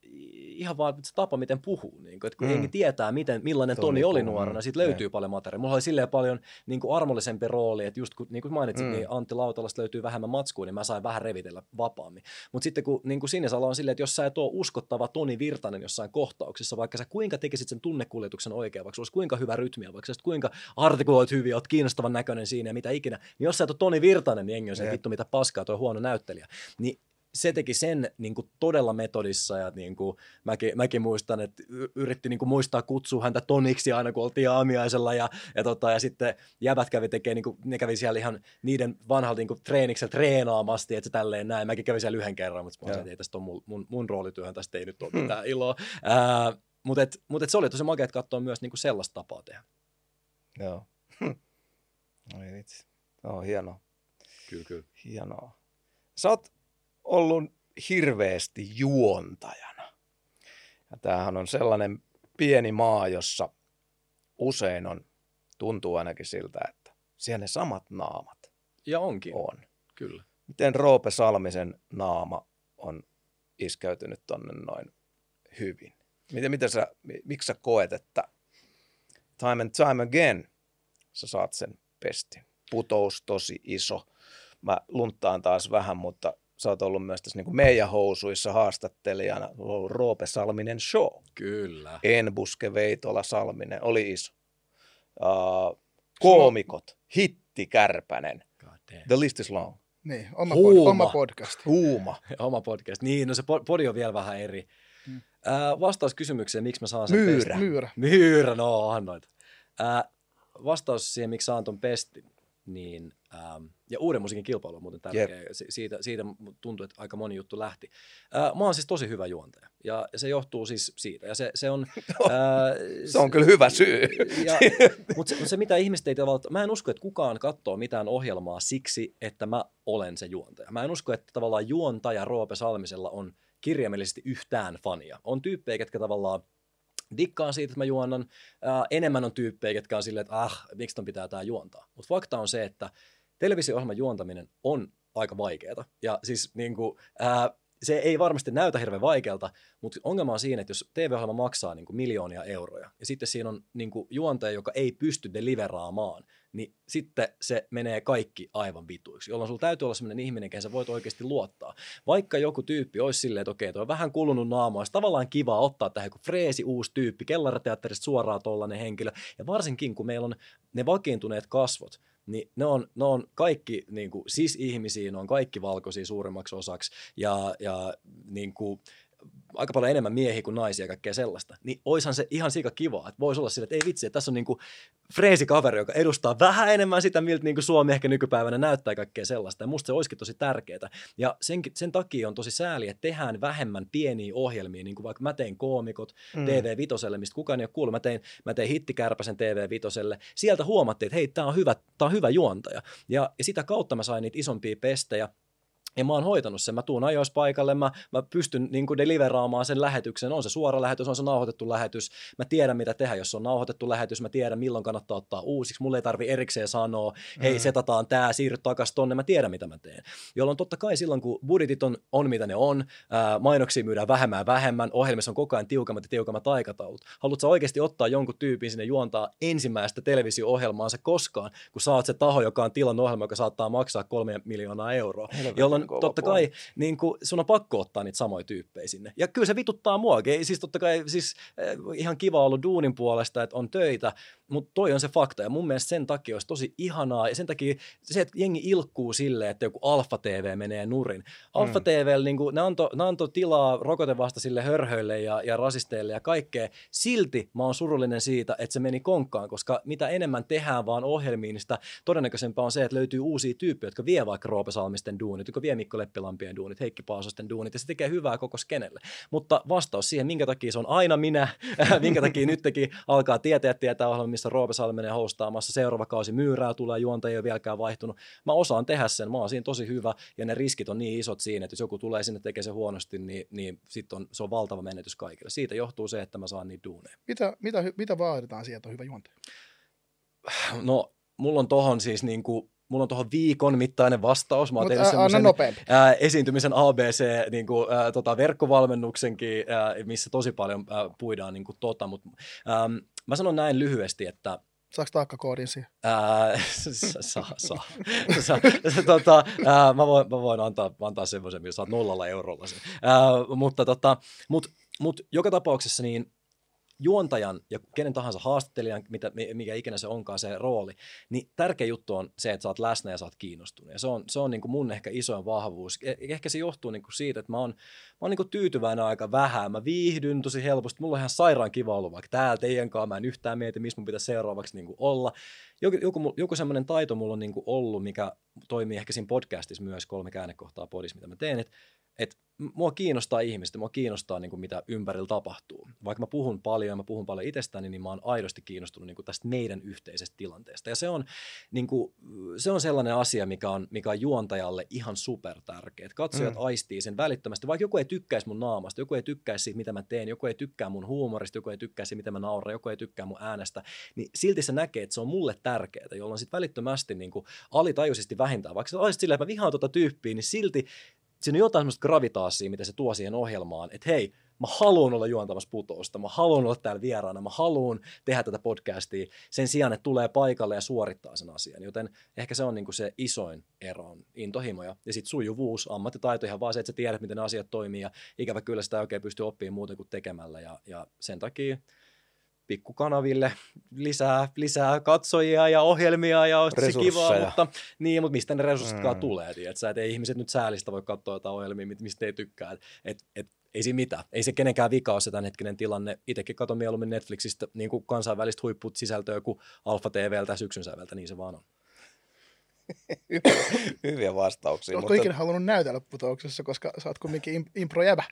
ihan vaan se tapa, miten puhuu. Niin kuin, että kun mm. hengi tietää, miten, millainen Toni, Toni oli nuorena, siitä löytyy ne. paljon materiaalia. Mulla oli silleen paljon niin kuin armollisempi rooli, että just kun, niin kuin mainitsit, mm. niin Antti Lautalasta löytyy vähemmän matskua, niin mä sain vähän revitellä vapaammin. Mutta sitten kun niin kuin Sinisalo on silleen, että jos sä et ole uskottava Toni Virtanen jossain kohtauksessa, vaikka sä kuinka tekisit sen tunnekuljetuksen oikein, vaikka olisi kuinka hyvä rytmiä, vaikka sä kuinka artikuloit hyvin, oot kiinnostavan näköinen siinä ja mitä ikinä, niin jos sä et ole Toni Virtanen, niin jengi on se, vittu mitä paskaa, tuo huono näyttelijä. Niin se teki sen niin kuin todella metodissa ja niin kuin mäkin, mäkin muistan, että yritti niin kuin muistaa kutsua häntä toniksi aina kun oltiin aamiaisella ja, ja, tota, ja sitten jäbät kävi tekemään, niin kuin, ne kävi siellä ihan niiden vanhalta niin kuin treeniksellä treenaamasti, että se tälleen näin. Mäkin kävin siellä yhden kerran, mutta mä sanoin, että ei tästä on mun, mun, mun roolityöhön, tästä ei nyt ole hmm. mitään iloa. Ää, mutta et, mut et se oli tosi makea, että katsoa myös niin kuin sellaista tapaa tehdä. Joo. Hm. Oi vitsi. Oh, hienoa. Kyllä, kyllä. Hienoa. Sä oot ollut hirveästi juontajana. Ja tämähän on sellainen pieni maa, jossa usein on, tuntuu ainakin siltä, että siellä ne samat naamat Ja onkin. On. Kyllä. Miten Roope Salmisen naama on iskäytynyt tonne noin hyvin? Miten, miten sä, miksi sä koet, että time and time again sä saat sen pestin? Putous tosi iso. Mä lunttaan taas vähän, mutta sä oot ollut myös tässä niin kuin meidän housuissa haastattelijana. Ollut Roope Salminen show. Kyllä. Enbuske Veitola Salminen oli iso. Uh, koomikot, Hitti Kärpänen. The list is long. Niin, oma, Huuma. Pod, oma podcast. Huuma. oma podcast. Niin, no se podi on vielä vähän eri. Hmm. Uh, vastaus kysymykseen, miksi mä saan sen Myyrä. Pestin. Myyrä. Myyrä, no annoit. Uh, vastaus siihen, miksi saan ton pestin, niin Ähm, ja uuden musiikin kilpailu on muuten tärkeä. Yep. Siitä, siitä tuntuu, että aika moni juttu lähti. Äh, mä oon siis tosi hyvä juontaja. Ja se johtuu siis siitä. Ja se, se on... äh, se on kyllä hyvä syy. Ja, mutta se, se, mitä ihmiset ei tavallaan... Mä en usko, että kukaan katsoo mitään ohjelmaa siksi, että mä olen se juontaja. Mä en usko, että tavallaan juontaja Roope Salmisella on kirjaimellisesti yhtään fania. On tyyppejä, ketkä tavallaan dikkaan siitä, että mä juonnan. Äh, enemmän on tyyppejä, jotka on silleen, että ah, miksi ton pitää tää juontaa. Mutta fakta on se, että televisio-ohjelman juontaminen on aika vaikeaa. Ja siis niin kuin, ää, se ei varmasti näytä hirveän vaikealta, mutta ongelma on siinä, että jos TV-ohjelma maksaa niin kuin miljoonia euroja ja sitten siinä on niin kuin juontaja, joka ei pysty deliveraamaan, niin sitten se menee kaikki aivan vituiksi, jolloin sulla täytyy olla sellainen ihminen, kehen sä voit oikeasti luottaa. Vaikka joku tyyppi olisi silleen, että okei, toi on vähän kulunut naama, olisi tavallaan kiva ottaa tähän joku freesi uusi tyyppi, kellarateatterista suoraan tollainen henkilö, ja varsinkin kun meillä on ne vakiintuneet kasvot, niin ne on, ne on kaikki niin kuin, sis-ihmisiä, ne on kaikki valkoisia suurimmaksi osaksi ja, ja niin kuin, aika paljon enemmän miehiä kuin naisia ja kaikkea sellaista, niin oishan se ihan sika kiva, että voisi olla sille, että ei vitsi, että tässä on niinku freesi kaveri, joka edustaa vähän enemmän sitä, miltä niinku Suomi ehkä nykypäivänä näyttää kaikkea sellaista, ja musta se olisikin tosi tärkeää. Ja sen, sen takia on tosi sääli, että tehdään vähemmän pieniä ohjelmia, niin kuin vaikka mä tein koomikot mm. TV Vitoselle, mistä kukaan ei ole kuullut, mä tein, mä tein Hittikärpäsen TV Vitoselle, sieltä huomattiin, että hei, tämä on hyvä, tää on hyvä juontaja, ja, ja sitä kautta mä sain niitä isompia pestejä, ja mä oon hoitanut sen. Mä tuun ajoissa paikalle, mä, mä pystyn niin kuin deliveraamaan sen lähetyksen. On se suora lähetys, on se nauhoitettu lähetys. Mä tiedän, mitä tehdä, jos on nauhoitettu lähetys. Mä tiedän, milloin kannattaa ottaa uusiksi. Mulle ei tarvi erikseen sanoa, hei, mm. setataan tää, siirry takas tonne. Mä tiedän, mitä mä teen. Jolloin totta kai silloin, kun budjetit on, on mitä ne on, ää, mainoksia myydään vähemmän ja vähemmän, ohjelmissa on koko ajan tiukemmat ja tiukemmat aikataulut. Haluatko oikeasti ottaa jonkun tyypin sinne juontaa ensimmäistä televisio-ohjelmaansa koskaan, kun saat se taho, joka on tilan ohjelma, joka saattaa maksaa kolme miljoonaa euroa. Helvetti. Jolloin on totta kai, niin kuin, sun on pakko ottaa niitä samoja tyyppejä sinne. Ja kyllä se vituttaa muakin. Siis totta kai siis, eh, ihan kiva ollut duunin puolesta, että on töitä, mutta toi on se fakta. Ja mun mielestä sen takia olisi tosi ihanaa. Ja sen takia se, että jengi ilkkuu silleen, että joku Alfa TV menee nurin. Alfa mm. TV, niin kuin, ne, antoi, ne antoi tilaa rokotevastaisille hörhöille ja, ja rasisteille ja kaikkea. Silti mä oon surullinen siitä, että se meni konkkaan, koska mitä enemmän tehdään vaan ohjelmiin, niin sitä todennäköisempää on se, että löytyy uusia tyyppejä, jotka vie vaikka Roope Salmisten duunit, jotka vie Mikko Leppilampien duunit, Heikki Paasosten duunit, ja se tekee hyvää koko skenelle. Mutta vastaus siihen, minkä takia se on aina minä, minkä takia nytkin alkaa tietää, tietää ohjelma, missä Roope Salminen hostaamassa, seuraava kausi myyrää tulee, juonta ei ole vieläkään vaihtunut. Mä osaan tehdä sen, mä oon siinä tosi hyvä, ja ne riskit on niin isot siinä, että jos joku tulee sinne tekemään se huonosti, niin, niin sit on, se on valtava menetys kaikille. Siitä johtuu se, että mä saan niitä duuneja. Mitä, mitä, mitä vaaditaan sieltä on hyvä juontaja? No, mulla on tohon siis niin kuin mulla on tuohon viikon mittainen vastaus. Mä oon tehnyt semmoisen ää, esiintymisen ABC niin kuin, ää, tota, verkkovalmennuksenkin, ää, missä tosi paljon ää, puidaan niin kuin, tota, mutta mä sanon näin lyhyesti, että Saako taakkakoodin siihen? saa, saa. Sa, tota, ää, mä, voin, mä voin antaa, antaa semmoisen, millä saat nollalla eurolla sen. Ää, mutta tota, mut, mut joka tapauksessa niin juontajan ja kenen tahansa haastattelijan, mitä, mikä ikinä se onkaan se rooli, niin tärkeä juttu on se, että sä oot läsnä ja sä oot kiinnostunut. Ja se on, se on niin kuin mun ehkä isoin vahvuus. E, ehkä se johtuu niin kuin siitä, että mä oon, mä oon niin tyytyväinen aika vähän. Mä viihdyn tosi helposti. Mulla on ihan sairaan kiva ollut vaikka täällä teidän kanssa. Mä en yhtään mieti, missä mun pitäisi seuraavaksi niin kuin olla. Joku, joku, joku semmoinen taito mulla on niin kuin ollut, mikä toimii ehkä siinä podcastissa myös, kolme käännekohtaa podissa, mitä mä teen, että että mua kiinnostaa ihmistä, mua kiinnostaa niin kuin mitä ympärillä tapahtuu. Vaikka mä puhun paljon ja mä puhun paljon itsestäni, niin mä oon aidosti kiinnostunut niin kuin tästä meidän yhteisestä tilanteesta. Ja se on, niin kuin, se on sellainen asia, mikä on, mikä on juontajalle ihan super tärkeä. Katsojat mm. aistii sen välittömästi, vaikka joku ei tykkäisi mun naamasta, joku ei tykkäisi siitä, mitä mä teen, joku ei tykkää mun huumorista, joku ei tykkää siitä, mitä mä nauran, joku ei tykkää mun äänestä, niin silti se näkee, että se on mulle tärkeää, jolloin sitten välittömästi niin kuin alitajuisesti vähintään, vaikka sä olisit silleen, että mä vihaan tuota tyyppiä, niin silti siinä on jotain semmoista gravitaasia, mitä se tuo siihen ohjelmaan, että hei, mä haluan olla juontamassa putousta, mä haluan olla täällä vieraana, mä haluan tehdä tätä podcastia sen sijaan, että tulee paikalle ja suorittaa sen asian. Joten ehkä se on niin kuin se isoin ero on intohimoja. Ja sitten sujuvuus, ammattitaito, ihan vaan se, että sä tiedät, miten asiat toimii ja ikävä kyllä sitä ei oikein pysty oppimaan muuten kuin tekemällä. Ja, ja sen takia pikkukanaville lisää, lisää katsojia ja ohjelmia ja olisi se kivaa, mutta, niin, mutta mistä ne resurssitkaan mm. tulee, tiedätkö? että ei ihmiset nyt säälistä voi katsoa jotain ohjelmia, mistä ei tykkää, et, et, et, ei siinä mitään. Ei se kenenkään vika ole se tämänhetkinen tilanne. Itsekin katon mieluummin Netflixistä niin kuin kansainvälistä huipput sisältöä kuin Alfa TVltä syksyn säveltä, niin se vaan on. Hyviä vastauksia. Oletko mutta... ikinä halunnut näytellä putouksessa, koska sä oot kumminkin improjäbä?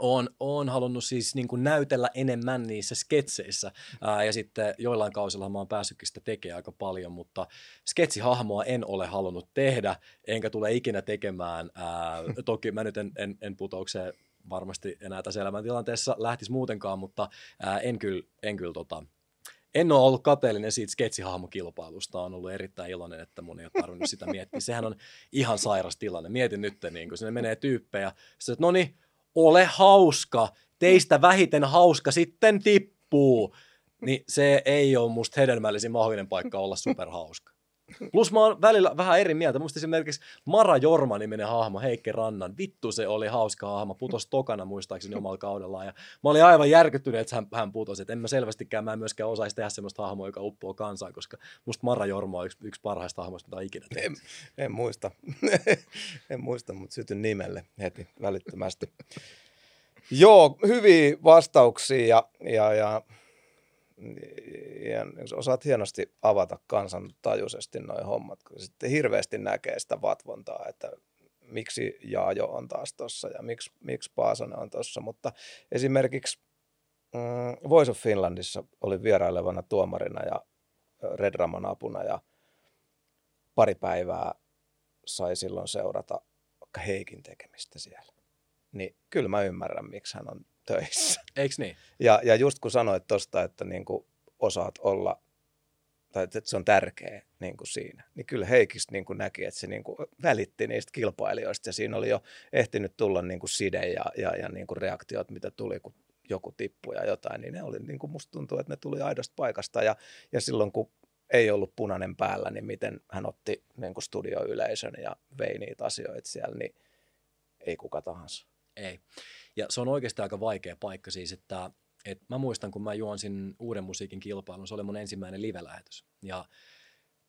on, on halunnut siis niin kuin näytellä enemmän niissä sketseissä ää, ja sitten joillain kausilla mä oon päässytkin sitä tekemään aika paljon, mutta sketsihahmoa en ole halunnut tehdä, enkä tule ikinä tekemään. Ää, toki mä nyt en, en, en putoukseen varmasti enää tässä elämäntilanteessa lähtisi muutenkaan, mutta ää, en kyllä, en kyllä tota, en ole ollut kateellinen siitä sketsihahmokilpailusta, on ollut erittäin iloinen, että mun ei ole tarvinnut sitä miettiä. Sehän on ihan sairas tilanne. Mietin nyt, niin kun sinne menee tyyppejä, että no niin, ole hauska, teistä vähiten hauska sitten tippuu, niin se ei ole musta hedelmällisin mahdollinen paikka olla superhauska. Plus mä oon välillä vähän eri mieltä. Musta esimerkiksi Mara Jorma niminen hahmo, Heikki Rannan. Vittu se oli hauska hahmo. Putos tokana muistaakseni omalla kaudellaan. Ja mä olin aivan järkyttynyt, että hän, putosi. Et en mä selvästikään, mä en myöskään osaisi tehdä semmoista hahmoa, joka uppoo kansaan, koska musta Mara Jorma on yksi, yksi parhaista hahmoista, mitä ikinä En, en muista. en muista, mutta sytyn nimelle heti välittömästi. Joo, hyviä vastauksia ja, ja, ja ja osaat hienosti avata kansantajuisesti noin hommat, kun sitten hirveästi näkee sitä vatvontaa, että miksi Jaajo on taas tuossa ja miksi, miksi Paasonen on tuossa, mutta esimerkiksi mm, Voice of Finlandissa oli vierailevana tuomarina ja Red Ramon apuna ja pari päivää sai silloin seurata Heikin tekemistä siellä. Niin kyllä mä ymmärrän, miksi hän on töissä. Eikö niin? Ja, ja just kun sanoit tuosta, että niin kuin osaat olla, tai että se on tärkeä niin kuin siinä, niin kyllä Heikistä niin kuin näki, että se niin kuin välitti niistä kilpailijoista ja siinä oli jo ehtinyt tulla niin kuin side ja, ja, ja niin kuin reaktiot, mitä tuli, kun joku tippui ja jotain, niin ne oli, niin kuin musta tuntuu, että ne tuli aidosta paikasta ja, ja silloin kun ei ollut punainen päällä, niin miten hän otti niin kuin studioyleisön ja vei niitä asioita siellä, niin – ei kuka tahansa. Ei. Ja se on oikeasti aika vaikea paikka siis, että, että mä muistan, kun mä juonsin uuden musiikin kilpailun, se oli mun ensimmäinen live-lähetys. Ja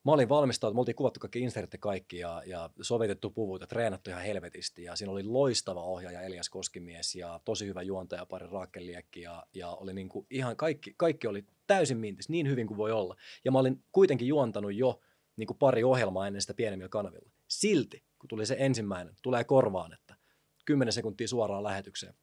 mä olin valmistautunut, me oltiin kuvattu kaikki insertit kaikki ja, ja sovitettu puvut ja treenattu ihan helvetisti. Ja siinä oli loistava ohjaaja Elias Koskimies ja tosi hyvä juontaja pari Raakeliekki ja, ja oli niin kuin ihan kaikki, kaikki oli täysin mintis, niin hyvin kuin voi olla. Ja mä olin kuitenkin juontanut jo niin kuin pari ohjelmaa ennen sitä pienemmillä kanavilla. Silti, kun tuli se ensimmäinen, tulee korvaan, että 10 sekuntia suoraan lähetykseen.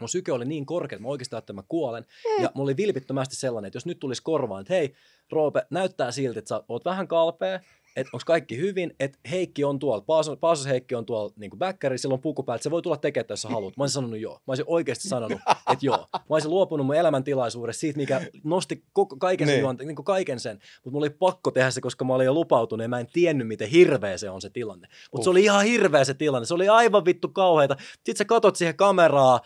Mun syke oli niin korkea, että mä oikeastaan että mä kuolen. Ja mulla oli vilpittömästi sellainen, että jos nyt tulisi korvaan, että hei, Roope, näyttää siltä, että sä oot vähän kalpea, että onko kaikki hyvin, että Heikki on tuolla, Paasos, Paasos Heikki on tuolla niin backkari, sillä on puku päällä, se voi tulla tekemään, jos sä haluat. Mä olisin sanonut joo. Mä olisin oikeasti sanonut, että joo. Mä olisin luopunut mun elämäntilaisuudesta siitä, mikä nosti koko, kaiken, sen, niin. niin kuin kaiken sen. Mutta mulla oli pakko tehdä se, koska mä olin jo lupautunut ja mä en tiennyt, miten hirveä se on se tilanne. Mutta se oli ihan hirveä se tilanne. Se oli aivan vittu kauheita. Sitten sä katot siihen kameraa,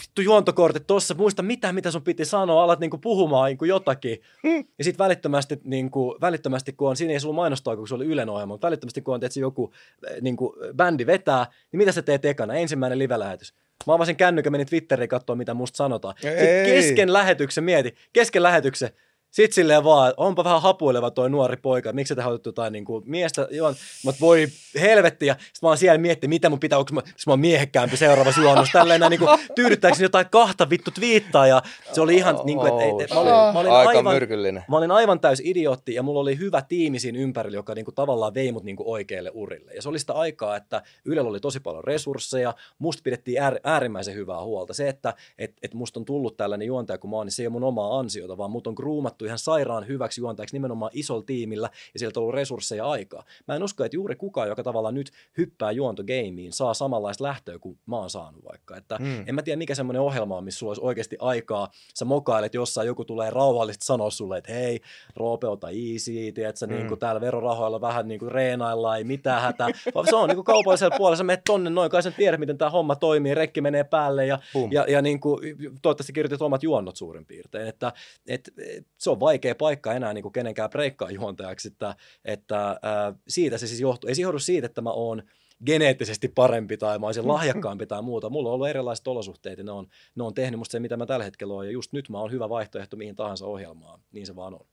vittu juontokortit tossa, muista mitä, mitä sun piti sanoa, alat niinku puhumaan niinku jotakin. Hmm. Ja sitten välittömästi, niinku, välittömästi, kun on, siinä ei sulla mainostaa, kun se oli Ylen ohjelma, mutta välittömästi, kun on tietysti joku eh, niinku, bändi vetää, niin mitä sä teet ekana? Ensimmäinen live-lähetys. Mä avasin kännykän, menin Twitteriin katsoa, mitä musta sanotaan. Sitten kesken lähetyksen, mieti, kesken lähetyksen, sitten silleen vaan, onpa vähän hapuileva toi nuori poika, miksi te haluat jotain niin kuin miestä, joo, mutta voi helvetti, ja sitten mä oon siellä miettinyt, mitä mun pitää, onko mä, mä oon miehekkäämpi seuraava juonnus, tälleen näin, niin kuin, tyydyttääkseni jotain kahta vittu twiittaa, ja se oli ihan, niin kuin, että, että, mä olin, mä olin Aika aivan, myrkyllinen. mä olin aivan täys idiootti, ja mulla oli hyvä tiimi siinä ympärillä, joka niin kuin, tavallaan vei mut niin kuin, oikealle urille, ja se oli sitä aikaa, että Ylellä oli tosi paljon resursseja, musta pidettiin äär, äärimmäisen hyvää huolta, se, että et, et musta on tullut tällainen juontaja kuin mä oon, niin se ei ole mun omaa ansiota, vaan mut on groomattu ihan sairaan hyväksi juontajaksi nimenomaan isolla tiimillä ja sieltä on ollut resursseja aikaa. Mä en usko, että juuri kukaan, joka tavallaan nyt hyppää juontogeimiin, saa samanlaista lähtöä kuin mä oon saanut vaikka. Että mm. En mä tiedä, mikä semmoinen ohjelma on, missä sulla olisi oikeasti aikaa. Sä mokailet jossain, joku tulee rauhallisesti sanoa sulle, että hei, Roope, ota easy, tiedätkö, mm. niin kuin täällä verorahoilla vähän niin kuin reenaillaan, ei mitään hätää. Vaan se on niin kuin kaupallisella puolella, sä menet tonne noin, kai sä tiedät, miten tämä homma toimii, rekki menee päälle ja, ja, ja niin kuin, toivottavasti kirjoitit omat juonnot suurin piirtein. Että, et, et, se on vaikea paikka enää niin kuin kenenkään breikkaa juontajaksi, että, että ää, siitä se siis johtuu. Ei se johdu siitä, että mä oon geneettisesti parempi tai mä olisin lahjakkaampi tai muuta. Mulla on ollut erilaiset olosuhteet ja ne on, ne on tehnyt musta se, mitä mä tällä hetkellä oon. Ja just nyt mä oon hyvä vaihtoehto mihin tahansa ohjelmaan. Niin se vaan on.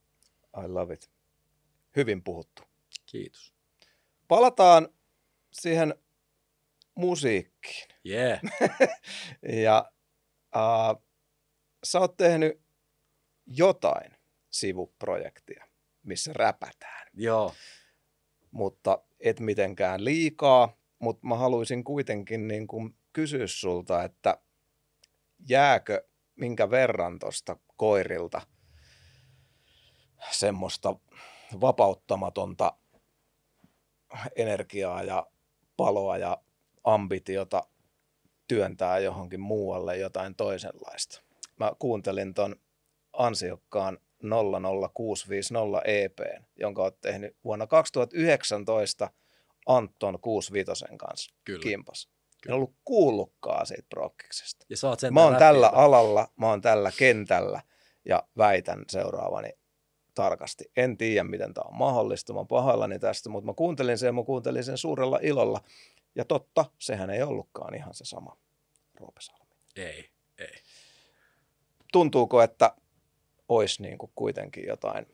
I love it. Hyvin puhuttu. Kiitos. Palataan siihen musiikkiin. Yeah. ja uh, sä oot tehnyt jotain sivuprojektia, missä räpätään. Joo. Mutta et mitenkään liikaa, mutta mä haluaisin kuitenkin niin kuin kysyä sulta, että jääkö minkä verran tuosta koirilta semmoista vapauttamatonta energiaa ja paloa ja ambitiota työntää johonkin muualle jotain toisenlaista. Mä kuuntelin ton ansiokkaan 00650 EP, jonka olet tehnyt vuonna 2019 Anton 65 kanssa Kyllä. kimpas. En ollut kuullutkaan siitä prokkiksesta. Ja oot sen Mä oon tällä alalla, mä oon tällä kentällä ja väitän seuraavani tarkasti. En tiedä, miten tämä on mahdollista, mä pahoillani tästä, mutta mä kuuntelin sen, mä kuuntelin sen suurella ilolla. Ja totta, sehän ei ollutkaan ihan se sama Roope Salmi. Ei, ei. Tuntuuko, että olisi niin kuin kuitenkin jotain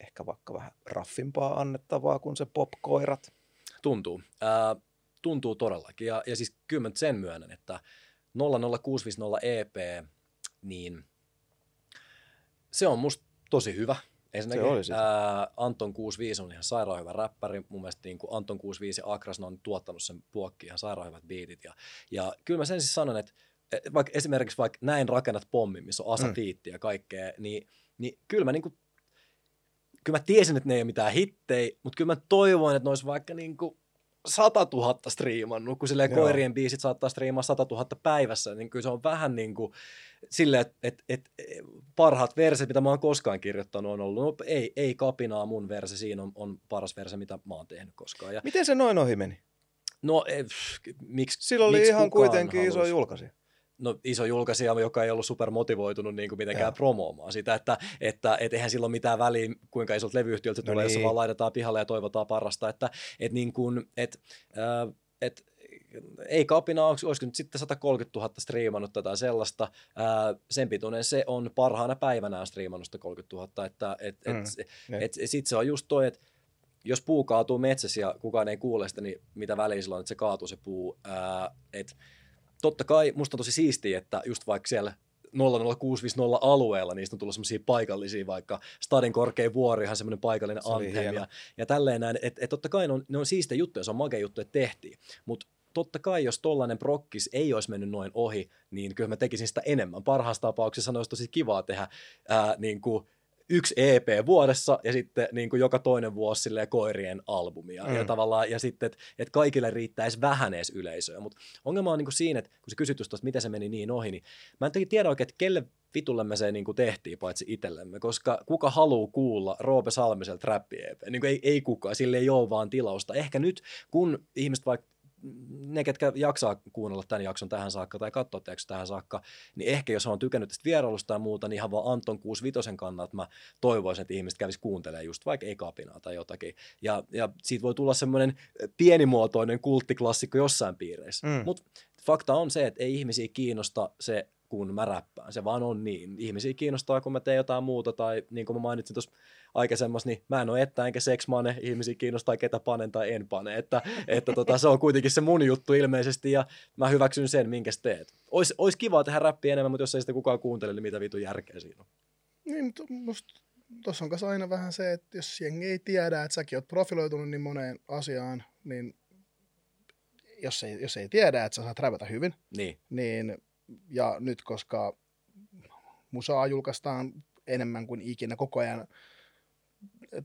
ehkä vaikka vähän raffimpaa annettavaa kuin se popkoirat? Tuntuu. Ää, tuntuu todellakin. Ja, ja siis kyllä mä sen myönnän, että 00650 EP, niin se on musta tosi hyvä. Ensinnäkin, Se oli sitä. ää, Anton 65 on ihan sairaan hyvä räppäri. Mun mielestä niin kuin Anton 65 ja Akras ne on tuottanut sen puokki ihan sairaan hyvät biitit. Ja, ja kyllä mä sen siis sanon, että et vaikka esimerkiksi vaikka näin rakennat pommin, missä on Mm. Fiitti ja kaikkea, niin, niin kyllä mä niinku, kyllä mä tiesin, että ne ei ole mitään hittejä, mutta kyllä mä toivoin, että ne olisi vaikka niinku 100 000 striimannut, kun silleen Joo. koirien biisit saattaa striimaa 100 000 päivässä, niin kyllä se on vähän niin kuin silleen, että et, et, parhaat verset, mitä mä oon koskaan kirjoittanut, on ollut, no ei, ei kapinaa mun verse, siinä on, on paras verse, mitä mä oon tehnyt koskaan. Ja, Miten se noin ohi meni? no, eh, miksi Sillä oli miksi ihan kuitenkin iso haluaisi? julkaisi. No, iso julkaisija, joka ei ollut super motivoitunut niin kuin mitenkään ja. promoomaan sitä, että, että et eihän silloin mitään väliä, kuinka isolta levyyhtiöltä no tulee, niin. jos vaan laitetaan pihalle ja toivotaan parasta, että et niin kuin, et, äh, et, ei kapina, olisiko nyt sitten 130 000 striimannut tätä sellaista, ää, sen pituinen se on parhaana päivänä striimannut 130 000, että et, et, mm, et, et, sitten se on just toi, että jos puu kaatuu metsässä ja kukaan ei kuule sitä, niin mitä väliä silloin, että se kaatuu se puu. Ää, et, totta kai musta on tosi siistiä, että just vaikka siellä 00650 alueella, niistä on tullut semmoisia paikallisia, vaikka Stadin korkein vuori, ihan semmoinen paikallinen antem ja, ja tälleen näin, että et totta kai ne on, ne on siistejä juttuja, se on makea juttu, että tehtiin, mutta totta kai, jos tollainen prokkis ei olisi mennyt noin ohi, niin kyllä mä tekisin sitä enemmän. Parhaassa tapauksessa olisi tosi kivaa tehdä ää, niin kuin yksi EP vuodessa ja sitten niin kuin joka toinen vuosi silleen koirien albumia. Mm. Ja, tavallaan, ja sitten, että et kaikille riittäisi vähän edes yleisöä. Mutta ongelma on niin kuin siinä, että kun se kysyt tuosta, miten se meni niin ohi, niin mä en tiedä oikein, että kelle vitulle me se niin kuin tehtiin, paitsi itsellemme, koska kuka haluaa kuulla Roope Salmiselta räppi EP? Niin ei, ei kukaan, sille ei ole vaan tilausta. Ehkä nyt, kun ihmiset vaikka ne, ketkä jaksaa kuunnella tämän jakson tähän saakka tai katsoa jakson tähän saakka, niin ehkä jos on tykännyt tästä vierailusta ja muuta, niin ihan vaan Anton 65 kannalta mä toivoisin, että ihmiset kävis kuuntelemaan just vaikka ekapinaa tai jotakin. Ja, ja siitä voi tulla semmoinen pienimuotoinen kulttiklassikko jossain piireissä. Mm. Mutta fakta on se, että ei ihmisiä kiinnosta se kun mä räppään. Se vaan on niin. Ihmisiä kiinnostaa, kun mä teen jotain muuta, tai niin kuin mä mainitsin tuossa aikaisemmassa, niin mä en ole että enkä seksmane, ihmisiä kiinnostaa ketä panen tai en pane, että, että tota, se on kuitenkin se mun juttu ilmeisesti, ja mä hyväksyn sen, minkä teet. Ois, ois kiva tehdä räppiä enemmän, mutta jos ei sitä kukaan kuuntele, niin mitä vitu järkeä siinä on. Niin, mutta musta tuossa on aina vähän se, että jos jengi ei tiedä, että säkin oot profiloitunut niin moneen asiaan, niin jos ei, jos ei tiedä, että sä saat rävätä hyvin, niin, niin ja nyt koska musaa julkaistaan enemmän kuin ikinä koko ajan,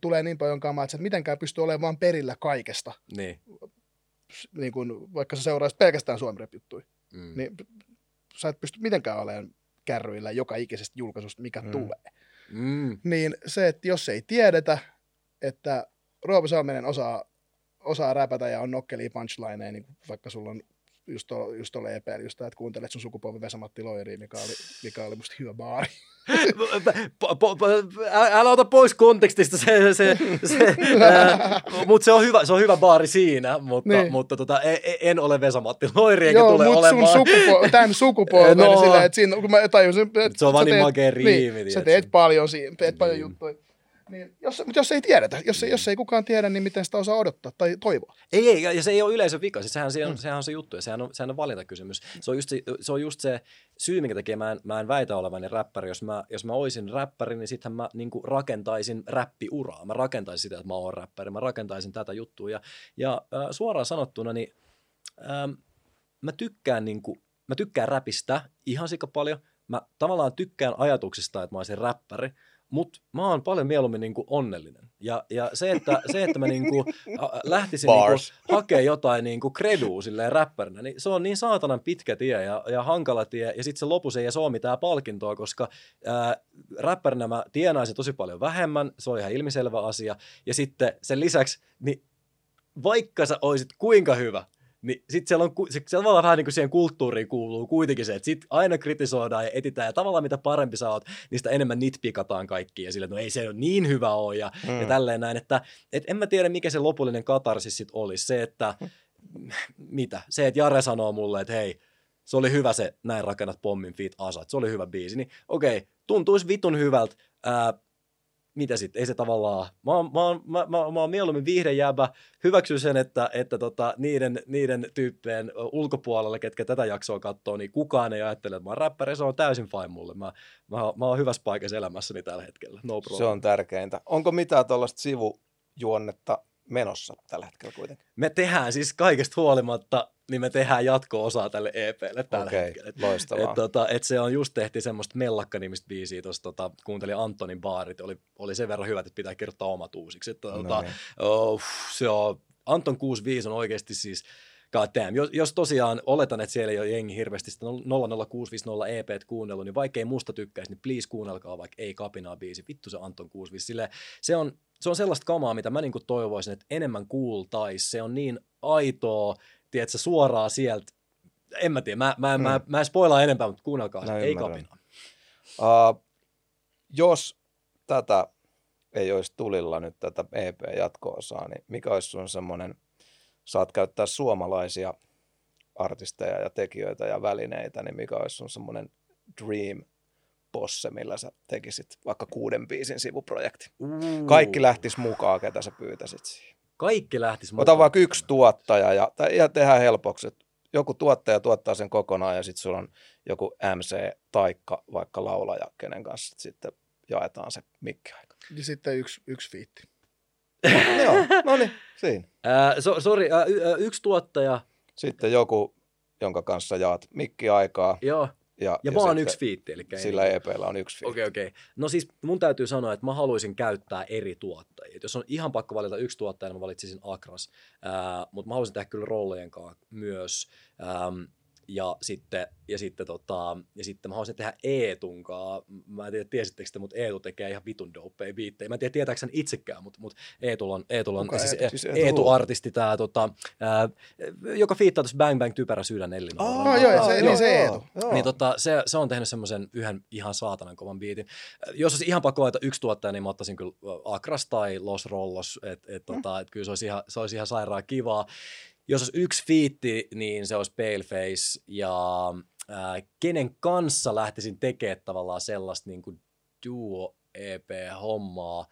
tulee niin paljon kamaa, että mitenkään pysty olemaan perillä kaikesta. Niin. Niin kun, vaikka sä seuraisit pelkästään suomi mm. niin sä et pysty mitenkään olemaan kärryillä joka ikisestä julkaisusta, mikä mm. tulee. Mm. Niin se, että jos ei tiedetä, että Roope Salminen osaa, osaa räpätä ja on nokkeli punchlineja, niin vaikka sulla on just, to, just tolle EPL, just että kuuntelet sun sukupolven Vesamatti Loiri, mikä oli, mikä oli musta hyvä baari. älä ota pois kontekstista se, se, se mutta se on hyvä, se on hyvä baari siinä, mutta, niin. mutta tota, en, en ole Vesamatti Loiri, eikä Joo, tule mut olemaan. sun sukupo- tämän sukupolven, no, sillä, että siinä, kun mä tajusin, että se on vaan niin makea riimi. Niin, sä teet paljon, siinä, teet paljon mm. juttuja. Niin, jos, mutta jos ei tiedetä, jos, jos ei kukaan tiedä, niin miten sitä osaa odottaa tai toivoa? Ei, ei, ja se ei ole yleisön vika. Siis sehän, se on, mm. sehän on se juttu ja sehän on, sehän on valintakysymys. Se on just se, se, on just se syy, minkä takia mä en, mä en väitä olevani räppäri. Jos mä, jos mä olisin räppäri, niin sittenhän mä niin rakentaisin räppiuraa. Mä rakentaisin sitä, että mä oon räppäri. Mä rakentaisin tätä juttua. Ja, ja äh, suoraan sanottuna, niin äh, mä tykkään, niin kuin, mä tykkään räpistä ihan sika paljon. Mä tavallaan tykkään ajatuksista, että mä olisin räppäri – mutta mä oon paljon mieluummin niinku onnellinen. Ja, ja se, että, se, että mä niinku, lähtisin niinku hakemaan jotain niinku kreduu silleen räppärinä, niin se on niin saatanan pitkä tie ja, ja hankala tie. Ja sitten se lopussa ei ole mitään palkintoa, koska ää, räppärinä mä tienaisin tosi paljon vähemmän, se on ihan ilmiselvä asia. Ja sitten sen lisäksi, niin vaikka sä oisit kuinka hyvä, niin sitten siellä on, se, siellä on vähän niin kuin siihen kulttuuriin kuuluu kuitenkin se, että sit aina kritisoidaan ja etitään ja tavallaan mitä parempi sä oot, niin sitä enemmän nitpikataan kaikki ja sille, että no ei se ole niin hyvä ole ja, mm. ja tälleen näin, että et en mä tiedä mikä se lopullinen katarsis sitten olisi, se, että mitä, se, että Jare sanoo mulle, että hei, se oli hyvä se Näin rakennat pommin feat asat, se oli hyvä biisi, niin okei, okay, tuntuisi vitun hyvältä, ää, mitä sitten, ei se tavallaan, mä oon, mä oon, mä, mä, mä oon mieluummin viihdejäbä, hyväksyn sen, että, että tota, niiden, niiden tyyppien ulkopuolella, ketkä tätä jaksoa katsoo, niin kukaan ei ajattele, että mä oon räppäri, se on täysin fine mulle, mä, mä, mä oon hyvässä paikassa elämässäni tällä hetkellä, no problem. Se on tärkeintä. Onko mitään tuollaista sivujuonnetta menossa tällä hetkellä kuitenkin? Me tehdään siis kaikesta huolimatta niin me tehdään jatko-osaa tälle EPlle tällä okay, hetkellä. loistavaa. Et, tota, et se on just tehty semmoista mellakka-nimistä biisiä tuossa, tota, kuuntelin Antonin baarit, oli, oli sen verran hyvät, että pitää kertoa omat uusiksi. Et, tota, no niin. oh, se on, Anton 65 on oikeasti siis, God damn. Jos, jos tosiaan oletan, että siellä ei ole jengi hirveästi sitä 00650 EP kuunnellut, niin vaikka ei musta tykkäisi, niin please kuunnelkaa vaikka ei kapinaa biisi. Vittu se Anton 65. Sille, se, on, se on sellaista kamaa, mitä mä niinku toivoisin, että enemmän kuultaisi. Se on niin aitoa, tiedätkö, suoraan sieltä en mä tiedä, mä, mä, mm. mä, mä en spoilaa enempää, mutta kuunnelkaa, Mä ei ymmärrän. kapina. Uh, jos tätä ei olisi tulilla nyt tätä EP-jatko-osaa, niin mikä olisi sun semmoinen, saat käyttää suomalaisia artisteja ja tekijöitä ja välineitä, niin mikä olisi sun semmoinen dream posse, millä sä tekisit vaikka kuuden biisin sivuprojekti? Kaikki lähtis mukaan, ketä sä pyytäisit siihen. Kaikki lähtis Ota vaikka yksi tuottaja ja, tai, ja tehdään helpoksi. että Joku tuottaja tuottaa sen kokonaan ja sitten sulla on joku MC taikka vaikka laulaja, kenen kanssa sitten jaetaan se mikkiaika. Ja sitten yksi, yksi fiitti. Joo, no niin, siinä. Ää, so, sorry, ää, y, ää, yksi tuottaja, Sitten joku, jonka kanssa jaat mikkiaikaa. joo, Ja, ja, vaan sitten yksi fiitti. Eli ei Sillä niinku- EPllä on yksi fiitti. Okei, okei. No siis mun täytyy sanoa, että mä haluaisin käyttää eri tuottajia. Et Jos on ihan pakko valita yksi tuottaja, niin mä valitsisin Akras. Ää, mutta mä haluaisin tehdä kyllä rollejen kanssa myös. Ähm, ja sitten, ja sitten, tota, ja sitten mä haluaisin tehdä Eetunkaa. Mä en tiedä, tiesittekö te, mutta Eetu tekee ihan vitun dopeja biittejä. Mä en tiedä, tietääkö hän itsekään, mutta, mutta Eetulla on, Eetulla on Kuka siis, Eetu? Siis Eetu Eetu-artisti, tää, tota, ää, joka fiittaa tuossa Bang Bang Typerä sydän Elina. Aa, joo, se- niin se Eetu. Joo. Niin tota, se, se on tehnyt semmoisen yhden ihan saatanan kovan biitin. Jos olisi ihan pakko valita yksi tuottaja, niin mä ottaisin kyllä Akras tai Los Rollos. Et, et, tota, et kyllä se olisi, ihan, se olisi ihan sairaan kivaa. Jos olisi yksi fiitti, niin se olisi Paleface. Ja ää, kenen kanssa lähtisin tekemään tavallaan sellaista niin kuin duo EP-hommaa,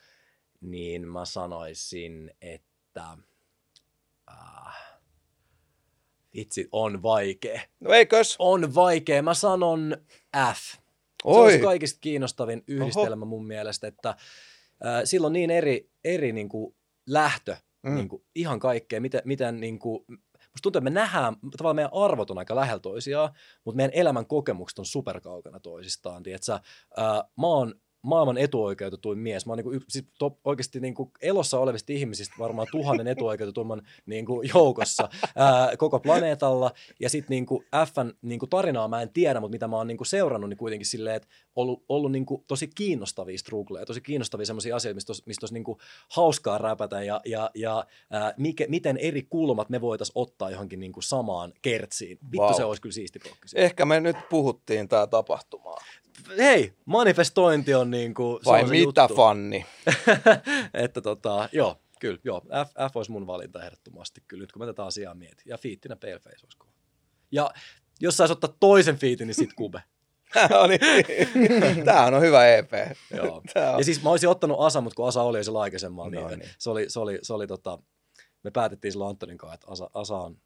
niin mä sanoisin, että äh, vitsi, on vaikea. No eikös? On vaikea. Mä sanon F. Se Oi. olisi kaikista kiinnostavin yhdistelmä mun mielestä, että äh, sillä on niin eri, eri niin kuin lähtö Mm. niin kuin ihan kaikkea, miten, miten niin kuin, musta tuntuu, että me nähdään, tavallaan meidän arvot on aika lähellä toisiaan, mutta meidän elämän kokemukset on superkaukana toisistaan. Tiedätkö? Äh, mä oon maailman etuoikeutetuin mies. Mä oon niin siis to, oikeasti niin kuin elossa olevista ihmisistä varmaan tuhannen etuoikeutetumman niin kuin joukossa ää, koko planeetalla. Ja sitten niin kuin Fn niin kuin tarinaa mä en tiedä, mutta mitä mä oon niin kuin seurannut, niin kuitenkin silleen, että ollut, ollut niin kuin tosi kiinnostavia struggleja, tosi kiinnostavia sellaisia asioita, mistä olisi, olisi niin kuin hauskaa räpätä ja, ja, ja ää, mikä, miten eri kulmat me voitaisiin ottaa johonkin niin kuin samaan kertsiin. Vittu Vau. se olisi kyllä siisti. Ehkä me nyt puhuttiin tää tapahtumaa. Hei, manifestointi on niin kuin, se Vai on se mitä juttu. fanni? että tota, joo, kyllä, joo. F, F olisi mun valinta ehdottomasti kyllä, nyt kun mä tätä asiaa mietin. Ja fiittinä Paleface olisi kova. Ja jos saisi ottaa toisen fiitin, niin sit Kube. No niin. Tämähän on hyvä EP. Joo. On. Ja siis mä olisin ottanut Asa, mutta kun Asa oli jo siellä aikaisemmalla, No niin, niin. se oli, se oli, se oli tota, me päätettiin silloin Antonin kanssa, että Asa, Asa, on,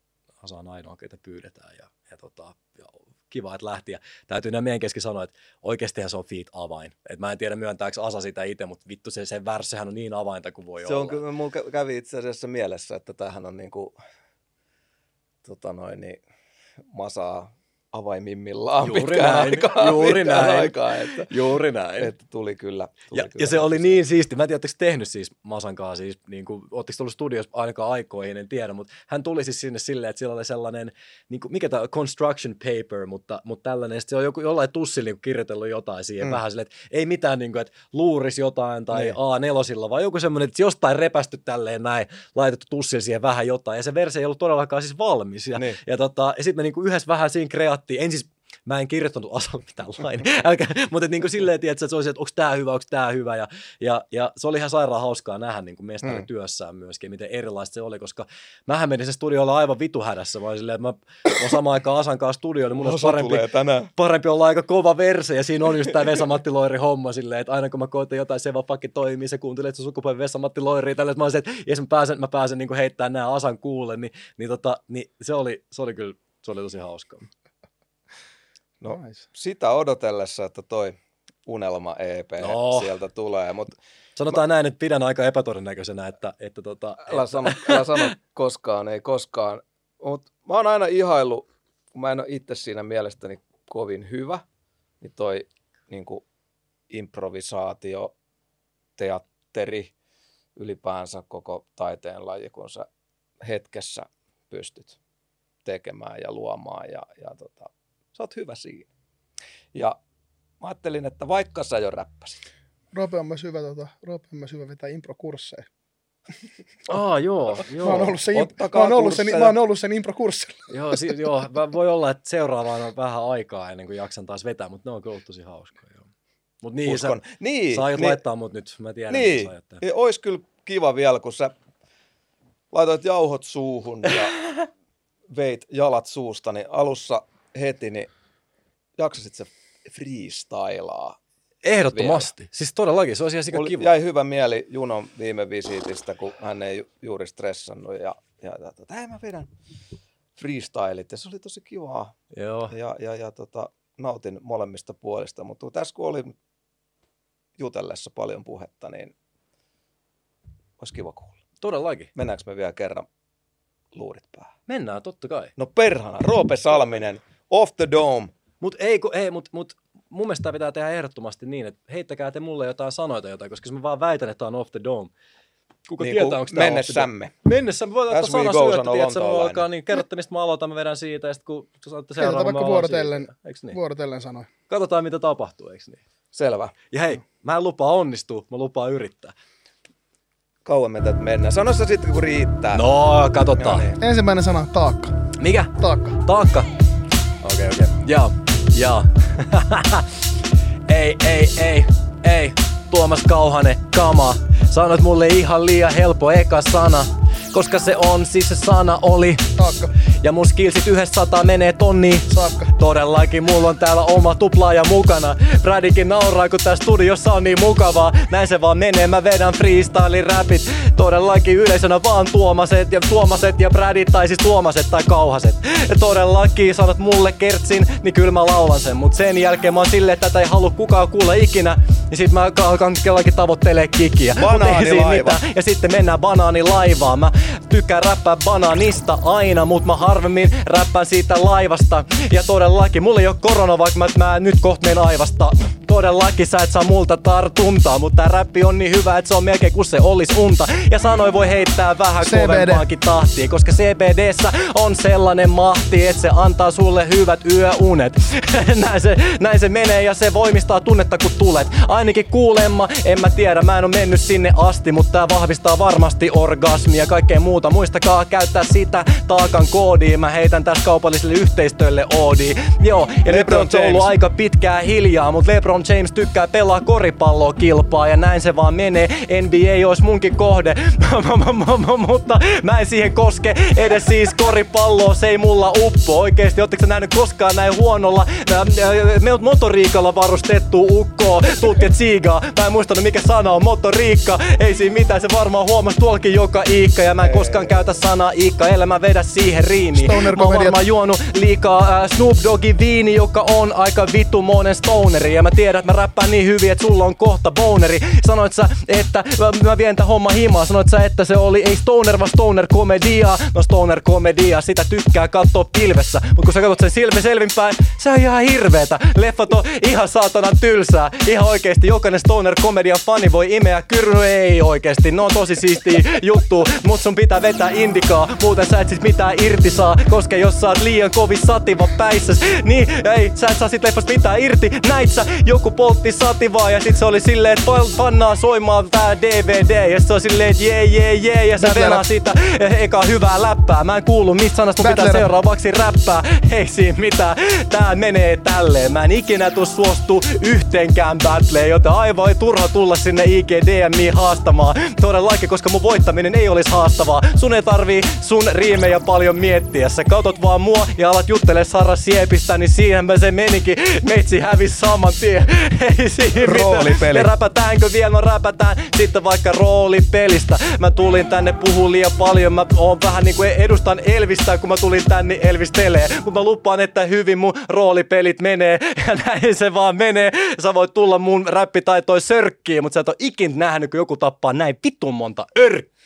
Asa on ainoa, ketä pyydetään ja, ja, tota, ja kiva, että lähti. Ja täytyy näin meidän kesken sanoa, että oikeastihan se on feat avain. Et mä en tiedä myöntääkö Asa sitä itse, mutta vittu se, se värssehän on niin avainta kuin voi Se olla. on kyllä, mulla kä- kävi itse asiassa mielessä, että tämähän on niinku, tota noin, niin, masaa avaimimmillaan Juuri pitkään näin, aikaa. juuri näin. Aikaa, että, Juuri näin. että tuli kyllä. Tuli ja, kyllä ja se oli niin siisti. Mä en tiedä, oletteko tehnyt siis Masan kanssa, siis, niin kuin, ootteko ollut studiossa ainakaan aikoihin, en tiedä, mutta hän tuli siis sinne silleen, että siellä oli sellainen, niin kuin, mikä tämä on, construction paper, mutta, mutta tällainen, sit se on joku, jollain tussilla niin kirjoitellut jotain siihen, Mm. vähän silleen, että ei mitään, niin kuin, että luurisi jotain tai Niin. A4, vaan joku semmoinen, että jostain repästy tälleen näin, laitettu tussilla siihen vähän jotain, ja se versio ei ollut todellakaan siis valmis. Ja, Niin. ja, tota, ja sitten me niin kuin yhdessä vähän siinä kreattiin, en siis Mä en kirjoittanut Asalle mitään lain, älkää, mutta niin kuin silleen, tiedätkö, että se olisi, että onko tämä hyvä, onko tämä hyvä, ja, ja, ja, se oli ihan sairaan hauskaa nähdä niin kuin mestarin Mm. työssään myöskin, miten erilaista se oli, koska mähän menin se studiolla aivan vituhädässä, mä silleen, että mä oon samaan aikaan Asan kanssa studioon, niin mun olisi parempi, parempi olla aika kova verse, ja siinä on just tämä Vesa-Matti Loiri homma silleen, että aina kun mä koitan jotain, se vaan pakki toimii, se kuuntelee, että se sukupuoli Vesa-Matti Loiri, tällä, että mä olisin, että jes, mä pääsen, mä pääsen niin kuin heittämään nämä Asan kuulle, niin, niin, tota, niin se, oli, se oli kyllä, se oli tosi hauskaa. No, Nice. sitä odotellessa, että toi unelma EP No. sieltä tulee, mutta Sanotaan näin, että pidän aika epätodennäköisenä, että, että tota, älä sano, älä sano koskaan, ei koskaan. Mut mä oon aina ihaillut, kun mä en ole itse siinä mielestäni kovin hyvä, niin toi niin improvisaatio, teatteri, ylipäänsä koko taiteen laji, kun sä hetkessä pystyt tekemään ja luomaan ja, ja tota, sä oot hyvä siinä. Ja mä ajattelin, että vaikka sä jo räppäsit, Roope on myös hyvä, tota, Roope on myös hyvä vetää improkursseja. Aa, joo, joo. Mä oon ollut, se, mä oon ollut sen, mä oon ollut sen improkurssilla. Joo, si- joo, va- voi olla, että seuraavaan on vähän aikaa ennen kuin jaksan taas vetää, mutta ne on kyllä tosi hauskoja. Joo. Mut niin, Uskon. sä, Niin, sä aiot niin, laittaa mut nyt, mä tiedän, niin. mitä sä aiot tehdä. Ois kyllä kiva vielä, kun sä laitoit jauhot suuhun ja veit jalat suusta, niin alussa heti, niin jaksasit se freestylaa. Ehdottomasti. Siis todellakin, se olisi ihan kiva. jäi hyvä mieli Junon viime visiitistä, kun hän ei ju- juuri stressannut ja, ja, ja tota, hei mä vedän freestylit ja se oli tosi kivaa Joo. ja, ja, ja tota, nautin molemmista puolista, mutta tässä kun oli jutellessa paljon puhetta, niin olisi kiva kuulla. Todellakin. Mennäänkö me vielä kerran luurit päähän? Mennään, totta kai. No perhana, Roope Salminen, Off the Dome. Mut ei, ku, ei mut, mut mun mielestä tää pitää tehdä ehdottomasti niin, että heittäkää te mulle jotain sanoita jotain, koska jos mä vaan väitän, että on off the dome. Kuka Niin tietää, onko tää off the dome? mennessämme. Mennessä me voidaan As ottaa sana sanoo tiedätkö, lontoolainen. alkaa, niin kerrotte, mistä mä aloitan, mä vedän siitä, ja sitten kun sanotte Heitetään seuraava, vaikka vuorotellen, niin? vuorotellen sanoi. Katsotaan, mitä tapahtuu, eikö niin? Selvä. Ja hei, mä en lupaa onnistua, mä lupaan yrittää. Kauan me tätä mennään. Sano se sitten, kun riittää. No, katsotaan. Niin. Ensimmäinen sana, taakka. Mikä? Taakka. Taakka. Okei, okay, okei. Okay. Joo, joo. ei, ei, ei, ei. Tuomas Kauhanen, kama. Sanoit mulle ihan liian helppo eka sana. Koska se on, siis se sana oli. Taakka. Ja mun skillsit yhdestä sataa menee tonniin. Saakka. Todellakin mulla on täällä oma tuplaaja mukana Bradikin nauraa kun tää studiossa on niin mukavaa Näin se vaan menee, mä vedän freestyle räpit Todellakin yleisönä vaan Tuomaset ja Tuomaset ja Bradit tai siis Tuomaset tai Kauhaset ja Todellakin sanot mulle kertsin, niin kyllä mä laulan sen Mut sen jälkeen mä oon silleen, että tätä ei halua kukaan kuulla ikinä Niin sit mä alkan kellakin tavoittelee kikiä Mut ei siinä Banaanilaiva. mitään. Ja sitten mennään banaanilaivaan. Mä tykkään räppää banaanista aina, mut mä harvemmin räppään siitä laivasta. Ja todellakin, mulla ei oo korona, vaikka mä, mä nyt kohta menen aivasta. Todellakin sä et saa multa tartuntaa, mutta tää räppi on niin hyvä, että se on melkein kuin se olis unta. Ja sanoi voi heittää vähän CBD. kovempaankin tahtia, koska CBDssä on sellainen mahti, että se antaa sulle hyvät yöunet. näin, se, näin se menee ja se voimistaa tunnetta kun tulet. Ainakin kuulemma, en mä tiedä, mä en oo mennyt sinne asti, mutta tää vahvistaa varmasti orgasmia ja kaikkea muuta. Muistakaa käyttää sitä taakan koodia, mä heitän tässä kaupalliselle yhteistyölle oodi. Joo, ja nyt on ollut aika pitkään hiljaa, mutta LeBron James tykkää pelaa koripalloa kilpaa ja näin se vaan menee. NBA olisi munkin kohde, mutta mä en siihen koske edes siis koripalloa, se ei mulla uppo. Oikeesti, ootteko sä nähnyt koskaan näin huonolla, me oot motoriikalla varustettu ukkoa, tutket siigaa. Mä en muistanut mikä sana on motoriikka, ei siinä mitään, se varmaan huomas tuolkin joka iikka ja mä en koskaan käytä sanaa iikka, ellei mä vedä siihen riimiin. Stoner Mä oon varmaan juonut liikaa äh, Snoop Doggin viini, joka on aika vittumoinen stoneri. Ja mä tiedän, että mä räppään niin hyvin, että sulla on kohta boneri. Sanoit sä, että mä, mä vien tän homma himaa. Sanoit sä, että se oli ei stoner, vaan stoner komedia. No stoner komedia, sitä tykkää katsoa pilvessä. Mut kun sä katsot sen silmi selvinpäin, se on ihan hirveetä. Leffat on ihan saatana tylsää. Ihan oikeesti jokainen stoner komedian fani voi imeä kyrry. Ei oikeesti, ne on tosi siistiä juttu. Mut sun pitää vetää indikaa, muuten sä et sit mitään irti saa. Koska jos sä oot liian kovin sativa päissäs, niin ei, sä et saa sit leffasta mitään irti. Näit sä, joku poltti sativaa ja sit se oli silleen, että pan- pannaan soimaan tää DVD. Ja sit se on silleen, että jee jee jee ja Battle venaa rap. siitä eh, eka hyvää läppää. Mä en kuulu mistä sanasta mun pitää seuraavaksi räppää. Ei siinä mitään, tää menee tälleen. Mä en ikinä tuu suostu yhteenkään battleen, joten aivan ei turha tulla sinne IGDMiin haastamaan. Todellakin, koska mun voittaminen ei olisi haastavaa. Sun ei tarvii sun riimejä paljon miettiä. Sä katot vaan mua ja alat juttele Sara Siepistä, niin siihenpä se menikin. Meitsi hävis saman tien. Ei siinä mitään. Roolipeli. Ja räpätäänkö vielä? No räpätään sitten vaikka roolipelistä. Mä tulin tänne puhuu liian paljon. Mä oon vähän niinku edustan Elvistä, kun mä tulin tänne Elvistelee. Mut mä lupaan, että hyvin mun roolipelit menee. Ja näin se vaan menee. Sä voit tulla mun räppitaitoin sörkkiin, mutta sä et oo ikin nähnyt, kun joku tappaa näin vitun monta örkkiä.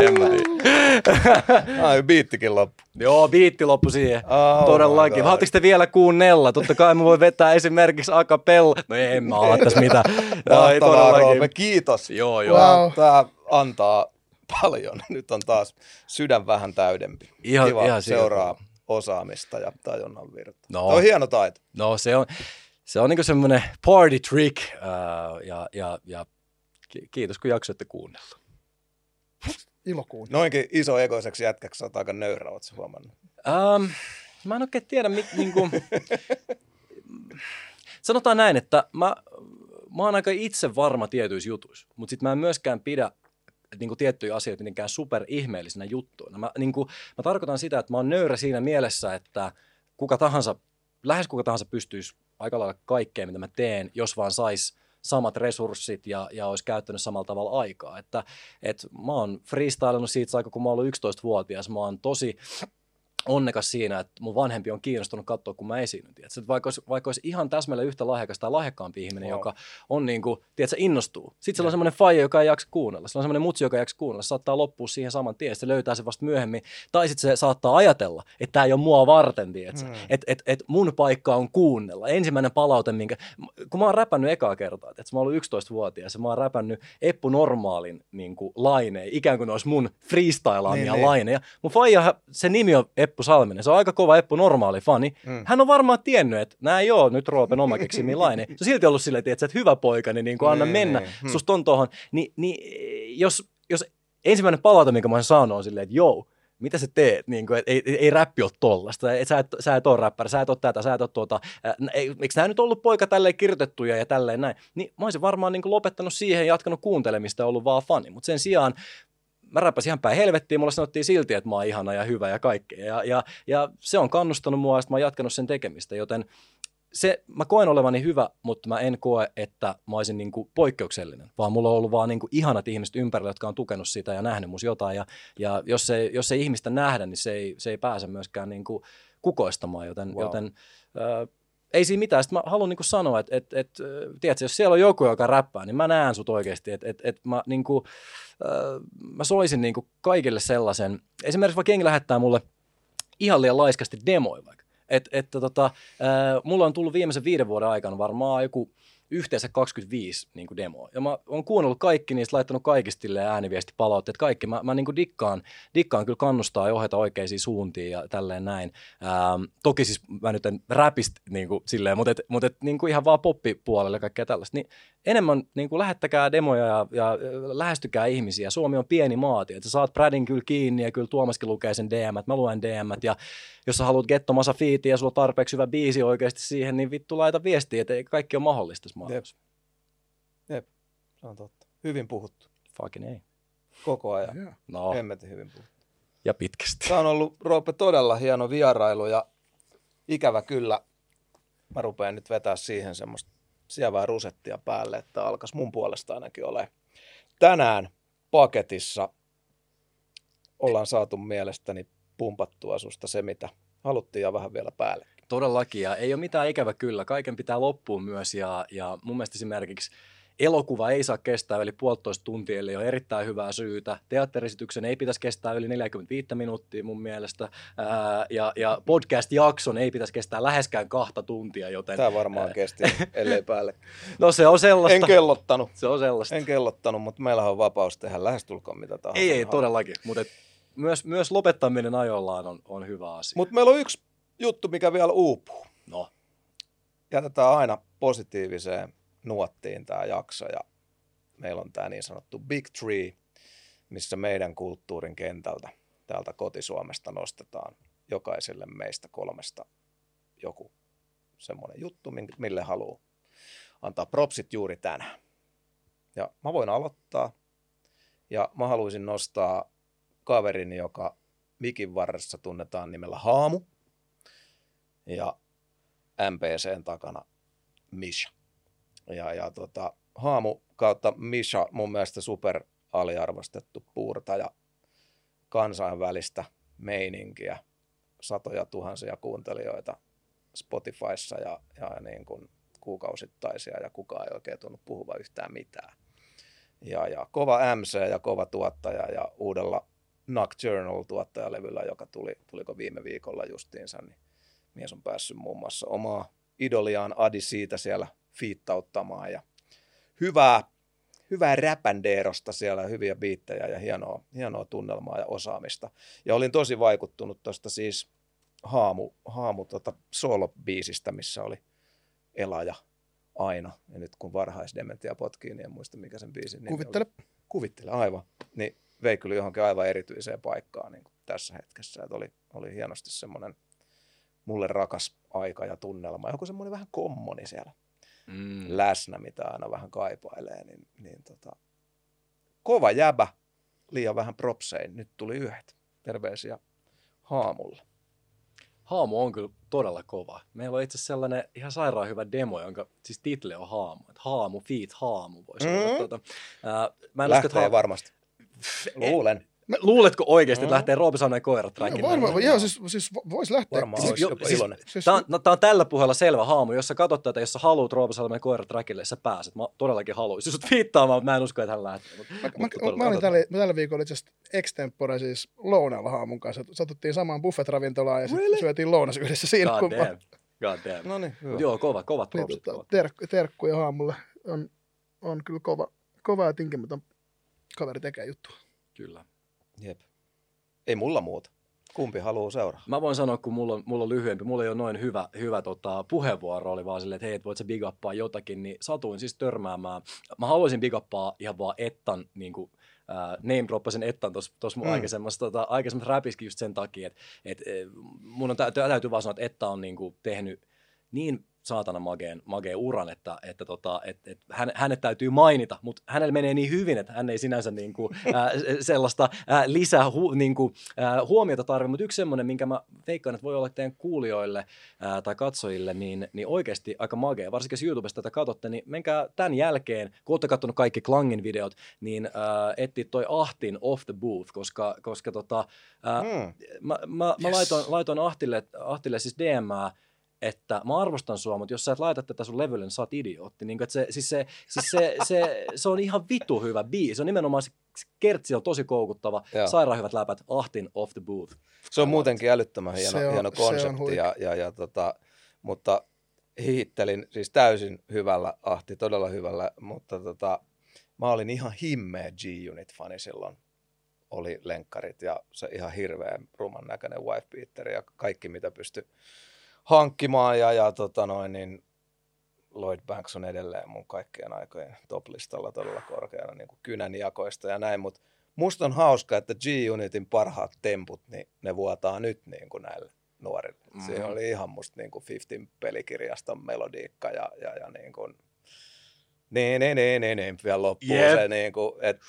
En mä tiedä. Ai, biittikin loppu. Joo, biitti loppu siihen. Oh Todellakin. Haluatteko te vielä kuunnella? Totta kai mä voin vetää esimerkiksi a cappella. No en mä ala tässä mitään. Ai, Roope. Kiitos. Joo, joo. Wow. Tää antaa paljon. Nyt on taas sydän vähän täydempi. Ihan- Kiva ihan seuraa tavalla. osaamista ja tajunnan virtaa. No. Toi on hieno taito. No se on, se on niinku semmoinen party trick. Uh, ja, ja, ja kiitos, kun jaksoitte kuunnella. Ilo kuunnella. Noinkin iso egoiseksi jätkäksi olet aika nöyrä, oletko huomannut? Ähm, mä en oikein tiedä, mit, niinku, sanotaan näin, että mä, mä oon aika itse varma tietyissä jutuissa, mutta sitten mä en myöskään pidä niin kuin tiettyjä asioita mitenkään super ihmeellisenä juttuina. Mä, niin kuin, mä tarkoitan sitä, että mä oon nöyrä siinä mielessä, että kuka tahansa, lähes kuka tahansa pystyisi aika lailla kaikkeen, mitä mä teen, jos vaan sais samat resurssit ja, ja olisi käyttänyt samalla tavalla aikaa. Että, et mä oon freestylannut siitä aikaa, kun mä oon ollut 11-vuotias. Mä oon tosi onnekas siinä, että mun vanhempi on kiinnostunut katsoa, kun mä esiinnyn. Tiedätkö? Vaikka, olisi, vaikka olisi ihan täsmälleen yhtä lahjakas tai lahjakkaampi ihminen, Wow. joka on niin kuin, tiedätkö, innostuu. Sitten sillä on semmoinen faija, joka ei jaksa kuunnella. Sillä on semmoinen mutsi, joka ei jaksa kuunnella. Se saattaa loppua siihen saman tien, se löytää se vasta myöhemmin. Tai sitten se saattaa ajatella, että tämä ei ole mua varten, tiedätkö? Mm. Että et, et mun paikka on kuunnella. Ensimmäinen palaute, minkä... Kun mä oon räpännyt ekaa kertaa, että mä oon ollut 11-vuotias ja mä oon räpännyt Eppu Normaalin niin kuin, laineja, ikään kuin ne olisi mun freestylaamia Niin, niin, niin. laineja. Mun faija, se nimi on Eppu Salminen, se on aika kova Eppu Normaali fani. Mm. Mm. Hän on varmaan tiennyt, että nämä ei ole nyt Roopen oma keksimiä laineja. Se on silti ollut silleen, että hyvä poika, niin, niin kuin anna Niin, mennä, niin. Hmm. susta on tohon. Ni, niin jos, jos ensimmäinen palaute, minkä mä oon saanut, on silleen, että joo, mitä sä teet, niin kuin, että ei, ei, ei räppi ole tollasta, et sä, et, sä et ole räppäri, sä et ole tätä, sä et ole tuota, ää, eikö nämä nyt ollut poika tälleen kirjoitettuja ja tälleen näin, niin mä olisin varmaan niin kuin lopettanut siihen ja jatkanut kuuntelemista ja ollut vaan fani, mutta sen sijaan mä räppäsin ihan päin helvettiin, mulle sanottiin silti, että mä oon ihana ja hyvä ja kaikkea, ja, ja, ja se on kannustanut mua, ja sit mä oon jatkanut sen tekemistä, joten se, mä koen olevani hyvä, mutta mä en koe, että mä olisin niin kuin poikkeuksellinen, vaan mulla on ollut vaan niin kuin ihanat ihmiset ympärillä, jotka on tukenut sitä ja nähnyt mus jotain. Ja, ja jos, ei, jos ei ihmistä nähdä, niin se ei, se ei pääse myöskään niin kuin kukoistamaan, joten, wow. joten äh, ei siinä mitään. Sitten mä haluan niin sanoa, että, että, että äh, tiedätkö, jos siellä on joku, joka räppää, niin mä näen sut oikeasti. Että, että, että mä, niin kuin, äh, mä soisin niin kuin kaikille sellaisen, esimerkiksi vaikka jengi lähettää mulle ihan liian laiskasti demoja vaikka. Et, että tota, ää, mulla on tullut viimeisen viiden vuoden aikana varmaan joku yhteensä 25 niin kuin demoa. Ja mä oon kuunnellut kaikki niistä, laittanut kaikista silleen ääniviestipalautteet, kaikki. Mä, mä niin kuin dikkaan, dikkaan kyllä kannustaa ja ohjata oikeisiin suuntiin ja tälleen näin. Ähm, toki siis mä nyt en räpistä niin kuin silleen, mutta, et, mutta et, niin kuin ihan vaan poppipuolelle ja kaikkea tällaista. Niin enemmän niin kuin lähettäkää demoja ja, ja äh, lähestykää ihmisiä. Suomi on pieni maati, että sä saat Bradin kyllä kiinni ja kyllä Tuomaskin lukee sen DM, mä luen DM ja jos sä haluat gettomassa fiitiä ja sulla on tarpeeksi hyvä biisi oikeasti siihen, niin vittu laita viestiä, että kaikki on mahdollista maailmassa. Se on totta. Hyvin puhuttu. Fucking ei. Koko ajan. Joo. No, Hemmetin hyvin puhuttu. ja pitkästi. Tämä on ollut Roope todella hieno vierailu ja ikävä kyllä. Mä rupean nyt vetää siihen semmoista sievää rusettia päälle, että alkas mun puolesta ainakin ole. Tänään paketissa ollaan saatu mielestäni pumpattua susta se, mitä haluttiin ja vähän vielä päälle. Todellakin, ja ei ole mitään ikävä kyllä. Kaiken pitää loppuun myös, ja, ja mun mielestä esimerkiksi elokuva ei saa kestää yli puolitoista tuntia, eli on erittäin hyvää syytä. Teatterisityksen ei pitäisi kestää yli 45 minuuttia mun mielestä, Ää, ja, ja podcast-jakson ei pitäisi kestää läheskään kahta tuntia, joten Tämä varmaan kesti, ellei päälle. no se on sellaista. En kellottanut. Se on sellaista. En kellottanut, mutta meillä on vapaus tehdä lähestulkoon mitä tahansa. Ei, ei todellakin, mutta myös, myös lopettaminen ajoillaan on, on hyvä asia. Mutta meillä on yksi juttu, mikä vielä uupuu. no, jätetään aina positiiviseen nuottiin tämä jakso ja meillä on tämä niin sanottu Big Tree, missä meidän kulttuurin kentältä täältä kotisuomesta nostetaan jokaiselle meistä kolmesta joku semmoinen juttu, mille haluaa antaa propsit juuri tänään. Ja mä voin aloittaa ja mä haluaisin nostaa kaverini, joka mikin varressa tunnetaan nimellä Haamu ja MPCn takana Misha. Ja, ja tota, Haamu kautta Misha mun mielestä super aliarvostettu puurtaja kansainvälistä meininkiä, satoja tuhansia kuuntelijoita Spotifyssa ja, ja niin kuin kuukausittaisia ja kukaan ei oikein tunnu puhuva yhtään mitään. Ja, ja kova MC ja kova tuottaja ja uudella Nocturnal-tuottajalevyllä, joka tuli, tuliko viime viikolla justiinsa, niin mies on päässyt muun muassa omaa idoliaan Adi siitä siellä fiittauttamaan ja hyvää, hyvää räpändeerosta siellä, hyviä biittejä ja hienoa, hienoa tunnelmaa ja osaamista. Ja olin tosi vaikuttunut tuosta siis haamu, haamu tota solo-biisistä, missä oli Ela ja aina. Ja nyt kun varhaisdementia potkii, niin en muista mikä sen biisin nimi Kuvittele. Oli. Kuvittele, aivan. Niin vei kyllä johonkin aivan erityiseen paikkaan niin kuin tässä hetkessä. Että oli, oli hienosti semmoinen mulle rakas aika ja tunnelma. Joku semmoinen vähän kommoni siellä Mm. läsnä, mitä aina vähän kaipailee. Niin, niin tota, kova jäbä, liian vähän propsein. Nyt tuli yhdet. Terveisiä Haamulle. Haamu on kyllä todella kova. Meillä on itse asiassa sellainen ihan sairaan hyvä demo, jonka siis title on Haamu. Haamu, feet, haamu voisi mm. olla. Tuota, ää, mä en usko, Lähtee että haamu, varmasti. Luulen. Luuletko oikeasti, että Mm. lähtee Roope Salmen koirat No, trackin? varmaan, joo, siis, siis voisi lähteä. Varmaan Siis jo- siis- iloinen. Siis, Tämä on, no, tää on tällä puheella selvä haamu. Jos sä katsot tätä, jos sä haluat Roope Salmen koirat trackille, sä pääset. Mä todellakin haluaisin sut viittaamaan, mä en usko, että hän lähtee. Mut, mä, mä, mä, mä olin tällä, mä tällä viikolla itse asiassa extempore siis lounaalla haamun kanssa. Satuttiin samaan buffet-ravintolaan ja sitten Really? syötiin lounas yhdessä siinä. God kun mä- damn. God damn. No niin, joo, kova, kovat Niin, propsit. tota, terkku, terkkuja haamulle. On, on kyllä kova, kova ja tinkimätön kaveri tekee juttua. Kyllä. Jep. Ei mulla muuta. Kumpi haluaa seuraa? Mä voin sanoa, kun mulla on, mulla on lyhyempi, mulla ei ole noin hyvä, hyvä tota, puheenvuoro, oli vaan silleen, että hei, et voit sä big uppaa jotakin, niin satuin siis törmäämään. Mä haluaisin big uppaa ihan vaan Ettan, niin kuin, äh, name droppasin Ettan tuossa mun Mm. mm. aikaisemmassa, tota, aikaisemmassa räpiskin just sen takia, että et, mun on tä- täytyy vaan sanoa, että Etta on niin kuin, tehnyt niin saatana mageen, mageen uran, että, että tota, et, et hän, hänet täytyy mainita, mutta hänellä menee niin hyvin, että hän ei sinänsä niin kuin, ää, sellaista ää, lisää hu, niin kuin, ää, huomiota tarvitse, mutta yksi semmoinen, minkä mä veikkaan, että voi olla teidän kuulijoille ää, tai katsojille, niin, niin oikeasti aika magea. Varsinkin jos YouTubesta tätä katsotte, niin menkää tämän jälkeen, kun olette katsonut kaikki Klangin videot, niin etti toi Ahtin Off the Booth, koska, koska tota, ää, Mm. mä, mä, mä Yes. laitoin, laitoin Ahtille, Ahtille siis DMää, että mä arvostan sua, mutta jos sä et laita tätä sun levylle, niin sä oot idiootti. Niin että se, siis se, siis se, se, se, on ihan vitu hyvä biisi. Se on nimenomaan se kertsi on tosi koukuttava. Joo. Sairaan hyvät läpät. Ahtin off the booth. Se on muutenkin älyttömän hieno, Se on- hieno se on konsepti, ja, ja, ja tota, mutta hihittelin siis täysin hyvällä, Ahti todella hyvällä, mutta tota, mä olin ihan himmeä G-Unit-fani silloin. Oli lenkkarit ja se ihan hirveän ruman näköinen wife beater ja kaikki mitä pystyi hankkimaan ja, ja tota noin, niin Lloyd Banks on edelleen mun kaikkien aikojen top-listalla todella korkeana niin kuin kynänjakoista ja näin, mutta musta on hauska, että G-Unitin parhaat temput, niin ne vuotaa nyt niin kuin näille nuorille. Mm-hmm. Siinä oli ihan musta niin kuin 15 pelikirjaston melodiikka ja, ja, ja niin kuin, niin, niin, niin, niin, niin, vielä loppuu Jep. se niin kuin, että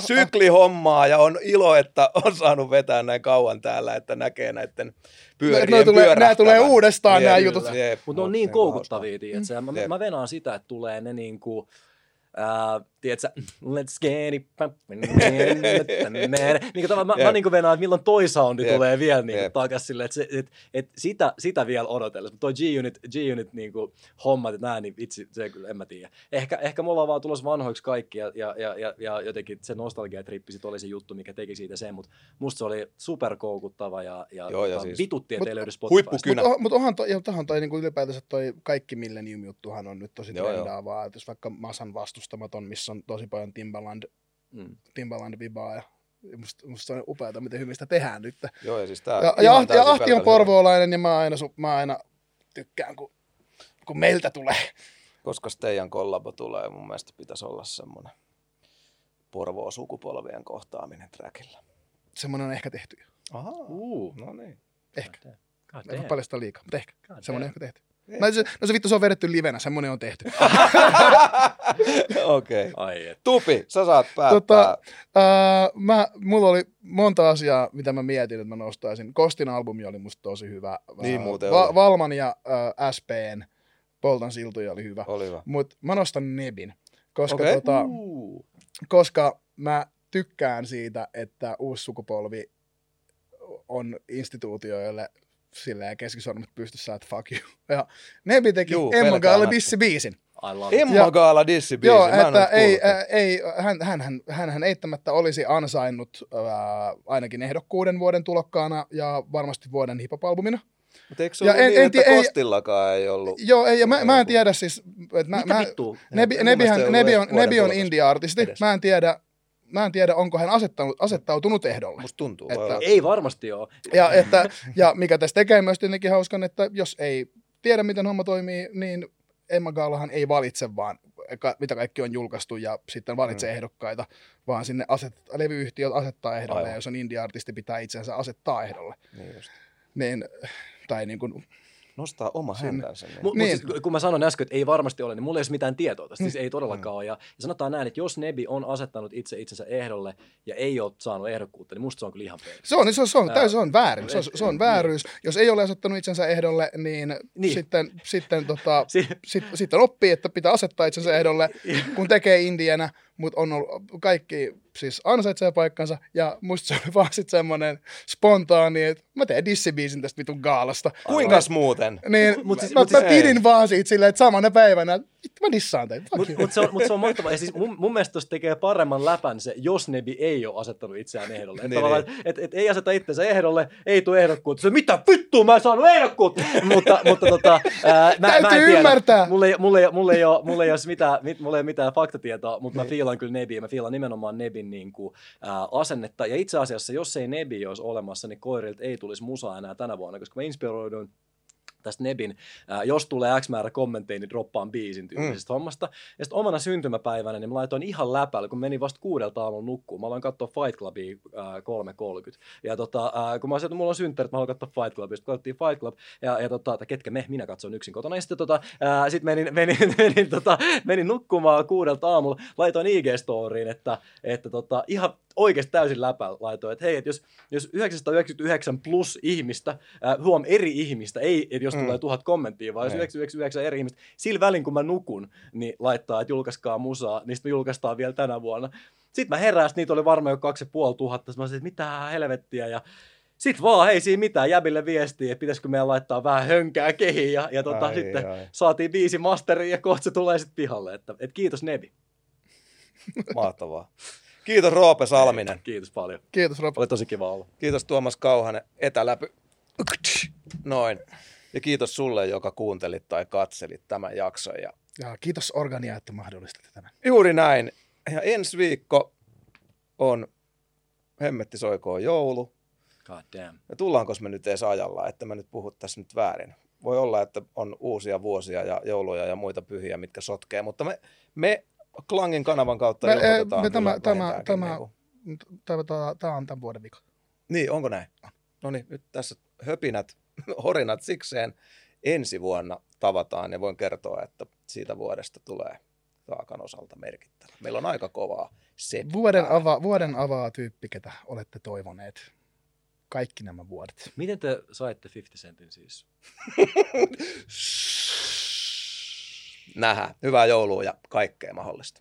syklihommaa ja on ilo, että on saanut vetää näin kauan täällä, että näkee näiden pyörien Noi tulee- pyörähtävän. tulee uudestaan Jep, jutut. jep, Mutta ne on niin kuin koukuttavia, tiedätkö? Mä, Jep. mä venaan sitä, että tulee ne niinku, ää, tiedätkö, let's get it, niin kuin, mä, mä Jep. niin kuin venaan, että milloin toi soundi tulee vielä niin Jep. takaisin silleen, että, se, et, et sitä, sitä vielä odotellessa. Toi G-Unit, G-Unit niin kuin, hommat, että nää, niin vitsi, se kyllä, en mä tiedä. Ehkä, ehkä me ollaan vaan tulossa vanhoiksi kaikki ja, ja, ja, ja, ja jotenkin se nostalgiatrippi sit oli se juttu, mikä teki siitä sen, mutta musta se oli superkoukuttava ja, ja, Joo, ja tota, siis- vitutti, että Mut ei löydy Spotifysta. huippukynä. Mutta mut onhan toi, ja tohan toi niinku ylipäätänsä toi kaikki Millennium-juttuhan on nyt tosi trendaavaa. Että jos vaikka Masan vastustamaton, missä on tosi paljon Timbaland, Mm. Timbaland vibaa ja musta, musta on upeata, miten hyvin sitä tehdään nyt. Joo, ja siis tää Ja, ja, Ahti, ja Ahti on porvoolainen ja mä aina, su- mä aina tykkään, kun, kun meiltä tulee. koska teidän kollabo tulee, mun mielestä pitäisi olla semmoinen Porvoo sukupolvien kohtaaminen trackillä. Semmoinen on ehkä tehty. jo. Aha, Uh. no niin. Ehkä. God Ei damn. paljastaa liikaa, mutta ehkä. God Semmoinen damn. ehkä tehty. No se, no se vittu, se on vedetty livenä, semmoinen on tehty. Okei. Okay. Tupi, sä saat päättää. Tota, Ää, mä, mulla oli monta asiaa, mitä mä mietin, että mä nostaisin. Kostin albumi oli musta tosi hyvä. Niin Ää, muuten oli. Valman ja ää, SPn Poltan siltoja oli hyvä. Oli hyvä. Mutta mä nostan Nebin, koska, Okei. tota, Uh. koska mä tykkään siitä, että uusi sukupolvi on instituutioille silleen keskisormet pystyssä, että fuck you. Ja Nebi teki Juu, Emma Galle pelkäämättä. Dissi-biisin. I love it. Emma Ja- Gaala dissibiisi. Joo, mä en että ei, kuullut. ä, ei hän, hän, hän, hän, hän eittämättä olisi ansainnut ää, ainakin ehdokkuuden vuoden tulokkaana ja varmasti vuoden hip-hop-albumina. Mut eikö se ja ollut en- niin, en että ei- Kostillakaan ei ollut? Joo, ei, ja mä, mä en Joku- tiedä siis, että mä, Mitä mä, vittua? Nebi, Nebihän, Nebi, on, Nebi on indie-artisti. edes. Mä en tiedä, mä en tiedä, onko hän asettanut, asettautunut ehdolle. Musta tuntuu. Että-. Ei varmasti ole. Ja, että, ja mikä tässä tekee myös tietenkin hauskan, että jos ei tiedä, miten homma toimii, niin Emma Gaalahan ei valitse vaan, mitä kaikki on julkaistu ja sitten valitsee Mm. ehdokkaita, vaan sinne aset, levyyhtiöt asettaa ehdolle, Aivan. ja jos on indie-artisti, pitää itsensä asettaa ehdolle. Niin just. Niin, tai niin kuin, Nostaa oma Sinne. häntänsä. Niin. Mut, Niin. niin. mut siis, kun mä sanoin äsken, että ei varmasti ole, niin mulla ei ole mitään tietoa tästä. Siis Mm. ei todellakaan ole. Ja, ja sanotaan näin, että jos Nebi on asettanut itse itsensä ehdolle ja ei ole saanut ehdokkuutta, niin musta se on kyllä ihan perin. se on, se on, se on, Ää, täysin, se on väärin, se on, se on niin. vääryys. Jos ei ole asettanut itsensä ehdolle, niin, Niin. niin. sitten, sitten, tota, Si- sit, sitten oppii, että pitää asettaa itsensä ehdolle, kun tekee indienä, mutta on ollut, kaikki siis ansaitsee paikkansa, ja musta se oli vaan sitten semmoinen spontaani, että mä teen dissibiisin tästä vitun gaalasta. Kuinkas muuten? Niin, Mut mut siis- mä, mut mä siis- pidin ei. vaan siitä silleen, että samana päivänä, vittu mä dissaan teitä. fuck Mutta mut se, on, mut se on mahtavaa. Ja siis mun, mun mielestä tuosta tekee paremman läpän se, jos Nebi ei ole asettanut itseään ehdolle. Niin, Että tavallaan, et, et, ei aseta itsensä ehdolle, ei tule ehdokkuutta. Se mitä vittua, mä en saanut ehdokkuutta! mutta, mutta tota, ää, mä, mä en Täytyy tiedä. ymmärtää. Mulla ei, mulla ei, mulla ei, ole, mulla ei ole mitään, mit, mulla ei ole mitään faktatietoa, mutta mä fiilan kyllä Nebiä. Mä fiilan nimenomaan Nebin niin kuin, ää, asennetta. Ja itse asiassa, jos ei Nebi olisi olemassa, niin koirilta ei tulisi musaa enää tänä vuonna, koska mä inspiroiduin tästä Nebin, ää, jos tulee X määrä kommentteja, niin droppaan biisin tyylisestä mm. hommasta. Ja sitten omana syntymäpäivänä, niin mä laitoin ihan läpällä, kun menin vasta kuudelta aamulla nukkuun. Mä aloin katsoa Fight Clubia ää, 3.30. Ja tota, ää, kun mä sanoin, että mulla on synttärit, mä haluan katsoa Fight Clubia. Sitten katsottiin Fight Club, ja, ja tota, tai ketkä me, minä katsoin yksin kotona. Ja sitten tota, ää, sit menin, menin, menin, tota, menin nukkumaan kuudelta aamulla, laitoin IG-storiin, että, että tota, ihan oikeasti täysin läpällä laitoin, että hei, että jos, jos 999 plus ihmistä, äh, huom, eri ihmistä, ei, että jos Mm. tulee tuhat kommenttia, vaan jos Ei. 999 eri ihmistä, sillä välin kun mä nukun, niin laittaa, että julkaiskaa musaa, niin sitten me julkaistaan vielä tänä vuonna. Sitten mä herään, sit niitä oli varmaan jo kaksi ja puoli tuhatta, mä sanoin, että mitä helvettiä, ja sitten vaan, hei siinä mitään, jäbille viestiä, että pitäisikö meidän laittaa vähän hönkää kehiin, ja, ja tota, Ai, sitten ai. saatiin biisi masteriin, ja kohta se tulee sitten pihalle, että, että kiitos Nebi. Mahtavaa. Kiitos Roope Salminen. Kiitos paljon. Kiitos Rob. Oli tosi kiva olla. Kiitos Tuomas Kauhanen etäläpy. Noin. Ja kiitos sulle, joka kuuntelit tai katselit tämän jakson. Ja Ja kiitos Organia, että mahdollistitte tämän. juuri näin. Ja ensi viikko on Hemmetti soikoon joulu. God damn. Ja tullaanko me nyt edes ajalla, että mä nyt puhut tässä nyt väärin. Voi olla, että on uusia vuosia ja jouluja ja muita pyhiä, mitkä sotkee, mutta me, me Klangin kanavan kautta Me- ilmoitetaan me tämä- tämä- tämä- niinku- Tämä, tämä, tämä on tämän vuoden vika. Niin, onko näin? No niin, nyt tässä höpinät, horinat sikseen. Ensi vuonna tavataan ja voin kertoa, että siitä vuodesta tulee taakan osalta merkittävä. Meillä on aika kovaa se. Vuoden, ava, vuoden avaa tyyppi, ketä olette toivoneet. Kaikki nämä vuodet. Miten te saitte 50 Centin siis? Nähdään. Hyvää joulua ja kaikkea mahdollista.